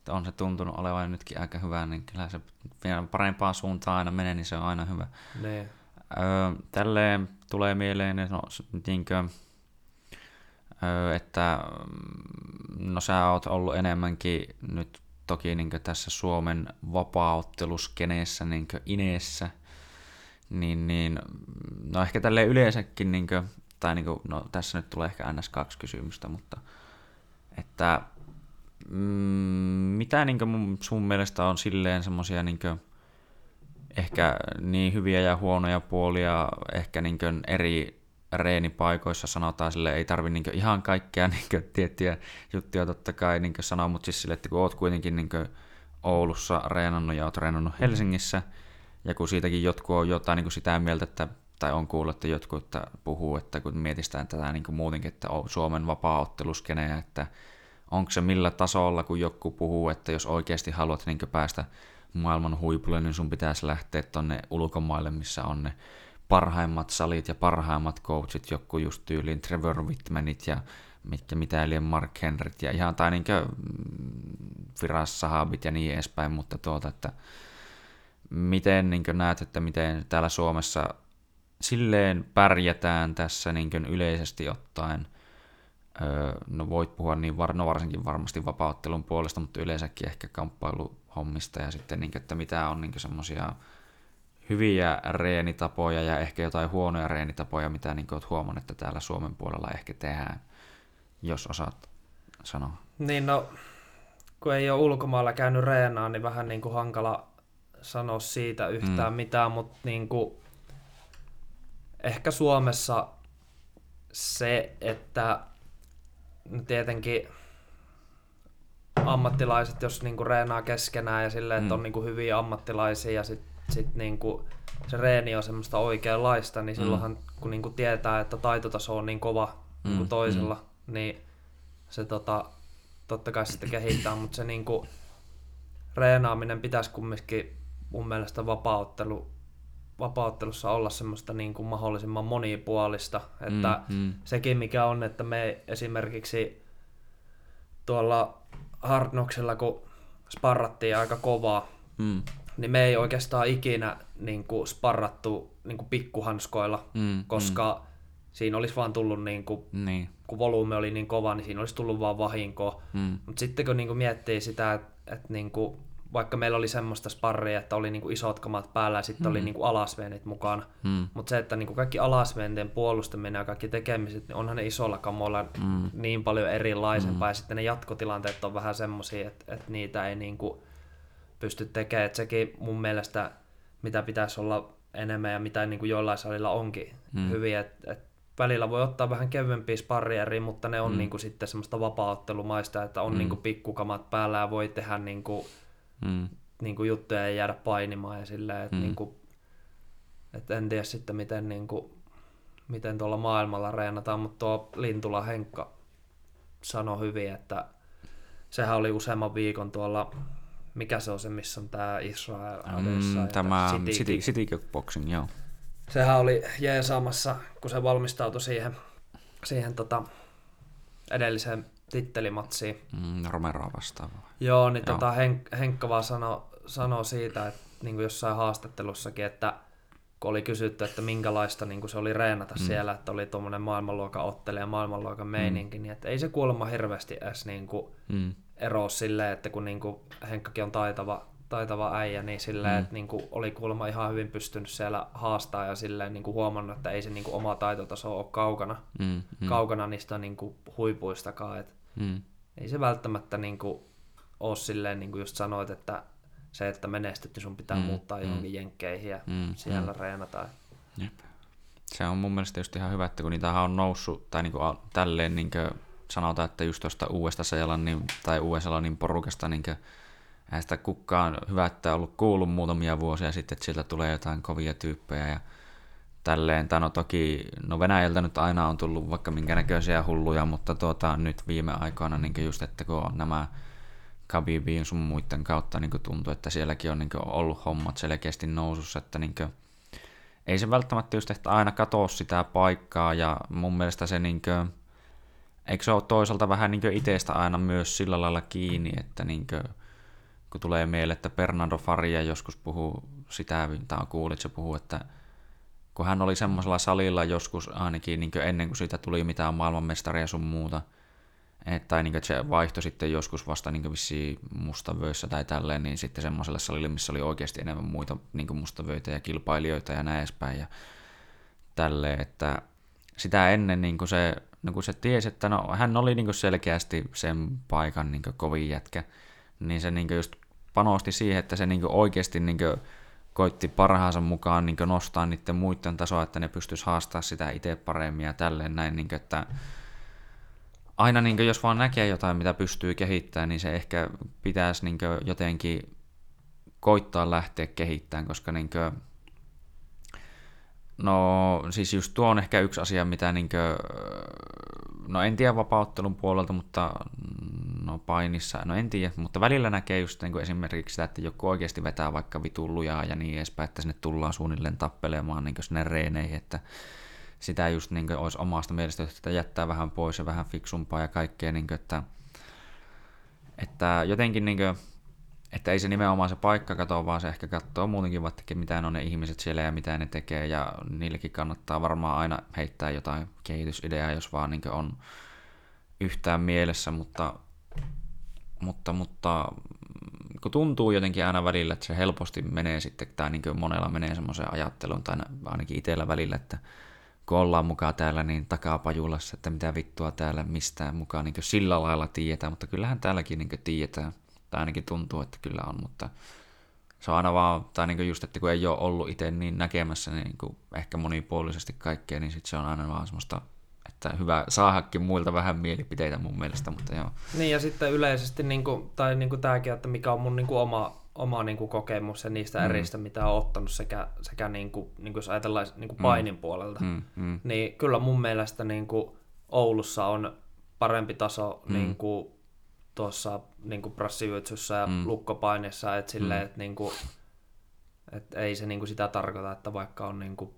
on se tuntunut olevan nytkin aika hyvä, niin kyllä se vielä parempaan suuntaan aina menee, niin se on aina hyvä. Ne. Öö, tälleen tulee mieleen, no, niinkö, öö, että mm, no sä oot ollut enemmänkin nyt toki niin tässä Suomen vapaaotteluskeneessä, niin Ineessä, niin, niin, no ehkä tälle yleensäkin, niin kuin, tai niin kuin, no tässä nyt tulee ehkä NS2 kysymystä, mutta että mm, mitä niin kuin sun mielestä on silleen semmoisia niin ehkä niin hyviä ja huonoja puolia ehkä niin eri reenipaikoissa sanotaan sille ei tarvi niin ihan kaikkea niin tiettyjä juttuja totta kai niin sanoa, mutta siis sille, että kun oot kuitenkin niin Oulussa reenannut ja oot reenannut Helsingissä, ja kun siitäkin jotkut on jotain niin sitä mieltä, että tai on kuullut, että jotkut että puhuu, että kun mietistään tätä niin muutenkin, että Suomen vapaa-otteluskeneä, että onko se millä tasolla, kun joku puhuu, että jos oikeasti haluat niin päästä maailman huipulle, niin sun pitäisi lähteä tonne ulkomaille, missä on ne parhaimmat salit ja parhaimmat coachit, joku just tyyliin Trevor Whitmanit ja mitkä mitä eli Mark Henryt ja ihan tai niinkö mm, Firas Sahabit ja niin edespäin, mutta tuota, että miten niin näet, että miten täällä Suomessa silleen pärjätään tässä niin yleisesti ottaen – no voit puhua niin var, no varsinkin varmasti vapauttelun puolesta, mutta yleensäkin ehkä kamppailuhommista ja sitten, niin, että mitä on niin semmoisia hyviä reenitapoja ja ehkä jotain huonoja reenitapoja, mitä niin olet huomannut, että täällä Suomen puolella ehkä tehdään, jos osaat sanoa. Niin no, kun ei ole ulkomailla käynyt reenaan, niin vähän niin kuin hankala sanoa siitä yhtään mm. mitään, mutta niin kuin, ehkä Suomessa se, että tietenkin ammattilaiset, jos niinku reenaa keskenään ja silleen, että mm. on niinku hyviä ammattilaisia ja sitten sit niinku se reeni on semmoista oikeanlaista, niin mm. silloinhan kun niinku tietää, että taitotaso on niin kova mm. niinku toisella, mm. niin se tota, totta kai sitten kehittää, mutta se niinku reenaaminen pitäisi kumminkin mun mielestä vapauttelu vapauttelussa olla semmoista niin kuin mahdollisimman monipuolista. Että mm, mm. sekin mikä on, että me esimerkiksi tuolla Hardnoksella, kun sparrattiin aika kovaa, mm. niin me ei oikeastaan ikinä niin kuin sparrattu niin kuin pikkuhanskoilla, mm, koska mm. siinä olisi vaan tullut, niin kuin, niin. kun volyymi oli niin kova, niin siinä olisi tullut vaan vahinkoa. Mm. Mutta sitten kun niin kuin miettii sitä, että, että niin kuin vaikka meillä oli semmoista sparria, että oli niinku isot kamat päällä ja sitten mm. oli niinku alasvenit mukana. Mm. Mutta se, että niinku kaikki alasventen puolustaminen ja kaikki tekemiset, niin onhan ne isolla kamoilla mm. niin paljon erilaisempaa. Mm. Ja sitten ne jatkotilanteet on vähän semmoisia, että, että niitä ei niinku pysty tekemään. Että sekin mun mielestä, mitä pitäisi olla enemmän ja mitä niinku joillain salilla onkin mm. hyviä, että, että välillä voi ottaa vähän kevyempiä sparrieriä, mutta ne on mm. niinku sitten semmoista vapauttelumaista, että on mm. niinku pikkukamat päällä ja voi tehdä niinku mm. niin kuin juttuja ei jäädä painimaan ja silleen, että mm. niin kuin, että en tiedä sitten miten, niin kuin, miten tuolla maailmalla reenataan, mutta tuo Lintula Henkka sanoi hyvin, että sehän oli useamman viikon tuolla, mikä se on se, missä on tämä Israel mm, Tämä City, City, City Kickboxing, joo. Sehän oli jeesaamassa, kun se valmistautui siihen, siihen tota, edelliseen tittelimatsiin. Mm, Romeroa vastaava. Joo, niin Joo. Tota, Henk, Henkka vaan sanoi sano siitä, että niin kuin jossain haastattelussakin, että kun oli kysytty, että minkälaista niin kuin se oli reenata mm. siellä, että oli tuommoinen maailmanluokan ottelija ja maailmanluokan meininki, mm. niin että ei se kuulemma hirveästi edes niin kuin mm. eroa silleen, että kun niin kuin Henkkakin on taitava, taitava äijä, niin silleen, mm. että niin kuin oli kuulemma ihan hyvin pystynyt siellä haastaa ja silleen niin kuin huomannut, että ei se niin kuin oma taitotaso ole kaukana, mm. Mm. kaukana niistä niin kuin huipuistakaan. Että mm. Ei se välttämättä niin kuin ole silleen, niin kuin just sanoit, että se, että menestyt, niin sun pitää mm, muuttaa mm, johonkin jenkkeihin ja mm, siellä mm. reenata. Jep. Se on mun mielestä just ihan hyvä, että kun niitä on noussut, tai niin kuin tälleen niin kuin sanotaan, että just tuosta uudesta Seelannin tai uudesta porukasta niin kuin, eihän sitä kukaan hyvä, että on ollut kuullut muutamia vuosia sitten, että sieltä tulee jotain kovia tyyppejä ja tälleen. Tai no toki, no Venäjältä nyt aina on tullut vaikka minkä näköisiä hulluja, mutta tuota, nyt viime aikoina niin just, että kun on nämä Khabibin sun muiden kautta niin tuntuu, että sielläkin on niin ollut hommat selkeästi nousussa, että niin kuin, ei se välttämättä just että aina katoa sitä paikkaa ja mun mielestä se niin kuin, eikö se ole toisaalta vähän niin itsestä aina myös sillä lailla kiinni, että niin kuin, kun tulee mieleen, että Bernardo Faria joskus puhuu sitä, tai kuulit, se puhuu, että kun hän oli semmoisella salilla joskus ainakin niin ennen kuin siitä tuli mitään maailmanmestaria sun muuta, et, tai niin, että se vaihtoi sitten joskus vasta niin vissiin mustavöissä tai tälleen, niin sitten semmoiselle salille, missä oli oikeasti enemmän muita niin mustavöitä ja kilpailijoita ja näin edespäin ja tälleen, että sitä ennen niin kuin se, niin kuin se tiesi, että no, hän oli niin kuin selkeästi sen paikan niin kuin kovin jätkä, niin se niin kuin just panosti siihen, että se niin kuin oikeasti niin kuin koitti parhaansa mukaan niin nostaa niiden muiden tasoa, että ne pystyisi haastaa sitä itse paremmin ja tälleen näin, niin kuin, että aina niin jos vaan näkee jotain, mitä pystyy kehittämään, niin se ehkä pitäisi niin jotenkin koittaa lähteä kehittämään, koska niin kuin, no siis just tuo on ehkä yksi asia, mitä niin kuin, no en tiedä vapauttelun puolelta, mutta no painissa, no en tiedä, mutta välillä näkee just niin kuin esimerkiksi sitä, että joku oikeasti vetää vaikka vitun lujaa ja niin edespäin, että sinne tullaan suunnilleen tappelemaan niin sinne reeneihin, että sitä just niin kuin olisi omasta mielestä, että jättää vähän pois ja vähän fiksumpaa ja kaikkea, niin kuin, että, että jotenkin niin kuin, että ei se nimenomaan se paikka katoa, vaan se ehkä katsoo muutenkin vaikka mitä on ne ihmiset siellä ja mitä ne tekee, ja niillekin kannattaa varmaan aina heittää jotain kehitysideaa, jos vaan niin on yhtään mielessä, mutta, mutta, mutta kun tuntuu jotenkin aina välillä, että se helposti menee sitten, tai niin monella menee semmoiseen ajatteluun, tai ainakin itsellä välillä, että kun ollaan mukaan täällä niin takapajulassa, että mitä vittua täällä mistään mukaan niin sillä lailla tietää, mutta kyllähän täälläkin niin tietää, tai ainakin tuntuu, että kyllä on, mutta se on aina vaan, tai niin just, että kun ei ole ollut itse niin näkemässä niin kuin ehkä monipuolisesti kaikkea, niin sitten se on aina vaan semmoista, että hyvä saadakin muilta vähän mielipiteitä mun mielestä, mutta joo. Niin ja sitten yleisesti, niin kuin, tai niin kuin tämäkin, että mikä on mun niin kuin oma oma niin kuin, kokemus ja niistä mm. eristä, mitä olen ottanut sekä, sekä niin kuin, niin kuin jos ajatellaan niin kuin mm. painin mm. puolelta, mm. Mm. niin kyllä mun mielestä niin kuin Oulussa on parempi taso mm. niin kuin, tuossa niin kuin ja mm. lukkopainissa, että silleen, mm. että niin kuin, että ei se niin kuin sitä tarkoita, että vaikka on niin kuin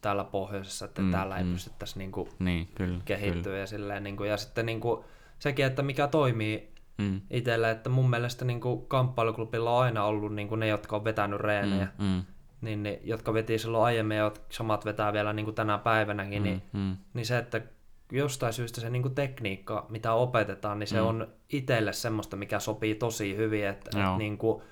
täällä pohjoisessa, että mm, täällä mm. ei pystyttäisi niin kuin niin, kyllä, kehittyä kyllä. ja silleen, niin kuin, ja sitten niin kuin, sekin, että mikä toimii mm. itselle, että mun mielestä niin kuin kamppailuklubilla on aina ollut niin kuin ne, jotka on vetänyt reenejä. Mm, mm. Niin ne, jotka veti silloin aiemmin ja samat vetää vielä niin kuin tänä päivänäkin, mm, niin, mm. niin se, että jostain syystä se niin kuin tekniikka, mitä opetetaan, niin se mm. on itselle semmoista, mikä sopii tosi hyvin, että, että niin kuin,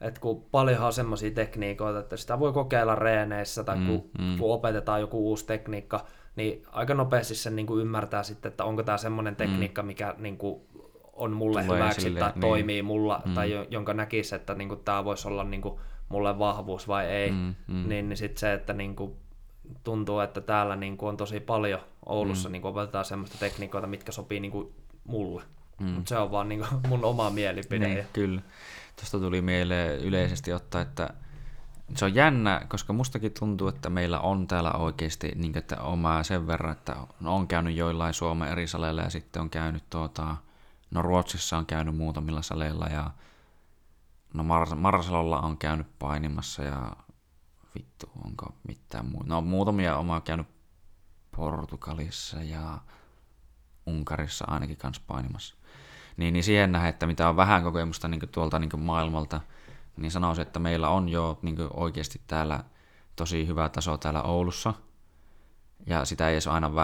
että kun paljonhan on semmoisia tekniikoita, että sitä voi kokeilla reeneissä tai mm, kun, mm. kun opetetaan joku uusi tekniikka, niin aika nopeasti sen niin kuin ymmärtää sitten, että onko tämä semmoinen mm. tekniikka, mikä niin kuin on mulle Tulee hyväksi sille, tai niin. toimii mulla, mm. tai jonka näkisi, että niinku, tämä voisi olla niinku, mulle vahvuus vai ei, mm, mm. niin, niin sitten se, että niinku, tuntuu, että täällä niinku, on tosi paljon Oulussa mm. niinku, opetetaan semmoista tekniikoita, mitkä sopii niinku, mulle. Mm. Mutta se on vaan niinku, mun oma mielipide. Niin, kyllä. Tuosta tuli mieleen yleisesti ottaa, että se on jännä, koska mustakin tuntuu, että meillä on täällä oikeasti niin, että omaa sen verran, että on käynyt joillain Suomen eri saleilla ja sitten on käynyt tuota, No Ruotsissa on käynyt muutamilla saleilla ja no Mar- Marselolla on käynyt painimassa ja vittu, onko mitään muuta. No muutamia omaa käynyt Portugalissa ja Unkarissa ainakin kanssa painimassa. Niin, niin siihen nähdä, että mitä on vähän kokemusta niin tuolta niin maailmalta, niin sanoisin, että meillä on jo niin oikeasti täällä tosi hyvä taso täällä Oulussa. Ja sitä ei edes aina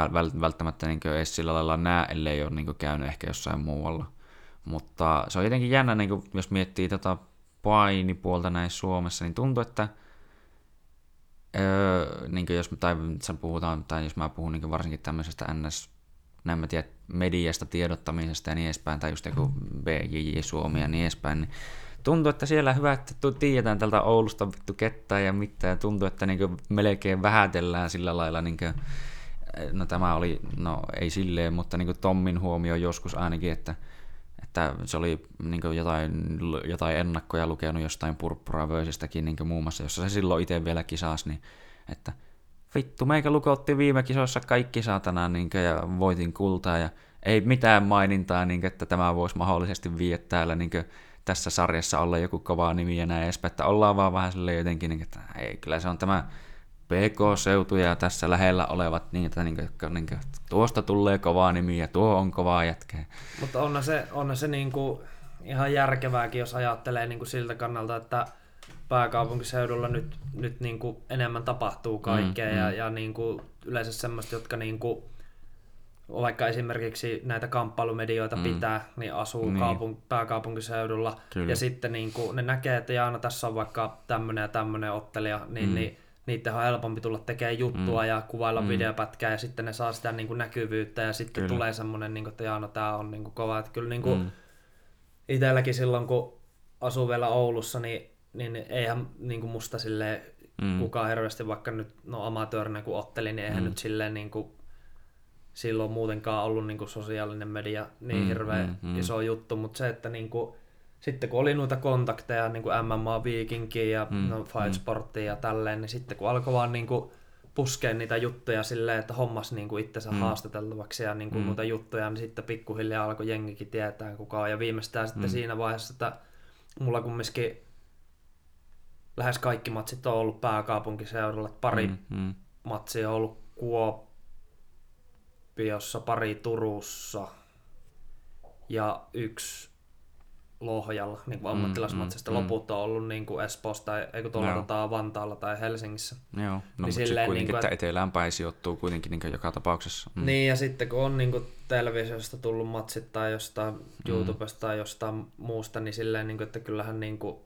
välttämättä niin edes sillä lailla näe, ellei ole niin käynyt ehkä jossain muualla. Mutta se on jotenkin jännä, niin jos miettii tota painipuolta näin Suomessa, niin tuntuu, että öö, niin jos, tai, puhutaan, tai jos mä puhun niin varsinkin tämmöisestä NS, näin mä tiedän, mediasta, tiedottamisesta ja niin edespäin, tai just joku BJJ Suomi ja niin edespäin, niin tuntuu, että siellä hyvä, että tiedetään tältä Oulusta vittu kettä ja mitä, ja tuntuu, että niin melkein vähätellään sillä lailla, niin kuin, no tämä oli, no ei silleen, mutta niin Tommin huomio joskus ainakin, että että se oli niin jotain, jotain ennakkoja lukenut jostain Purppura niin muun muassa, jossa se silloin itse vielä kisasi, niin että vittu, meikä lukotti viime kisoissa kaikki saatana niin kuin, ja voitin kultaa ja ei mitään mainintaa, niin kuin, että tämä voisi mahdollisesti viedä täällä niin kuin, tässä sarjassa olla joku kova nimi ja näin edespäin, että ollaan vaan vähän silleen jotenkin, niin, että ei, kyllä se on tämä PK-seutu ja tässä lähellä olevat, niin, että, niin, kuin, niin tuosta tulee kovaa nimi ja tuo on kovaa jätkeä. Mutta on se, on se niin kuin ihan järkevääkin, jos ajattelee niin kuin siltä kannalta, että pääkaupunkiseudulla nyt, nyt niin kuin enemmän tapahtuu kaikkea mm, ja, mm. ja niin kuin yleensä semmoista, jotka niin kuin, vaikka esimerkiksi näitä kamppailumedioita mm. pitää, niin asuu niin. Kaupunk- pääkaupunkiseudulla. Kyllä. Ja sitten niin kuin, ne näkee, että Jaana, tässä on vaikka tämmöinen ja tämmöinen ottelija, niin, mm. niin niiden on helpompi tulla tekemään juttua mm. ja kuvailla mm. videopätkää ja sitten ne saa sitä niin kuin näkyvyyttä ja sitten kyllä. tulee semmoinen, niin kuin, että Jaana, tämä on niin kuin kova. Että kyllä niin kuin, mm. itselläkin silloin, kun asuu vielä Oulussa, niin, niin eihän niin kuin musta silleen mm. kukaan hirveästi, vaikka nyt no amatöörinä kun otteli, niin eihän mm. nyt silleen niin kuin, silloin muutenkaan ollut niin kuin sosiaalinen media niin mm, hirveän mm, mm. iso juttu, mutta se, että niin kuin, sitten kun oli noita kontakteja, niin kuin MMA Viikinkiin ja mm, no, Fight mm. Ja tälleen, niin sitten kun alkoi vaan niin kuin puskea niitä juttuja silleen, että hommas niin kuin itsensä mm. haastateltavaksi ja niin kuin mm. noita juttuja, niin sitten pikkuhiljaa alkoi jengikin tietää kuka on. Ja viimeistään sitten mm. siinä vaiheessa, että mulla kumminkin lähes kaikki matsit on ollut pääkaupunkiseudulla. Pari mm. Mm. matsia on ollut Kuopiossa, pari Turussa ja yksi Lohjalla niin kuin ammattilaismatsista. Mm, mm, Loput on ollut niin kuin Espoossa tai eikö tuolla no. tota Vantaalla tai Helsingissä. Joo, no, niin mutta silleen, kuitenkin, niin kuin, että etelään päin sijoittuu kuitenkin niin joka tapauksessa. Mm. Niin, ja sitten kun on niin kuin televisiosta tullut matsit tai jostain mm. YouTubesta tai jostain muusta, niin silleen, niin kuin, että kyllähän niin kuin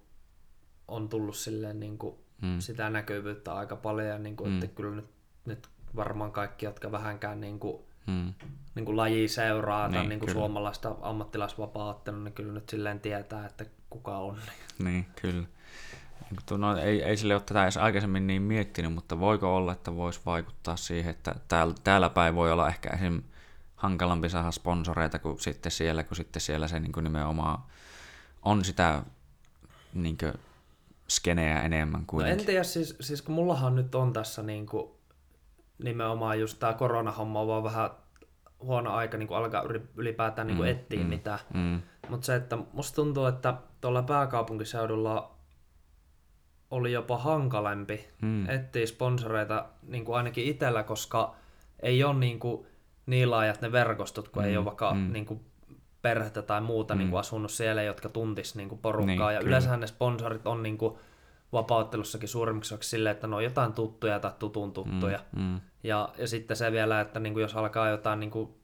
on tullut silleen niin kuin mm. sitä näkyvyyttä aika paljon, ja niin kuin, mm. että kyllä nyt, nyt varmaan kaikki, jotka vähänkään niin kuin hmm. niin kuin laji seuraa niin, niin kuin suomalaista ammattilaisvapaattelua, niin kyllä nyt silleen tietää, että kuka on. Niin, kyllä. No, ei, ei sille ole tätä edes aikaisemmin niin miettinyt, mutta voiko olla, että voisi vaikuttaa siihen, että täällä, täällä päin voi olla ehkä esim. hankalampi saada sponsoreita kuin sitten siellä, kun sitten siellä se niin kuin nimenomaan on sitä niin kuin, skeneä enemmän kuin. No en tiedä, siis, siis kun mullahan nyt on tässä niin kuin nimenomaan just tämä koronahomma on vaan vähän huono aika niin kuin alkaa ylipäätään niin kuin mm, etsiä mm, mitään. Mm. Mutta se, että musta tuntuu, että tuolla pääkaupunkiseudulla oli jopa hankalempi mm. etsiä sponsoreita niin kuin ainakin itsellä, koska ei ole niin, kuin niin laajat ne verkostot, kun mm, ei ole vaikka mm. niin kuin perhettä tai muuta mm. niin kuin asunut siellä, jotka tuntis niin kuin porukkaa. Niin, ja kyllä. yleensähän ne sponsorit on niin kuin vapauttelussakin suurimmaksi silleen, että ne on jotain tuttuja tai tutun tuttuja. Mm, mm. Ja, ja sitten se vielä, että niin kuin jos alkaa jotain niin kuin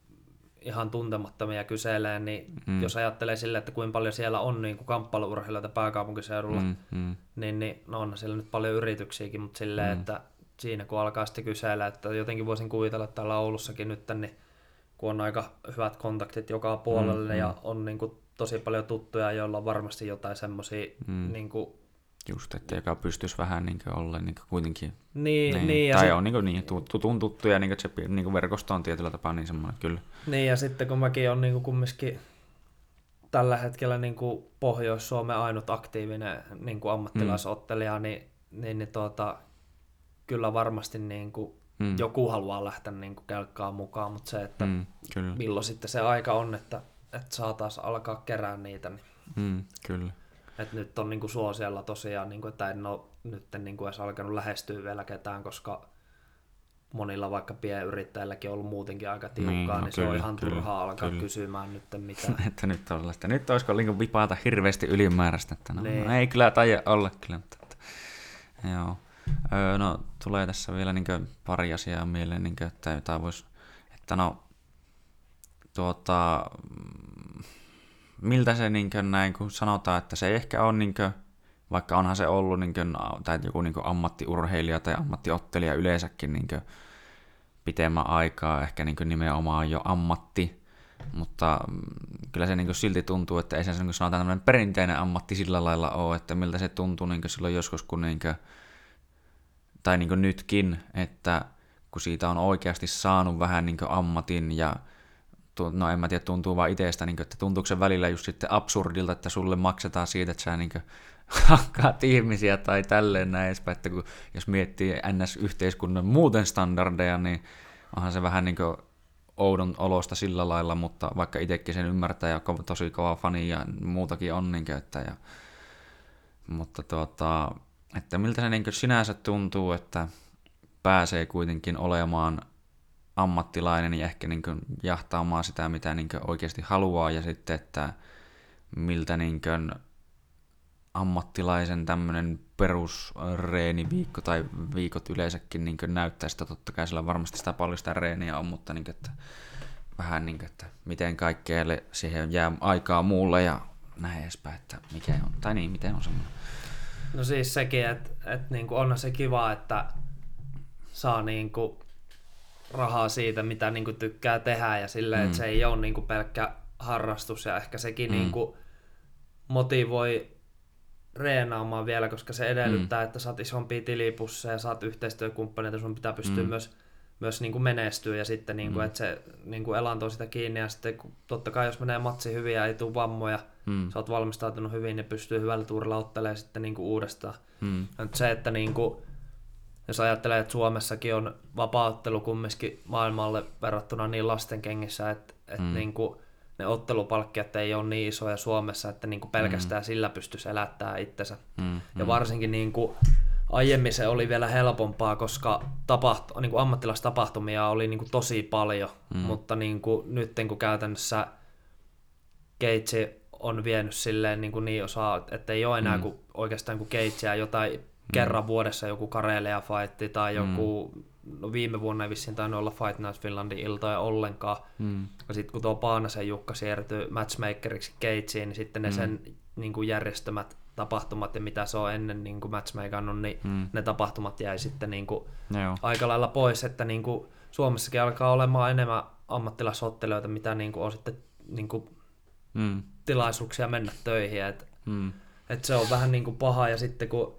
ihan tuntemattomia kyselee, niin mm. jos ajattelee sille, että kuinka paljon siellä on niin kuin kamppailuurheilijoita pääkaupunkiseudulla, mm, mm. niin, niin no on siellä nyt paljon yrityksiäkin, mutta silleen, mm. että siinä kun alkaa sitten kysellä, että jotenkin voisin kuvitella, että täällä Oulussakin nyt, niin kun on aika hyvät kontaktit joka puolelle mm, ja mm. on niin kuin tosi paljon tuttuja, joilla on varmasti jotain semmoisia mm. niin kuin Just, että joka pystyisi vähän niin olla niin kuitenkin. Niin, niin, niin Tai on niin, niin tutun tuttu ja niin se niin verkosto on tietyllä tapaa niin semmoinen kyllä. Niin ja sitten kun mäkin on niin kumminkin tällä hetkellä niin kuin Pohjois-Suomen ainut aktiivinen niin kuin ammattilaisottelija, mm. niin, niin, niin tuota, kyllä varmasti niin kuin mm. joku haluaa lähteä niin kuin kelkkaan mukaan, mutta se, että mm, kyllä. milloin sitten se aika on, että, että saataisiin alkaa kerää niitä. Niin... Mm, kyllä. Et nyt on niinku suosialla tosiaan, niinku, että en ole nyt niinku edes alkanut lähestyä vielä ketään, koska monilla vaikka pienyrittäjilläkin on ollut muutenkin aika tiukkaa, niin, no, niin kyllä, se on ihan kyllä, turhaa alkaa kyllä. kysymään nyt mitään. että nyt on että nyt olisiko niinku vipata hirveästi ylimääräistä, että no, niin. no ei kyllä taida olla kyllä. Mutta, että, joo. Öö, no, tulee tässä vielä niin pari asiaa mieleen, niin kuin, että jotain vois, että no, tuota, miltä se niin kuin, näin, kun sanotaan, että se ei ehkä ole, niin kuin, vaikka onhan se ollut niin kuin, tai joku niin kuin ammattiurheilija tai ammattiottelija yleensäkin niin kuin, pitemmän aikaa, ehkä niin kuin nimenomaan jo ammatti, mutta mm, kyllä se niin kuin silti tuntuu, että ei se niin kuin sanotaan tämmöinen perinteinen ammatti sillä lailla ole, että miltä se tuntuu niin kuin silloin joskus, kun niin kuin, tai niin kuin nytkin, että kun siitä on oikeasti saanut vähän niin ammatin ja no en mä tiedä, tuntuu vaan itsestä, niin kuin, että tuntuuko se välillä just sitten absurdilta, että sulle maksetaan siitä, että sä niin kuin, hakkaat ihmisiä tai tälleen näin edespäin, että kun, jos miettii NS-yhteiskunnan muuten standardeja, niin onhan se vähän niin kuin oudon olosta sillä lailla, mutta vaikka itsekin sen ymmärtää ja tosi kova fani ja muutakin on, niin kuin, että, ja, mutta tuota, että miltä se niin sinänsä tuntuu, että pääsee kuitenkin olemaan ammattilainen ja ehkä niin jahtaamaan sitä, mitä niin oikeasti haluaa, ja sitten, että miltä niin ammattilaisen tämmöinen perusreeniviikko tai viikot yleensäkin niin näyttää sitä. Totta kai sillä varmasti sitä paljon sitä reeniä on, mutta niin kuin, että vähän niin kuin, että miten kaikkeelle siihen jää aikaa muulle ja näin edespäin, että mikä on, tai niin, miten on semmoinen. No siis sekin, että, että niin kuin onhan se kiva, että saa niin kuin rahaa siitä, mitä niin kuin tykkää tehdä ja silleen, mm. että se ei ole niin kuin pelkkä harrastus ja ehkä sekin mm. niin kuin motivoi reenaamaan vielä, koska se edellyttää, mm. että saat isompia tilipusseja, saat yhteistyökumppaneita, sun pitää pystyä mm. myös, myös niin kuin menestyä ja sitten niin kuin, mm. että se niin kuin elantoo sitä kiinni ja sitten totta kai jos menee matsi hyvin ja ei tule vammoja, mm. sä oot valmistautunut hyvin ja pystyy hyvällä tuurilla ottelemaan sitten niin kuin uudestaan. Mm. se, että niin kuin, jos ajattelee, että Suomessakin on vapauttelu kumminkin maailmalle verrattuna niin lasten kengissä, että, että mm. niin kuin, ne ottelupalkkiot ei ole niin isoja Suomessa, että niin kuin pelkästään mm. sillä pystyisi elättämään itsensä. Mm. Ja mm. varsinkin niin kuin, aiemmin se oli vielä helpompaa, koska tapaht- niin kuin ammattilastapahtumia oli niin kuin tosi paljon, mm. mutta niin kuin, nyt kun käytännössä Keitsi on vienyt silleen niin, kuin niin osaa, että ei ole enää mm. kuin, oikeastaan kuin Keitsiä jotain. Kerran vuodessa joku Karelia fight tai joku mm no viime vuonna ei vissiin tainnut olla Fight Night Finlandin iltoja ollenkaan. Mm. Ja sitten kun tuo Paanasen Jukka siirtyi matchmakeriksi Keitsiin, niin sitten ne mm. sen niin kuin järjestämät tapahtumat ja mitä se on ennen niin kuin matchmakannut, niin mm. ne tapahtumat jäi sitten niin kuin aika lailla pois, että niin kuin Suomessakin alkaa olemaan enemmän ammattilasottelijoita, mitä niin kuin on sitten niin kuin mm. tilaisuuksia mennä töihin. Et, mm. et se on vähän niin kuin paha ja sitten kun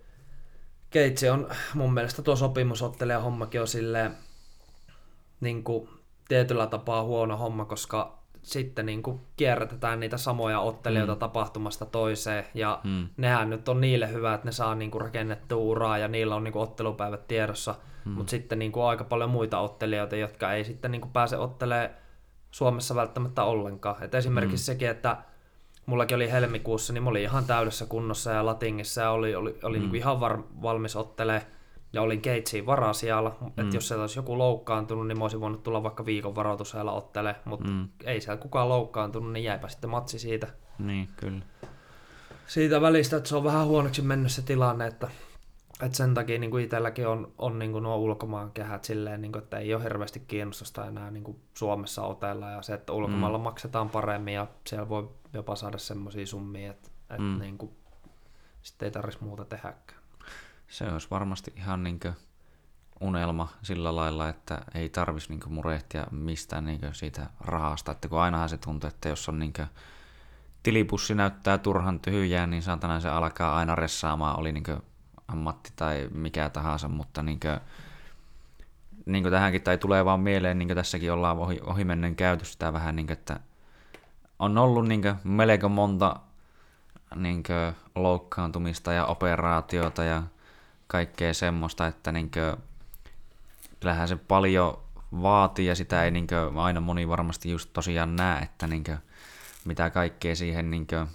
Keitsi on mun mielestä tuo sopimusottelija hommakin on silleen niin kuin, tietyllä tapaa huono homma, koska sitten niin kuin kierrätetään niitä samoja ottelijoita mm. tapahtumasta toiseen, ja mm. nehän nyt on niille hyvä, että ne saa niin kuin rakennettua uraa, ja niillä on niin kuin ottelupäivät tiedossa, mm. mutta sitten niin kuin aika paljon muita ottelijoita, jotka ei sitten niin kuin pääse ottelemaan Suomessa välttämättä ollenkaan. Et esimerkiksi mm. sekin, että mullakin oli helmikuussa, niin mä olin ihan täydessä kunnossa ja latingissa ja oli, oli, oli mm. niin ihan var, valmis ottelee ja olin Keitsiin varasijalla, mm. että jos se olisi joku loukkaantunut, niin mä olisin voinut tulla vaikka viikon varoitusajalla ottelee, mutta mm. ei siellä kukaan loukkaantunut, niin jäipä sitten matsi siitä. Niin, kyllä. Siitä välistä, että se on vähän huonoksi mennyt se tilanne, että et sen takia niin kuin itselläkin on, on niin kuin nuo ulkomaan kehät silleen, niin kuin, että ei ole hirveästi kiinnostusta enää niin kuin Suomessa otella ja se, että ulkomailla mm. maksetaan paremmin ja siellä voi jopa saada semmoisia summia, että, että mm. niin kuin, sitten ei tarvitsisi muuta tehdäkään. Se olisi varmasti ihan niin kuin unelma sillä lailla, että ei tarvitsisi niin murehtia mistään niin siitä rahasta, että kun ainahan se tuntuu, että jos on niin tilipussi näyttää turhan tyhjää, niin saatana se alkaa aina ressaamaan, oli niin ammatti tai mikä tahansa, mutta niin kuin, niin kuin tähänkin tai tulee vaan mieleen, niin kuin tässäkin ollaan ohi, ohimennen käyty sitä vähän, niin kuin, että on ollut niin kuin, melko monta niin kuin, loukkaantumista ja operaatiota ja kaikkea semmoista, että niin kuin, kyllähän se paljon vaatii ja sitä ei niin kuin, aina moni varmasti just tosiaan näe, että niin kuin, mitä kaikkea siihen niin kuin,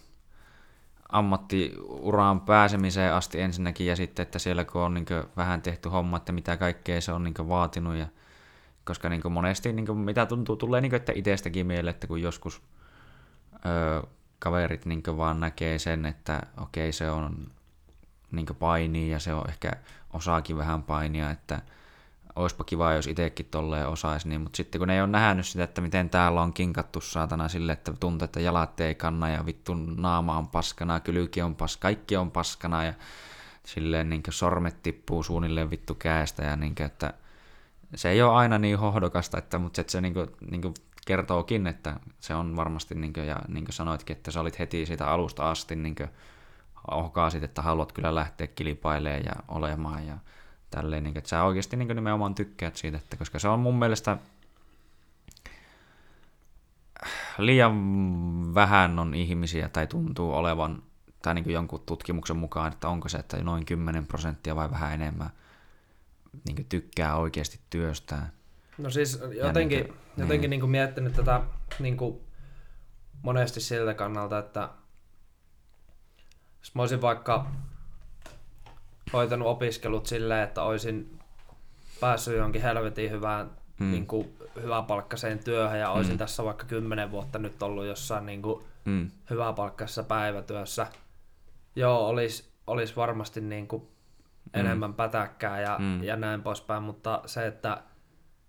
ammattiuraan pääsemiseen asti ensinnäkin ja sitten, että siellä kun on niin vähän tehty homma, että mitä kaikkea se on niin vaatinut ja koska niin monesti niin mitä tuntuu, tulee niin että itsestäkin mieleen, että kun joskus ö, kaverit niin vaan näkee sen, että okei se on niin painii ja se on ehkä osaakin vähän painia, että olisipa kiva, jos itsekin tolleen osaisi, niin, mutta sitten kun ei ole nähnyt sitä, että miten täällä on kinkattu saatana sille, että tuntuu, että jalat ei kanna ja vittu naama on paskana, kylki on paskana, kaikki on paskana ja silleen niin sormet tippuu suunnilleen vittu käestä ja niin kuin, että se ei ole aina niin hohdokasta, että, mutta se, se niin kuin, niin kuin kertookin, että se on varmasti, niin kuin, ja niin kuin sanoitkin, että sä olit heti siitä alusta asti niin kuin, ohkaasit, että haluat kyllä lähteä kilpailemaan ja olemaan ja tälleen, niin, että sä oikeasti niin nimenomaan tykkäät siitä, että koska se on mun mielestä liian vähän on ihmisiä tai tuntuu olevan, tai niin jonkun tutkimuksen mukaan, että onko se, että noin 10 prosenttia vai vähän enemmän niin tykkää oikeasti työstään. No siis jotenkin, niin kuin, jotenkin niin. Niin kuin miettinyt tätä niin kuin monesti siltä kannalta, että jos mä olisin vaikka hoitanut opiskelut silleen, että olisin päässyt jonkin helvetin hyvään mm. niin kuin, hyväpalkkaiseen työhön ja olisin mm. tässä vaikka kymmenen vuotta nyt ollut jossain niin kuin, mm. hyväpalkkaisessa päivätyössä. Joo, olisi olis varmasti niin kuin, mm. enemmän pätäkkää ja, mm. ja näin poispäin, mutta se, että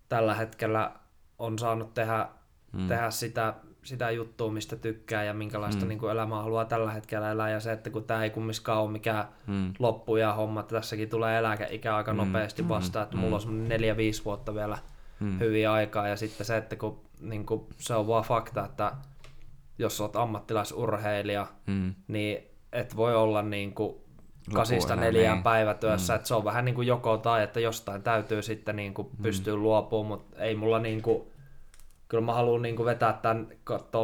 tällä hetkellä on saanut tehdä, mm. tehdä sitä sitä juttua, mistä tykkää ja minkälaista mm. niin kuin elämää haluaa tällä hetkellä elää. Ja se, että kun tämä ei kumminkaan ole mikään mm. loppu ja homma, että tässäkin tulee eläkeikä aika mm. nopeasti vastaan, että mm. mulla on neljä, viisi vuotta vielä mm. hyviä aikaa. Ja sitten se, että kun niin kuin, se on vaan fakta, että jos olet ammattilaisurheilija, mm. niin et voi olla niin kuin kasista neljään niin. päivätyössä, mm. että se on vähän niin kuin joko tai, että jostain täytyy sitten niin kuin mm. pystyä luopumaan, mutta ei mulla niin kuin kyllä mä haluan niin vetää tämän,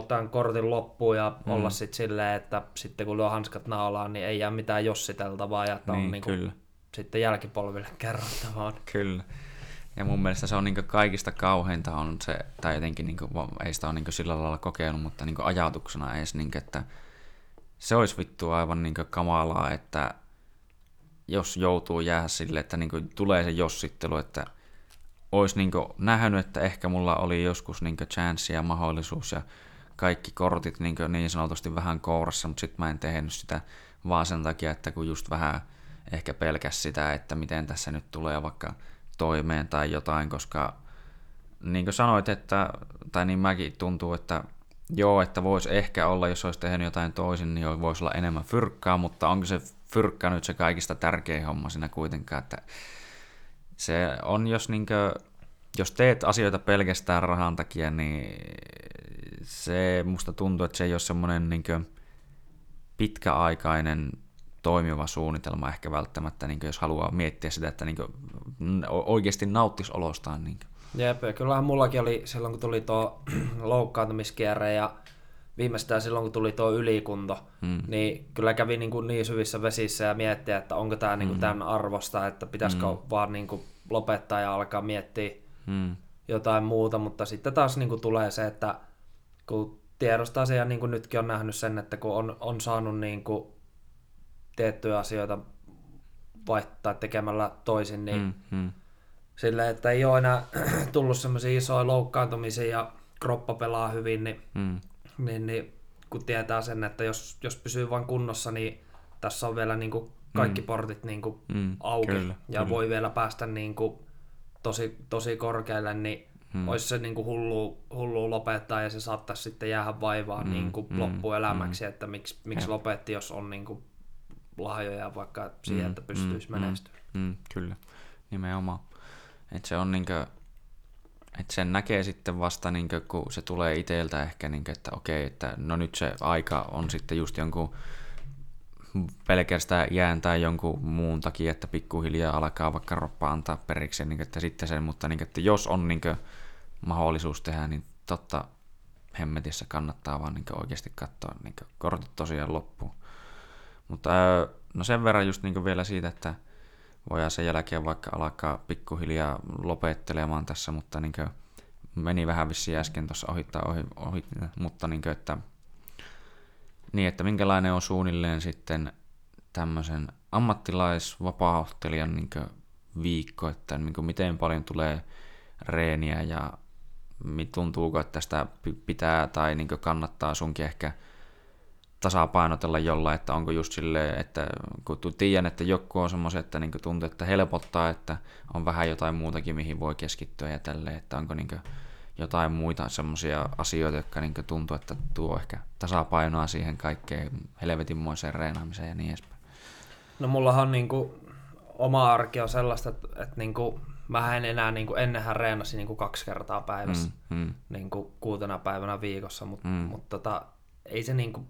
tämän kortin loppuun ja mm. olla sitten silleen, että sitten kun lyö hanskat naulaan, niin ei jää mitään jossiteltavaa ja että niin, on niin kuin kyllä. sitten jälkipolville kerrottavaa. Kyllä. Ja mun mielestä se on niin kaikista kauheinta on se, tai jotenkin niin kuin, ei sitä ole niin sillä lailla kokenut, mutta niin ajatuksena edes, niin kuin, että se olisi vittu aivan niin kamalaa, että jos joutuu jäädä sille, että niin tulee se jossittelu, että olisi niin nähnyt, että ehkä mulla oli joskus niin chance ja mahdollisuus ja kaikki kortit niin, niin sanotusti vähän kourassa, mutta sitten mä en tehnyt sitä vaan sen takia, että kun just vähän ehkä pelkäs sitä, että miten tässä nyt tulee vaikka toimeen tai jotain, koska niin kuin sanoit, että, tai niin mäkin tuntuu, että joo, että voisi ehkä olla, jos olisi tehnyt jotain toisin, niin voisi olla enemmän fyrkkaa, mutta onko se fyrkka nyt se kaikista tärkein homma siinä kuitenkaan, että se on, jos, niinkö, jos teet asioita pelkästään rahan takia, niin se musta tuntuu, että se ei ole semmoinen niinkö pitkäaikainen toimiva suunnitelma ehkä välttämättä, niin jos haluaa miettiä sitä, että niin oikeasti nauttisi olostaan. Niin Jep, kyllähän mullakin oli silloin, kun tuli tuo loukkaantumiskierre ja viimeistään silloin, kun tuli tuo ylikunto, mm. niin kyllä kävi niin, kuin niin syvissä vesissä ja miettiä, että onko tämä niin kuin mm. tämän arvosta, että pitäisikö mm. vaan niin kuin lopettaa ja alkaa miettiä mm. jotain muuta, mutta sitten taas niin kuin tulee se, että kun tiedostaa se ja niin kuin nytkin on nähnyt sen, että kun on, on saanut niin kuin tiettyjä asioita vaihtaa tekemällä toisin, niin mm, mm. sille, että ei ole enää tullut semmoisia isoja loukkaantumisia ja kroppa pelaa hyvin, niin mm niin, niin kun tietää sen, että jos, jos pysyy vain kunnossa, niin tässä on vielä niin kuin kaikki mm. portit niin kuin mm, auki kyllä, ja kyllä. voi vielä päästä niin kuin tosi, tosi korkealle, niin mm. olisi se niin kuin hullu, hullu lopettaa ja se saattaisi sitten jäädä vaivaan mm, niin kuin mm, loppuelämäksi, mm. että miksi, miksi lopetti, jos on niin kuin lahjoja vaikka siihen, mm, että pystyisi mm, menestymään. Mm, kyllä, nimenomaan. Et se on niin kuin, et sen näkee sitten vasta, niin kuin, kun se tulee itseltä ehkä, niin kuin, että okei, että no nyt se aika on sitten just jonkun pelkästään jään tai jonkun muun takia, että pikkuhiljaa alkaa vaikka roppa antaa periksi, niin kuin, että sitten sen, mutta niin kuin, että jos on niin kuin, mahdollisuus tehdä, niin totta hemmetissä kannattaa vaan niin kuin, oikeasti katsoa niin kuin, kortit tosiaan loppuun. Mutta no sen verran just niin kuin, vielä siitä, että voidaan sen jälkeen vaikka alkaa pikkuhiljaa lopettelemaan tässä, mutta niin kuin meni vähän vissiin äsken tuossa ohittaa ohi, ohi mutta niin kuin, että, niin, että minkälainen on suunnilleen sitten tämmöisen ammattilaisvapaaottelijan niin viikko, että niin miten paljon tulee reeniä ja tuntuuko, että tästä pitää tai niin kannattaa sunkin ehkä tasapainotella jollain, että onko just silleen, että kun tiedän, että joku on semmoisia, että niin tuntuu, että helpottaa, että on vähän jotain muutakin, mihin voi keskittyä ja tälleen, että onko niin jotain muita semmoisia asioita, jotka niin tuntuu, että tuo ehkä tasapainoa siihen kaikkeen helvetinmoiseen reenaamiseen ja niin edespäin. No mullahan on niin kuin, oma arki on sellaista, että, että niin kuin, mä en enää, niin kuin, ennenhän reenasi niin kuin kaksi kertaa päivässä, mm, mm. Niin kuin kuutena päivänä viikossa, mutta mm. mut tota, ei se niin kuin,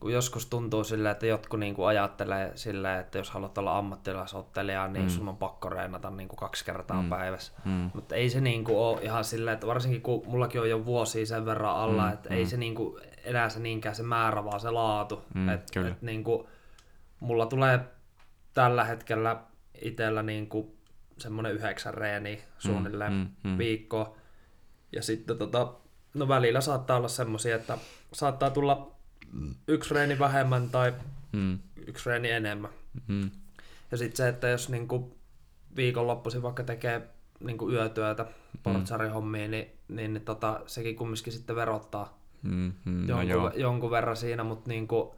kun joskus tuntuu silleen, että jotkut niin kuin ajattelee silleen, että jos haluat olla ammattilaisottelija, niin mm. sun on pakko reenata niin kuin kaksi kertaa mm. päivässä. Mm. Mutta ei se niin kuin ole ihan silleen, että varsinkin kun mullakin on jo vuosia sen verran alla, mm. että mm. ei se niin kuin enää se niinkään se määrä, vaan se laatu. Mm, että et niin kuin, mulla tulee tällä hetkellä itsellä niin kuin semmoinen yhdeksän reeni suunnilleen mm, mm, mm. viikko. Ja sitten tota, no välillä saattaa olla semmoisia, että saattaa tulla yksi reeni vähemmän tai mm. yksi reeni enemmän. Mm. Ja sitten se, että jos niinku viikonloppuisin vaikka tekee niinku yötyötä, mm. portsarihommia, niin, niin, niin tota, sekin kumminkin sitten verottaa mm, mm, jonkun, no jonkun verran siinä, mutta niinku,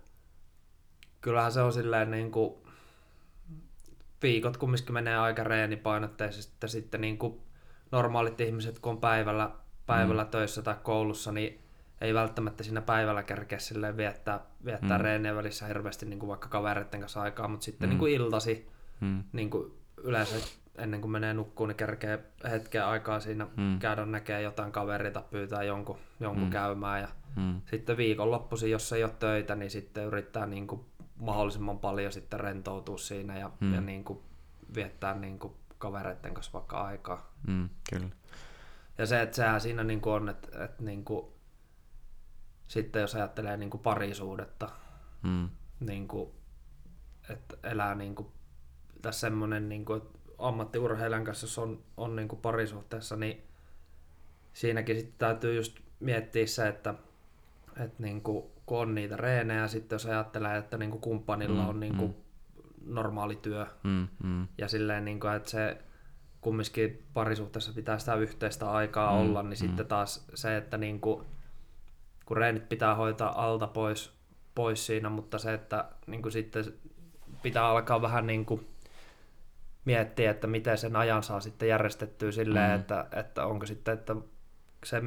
kyllähän se on silleen niinku, viikot kumminkin menee aika reenipainotteisesti, että sitten niinku normaalit ihmiset, kun on päivällä, päivällä mm. töissä tai koulussa, niin ei välttämättä siinä päivällä kerkeä silleen viettää, viettää mm. reenien välissä hirveästi niin kuin vaikka kavereiden kanssa aikaa, mutta sitten mm. niin kuin iltasi mm. niin kuin yleensä ennen kuin menee nukkuun, niin kerkee hetken aikaa siinä mm. käydä näkee jotain kaverita, pyytää jonkun, jonkun mm. käymään ja mm. sitten viikonloppuisin, jos ei ole töitä, niin sitten yrittää niin kuin mahdollisimman paljon sitten rentoutua siinä ja, mm. ja niin kuin viettää niin kuin kavereiden kanssa vaikka aikaa. Mm, kyllä. Ja se, että sehän siinä niin kuin on, että, että niin kuin sitten jos ajattelee niin kuin parisuudetta, mm. niin kuin, että elää niin kuin, tässä semmoinen niin kuin, ammattiurheilijan kanssa, jos on, on niin kuin parisuhteessa, niin siinäkin sitten täytyy just miettiä se, että, että niin kuin, kun on niitä reenejä, sitten jos ajattelee, että niin kuin kumppanilla mm, on niin kuin mm. normaali työ, mm, mm. ja silleen, niin kuin, että se kumminkin parisuhteessa pitää sitä yhteistä aikaa mm, olla, niin mm. sitten taas se, että niin kuin, kun reenit pitää hoitaa alta pois, pois siinä, mutta se, että niin kuin sitten pitää alkaa vähän niin kuin miettiä, että miten sen ajan saa sitten järjestettyä silleen, mm. että, että onko sitten, että se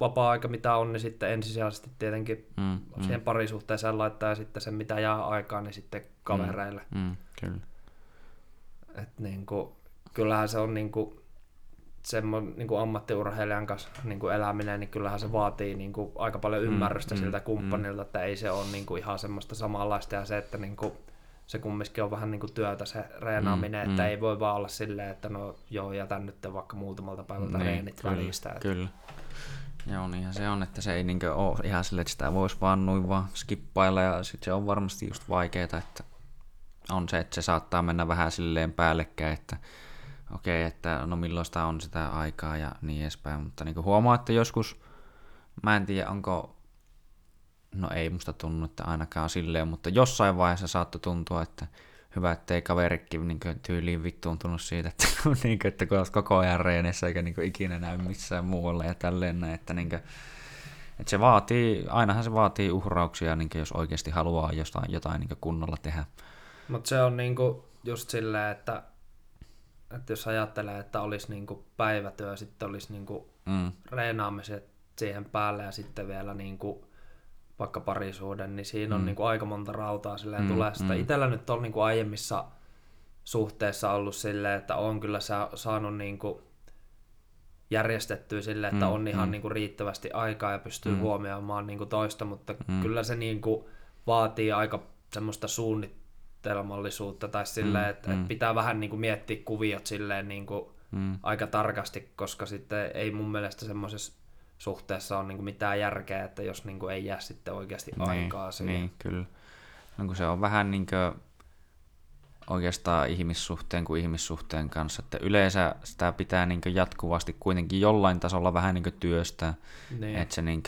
vapaa-aika mitä on, niin sitten ensisijaisesti tietenkin mm, mm. siihen parisuhteeseen laittaa ja sitten sen mitä jää aikaa, niin sitten kavereille. Mm, mm, kyllä. Et niin kuin, kyllähän se on niin kuin, semmoinen niin kuin ammattiurheilijan kanssa niin kuin eläminen, niin kyllähän se vaatii niin kuin aika paljon mm, ymmärrystä mm, siltä kumppanilta, mm. että ei se ole niin kuin ihan semmoista samanlaista ja se, että niin kuin, se kumminkin on vähän niin kuin työtä se reenaaminen, mm, että mm. ei voi vaan olla silleen, että no joo, jätän nyt vaikka muutamalta päivältä niin, reenit kyllä, välistä. Että... Kyllä. Joo, niinhän se on, että se ei niin ole ihan silleen, että sitä voisi vaan noin vaan skippailla ja sitten se on varmasti just vaikeaa, että on se, että se saattaa mennä vähän silleen päällekkäin, että okei, okay, että no milloin sitä on sitä aikaa ja niin edespäin, mutta niin huomaa, että joskus, mä en tiedä onko, no ei musta tunnu, että ainakaan silleen, mutta jossain vaiheessa saattoi tuntua, että hyvä, ettei kaverikin niin tyyliin vittuuntunut siitä, että, niin kuin, että kun olet koko ajan reenissä eikä niin ikinä näy missään muualla ja tälleen että, niin kuin, että se vaatii, ainahan se vaatii uhrauksia, niin jos oikeasti haluaa jostain, jotain niin kunnolla tehdä. Mutta se on niin just silleen, että että jos ajattelee, että olisi niinku päivätyö, sitten olisi niinku mm. reenaamiset siihen päälle ja sitten vielä niinku vaikka parisuuden, niin siinä on mm. niinku aika monta rautaa silleen mm. tulee sitä. Mm. Itellä nyt on niinku aiemmissa suhteessa ollut silleen, että on kyllä sa- saanut niinku järjestettyä silleen, että mm. on ihan mm. niinku riittävästi aikaa ja pystyy mm. huomioimaan niinku toista, mutta mm. kyllä se niinku vaatii aika semmoista suunnittelua suunnitelmallisuutta tai silleen, mm, että mm. et pitää vähän niin kuin miettiä kuviot silleen niin kuin mm. aika tarkasti, koska sitten ei mun mielestä semmoisessa suhteessa ole niin kuin mitään järkeä, että jos niin kuin ei jää sitten oikeasti niin, aikaa siihen. Niin, kyllä. No, kun se on vähän niin kuin oikeastaan ihmissuhteen kuin ihmissuhteen kanssa, että yleensä sitä pitää niin jatkuvasti kuitenkin jollain tasolla vähän niin työstää, niin. että se niin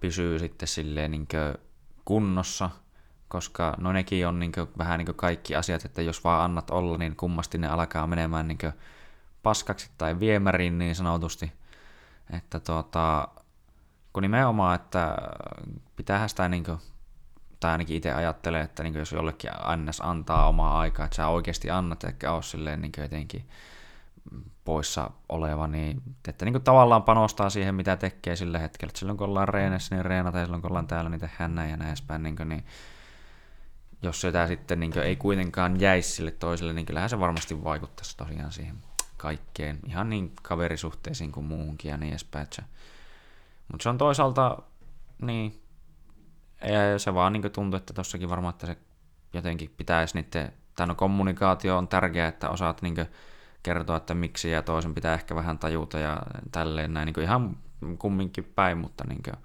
pysyy sitten silleen niin kunnossa – koska no nekin on niin vähän niin kaikki asiat, että jos vaan annat olla, niin kummasti ne alkaa menemään niin paskaksi tai viemäriin niin sanotusti. Että tuota, kun nimenomaan, että pitäähän sitä niin kuin, tai ainakin itse ajattelee, että niin jos jollekin annas antaa omaa aikaa, että sä oikeasti annat, eikä ole silleen niin jotenkin poissa oleva, niin että niin kuin tavallaan panostaa siihen, mitä tekee sillä hetkellä. Että silloin kun ollaan reenessä, niin reenata, ja silloin kun ollaan täällä, niin tehdään näin ja näin edespäin. Niin, kuin, niin jos sitä sitten niin ei kuitenkaan jäisi sille toiselle, niin kyllähän se varmasti vaikuttaisi tosiaan siihen kaikkeen, ihan niin kaverisuhteisiin kuin muuhunkin ja niin edespäin. Mutta se on toisaalta, niin, se vaan niin tuntuu, että tossakin varmaan, että se jotenkin pitäisi niiden, tai no kommunikaatio on tärkeää, että osaat niin kertoa, että miksi ja toisen pitää ehkä vähän tajuta ja tälleen näin, niin ihan kumminkin päin, mutta niin kuin,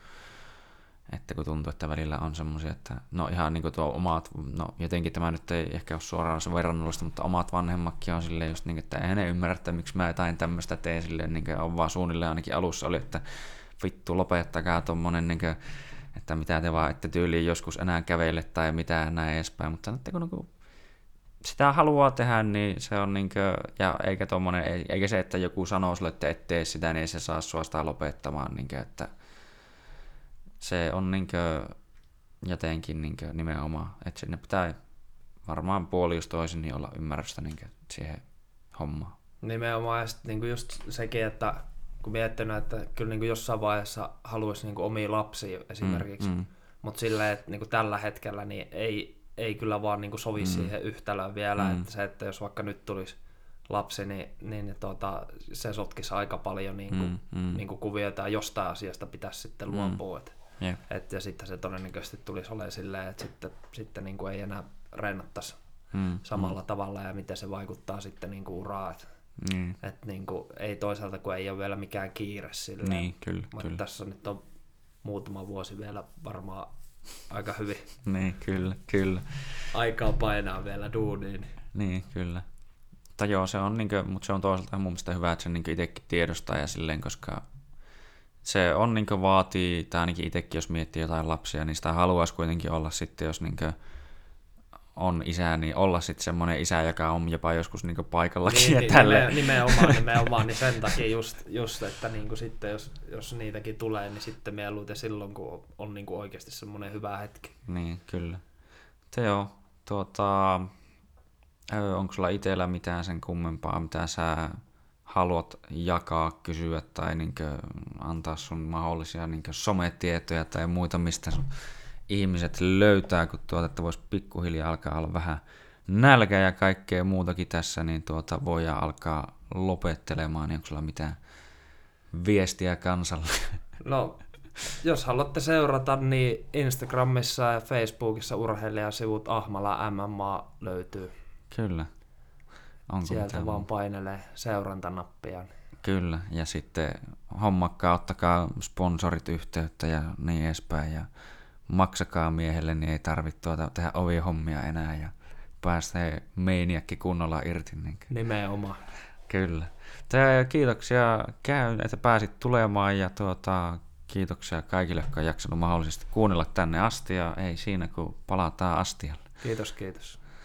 että kun tuntuu, että välillä on semmoisia, että no ihan niin kuin tuo omat, no jotenkin tämä nyt ei ehkä ole suoraan se verrannollista, mutta omat vanhemmatkin on silleen just niin, että eihän ne ymmärrä, että miksi mä jotain tämmöistä teen silleen, niin kuin on vaan suunnilleen ainakin alussa oli, että vittu lopettakaa tommonen niin kuin, että mitä te vaan, että tyyliin joskus enää kävele tai mitä näin edespäin, mutta että kun niin sitä haluaa tehdä, niin se on niin kuin, ja eikä, tommonen, eikä se, että joku sanoo sulle, että et tee sitä, niin ei se saa sitä lopettamaan, niin kuin, että se on niin kuin, jotenkin niin kuin, nimenomaan, että sinne pitää varmaan puoli just toisin niin olla ymmärrystä niin kuin, siihen hommaan. Nimenomaan, ja sitten niin just sekin, että kun miettinyt, että kyllä niin kuin jossain vaiheessa haluaisi niin kuin omia lapsia esimerkiksi, mm, mm. mutta silleen, että niin kuin tällä hetkellä niin ei, ei kyllä vaan niin kuin sovi mm. siihen yhtälöön vielä, mm. että se, että jos vaikka nyt tulisi lapsi, niin, niin tuota, se sotkisi aika paljon niin kuin, mm, mm. Niin kuin kuvioita ja jostain asiasta pitäisi sitten mm. luopua. Yeah. et, ja sitten se todennäköisesti tulisi olemaan silleen, että sitten, sitten niin kuin ei enää rennattaisi mm, samalla mm. tavalla ja miten se vaikuttaa sitten niin kuin uraa. Et, mm. et niin kuin, ei toisaalta, kun ei ole vielä mikään kiire sille. Niin, kyllä, kyllä. tässä nyt on muutama vuosi vielä varmaan aika hyvin. niin, kyllä, kyllä. Aikaa painaa vielä duuniin. Niin, kyllä. Mutta joo, se on, niin kuin, mutta se on toisaalta mun mielestä hyvä, että se niin itsekin tiedostaa ja silleen, koska se on niin vaatii, tai ainakin itsekin jos miettii jotain lapsia, niin sitä haluaisi kuitenkin olla sitten, jos niin on isä, niin olla sitten semmoinen isä, joka on jopa joskus niin paikallakin niin, ja niin, tälle. Nimenomaan, nimenomaan, niin sen takia just, just että niin kuin sitten jos, jos niitäkin tulee, niin sitten mieluiten silloin, kun on niin kuin oikeasti semmoinen hyvä hetki. Niin, kyllä. Teo, tuota, onko sulla itsellä mitään sen kummempaa, mitä sä haluat jakaa, kysyä tai niin antaa sun mahdollisia niin sometietoja tai muita, mistä sun ihmiset löytää, kun tuota, että voisi pikkuhiljaa alkaa olla vähän nälkä ja kaikkea muutakin tässä, niin tuota, voi alkaa lopettelemaan, niin onko sulla mitään viestiä kansalle? No, jos haluatte seurata, niin Instagramissa ja Facebookissa urheilijasivut Ahmala MMA löytyy. Kyllä. Onko Sieltä vaan painelee seurantanappia. Kyllä, ja sitten hommakkaa, ottakaa sponsorit yhteyttä ja niin edespäin. Ja maksakaa miehelle, niin ei tarvitse tuota tehdä ovihommia enää ja pääsee meiniäkki kunnolla irti. Niin Nimenomaan. Kyllä. Tää, kiitoksia, käy, että pääsit tulemaan ja tuota, kiitoksia kaikille, jotka on jaksanut mahdollisesti kuunnella tänne asti ja ei siinä, kun palataan astialle. Kiitos, kiitos.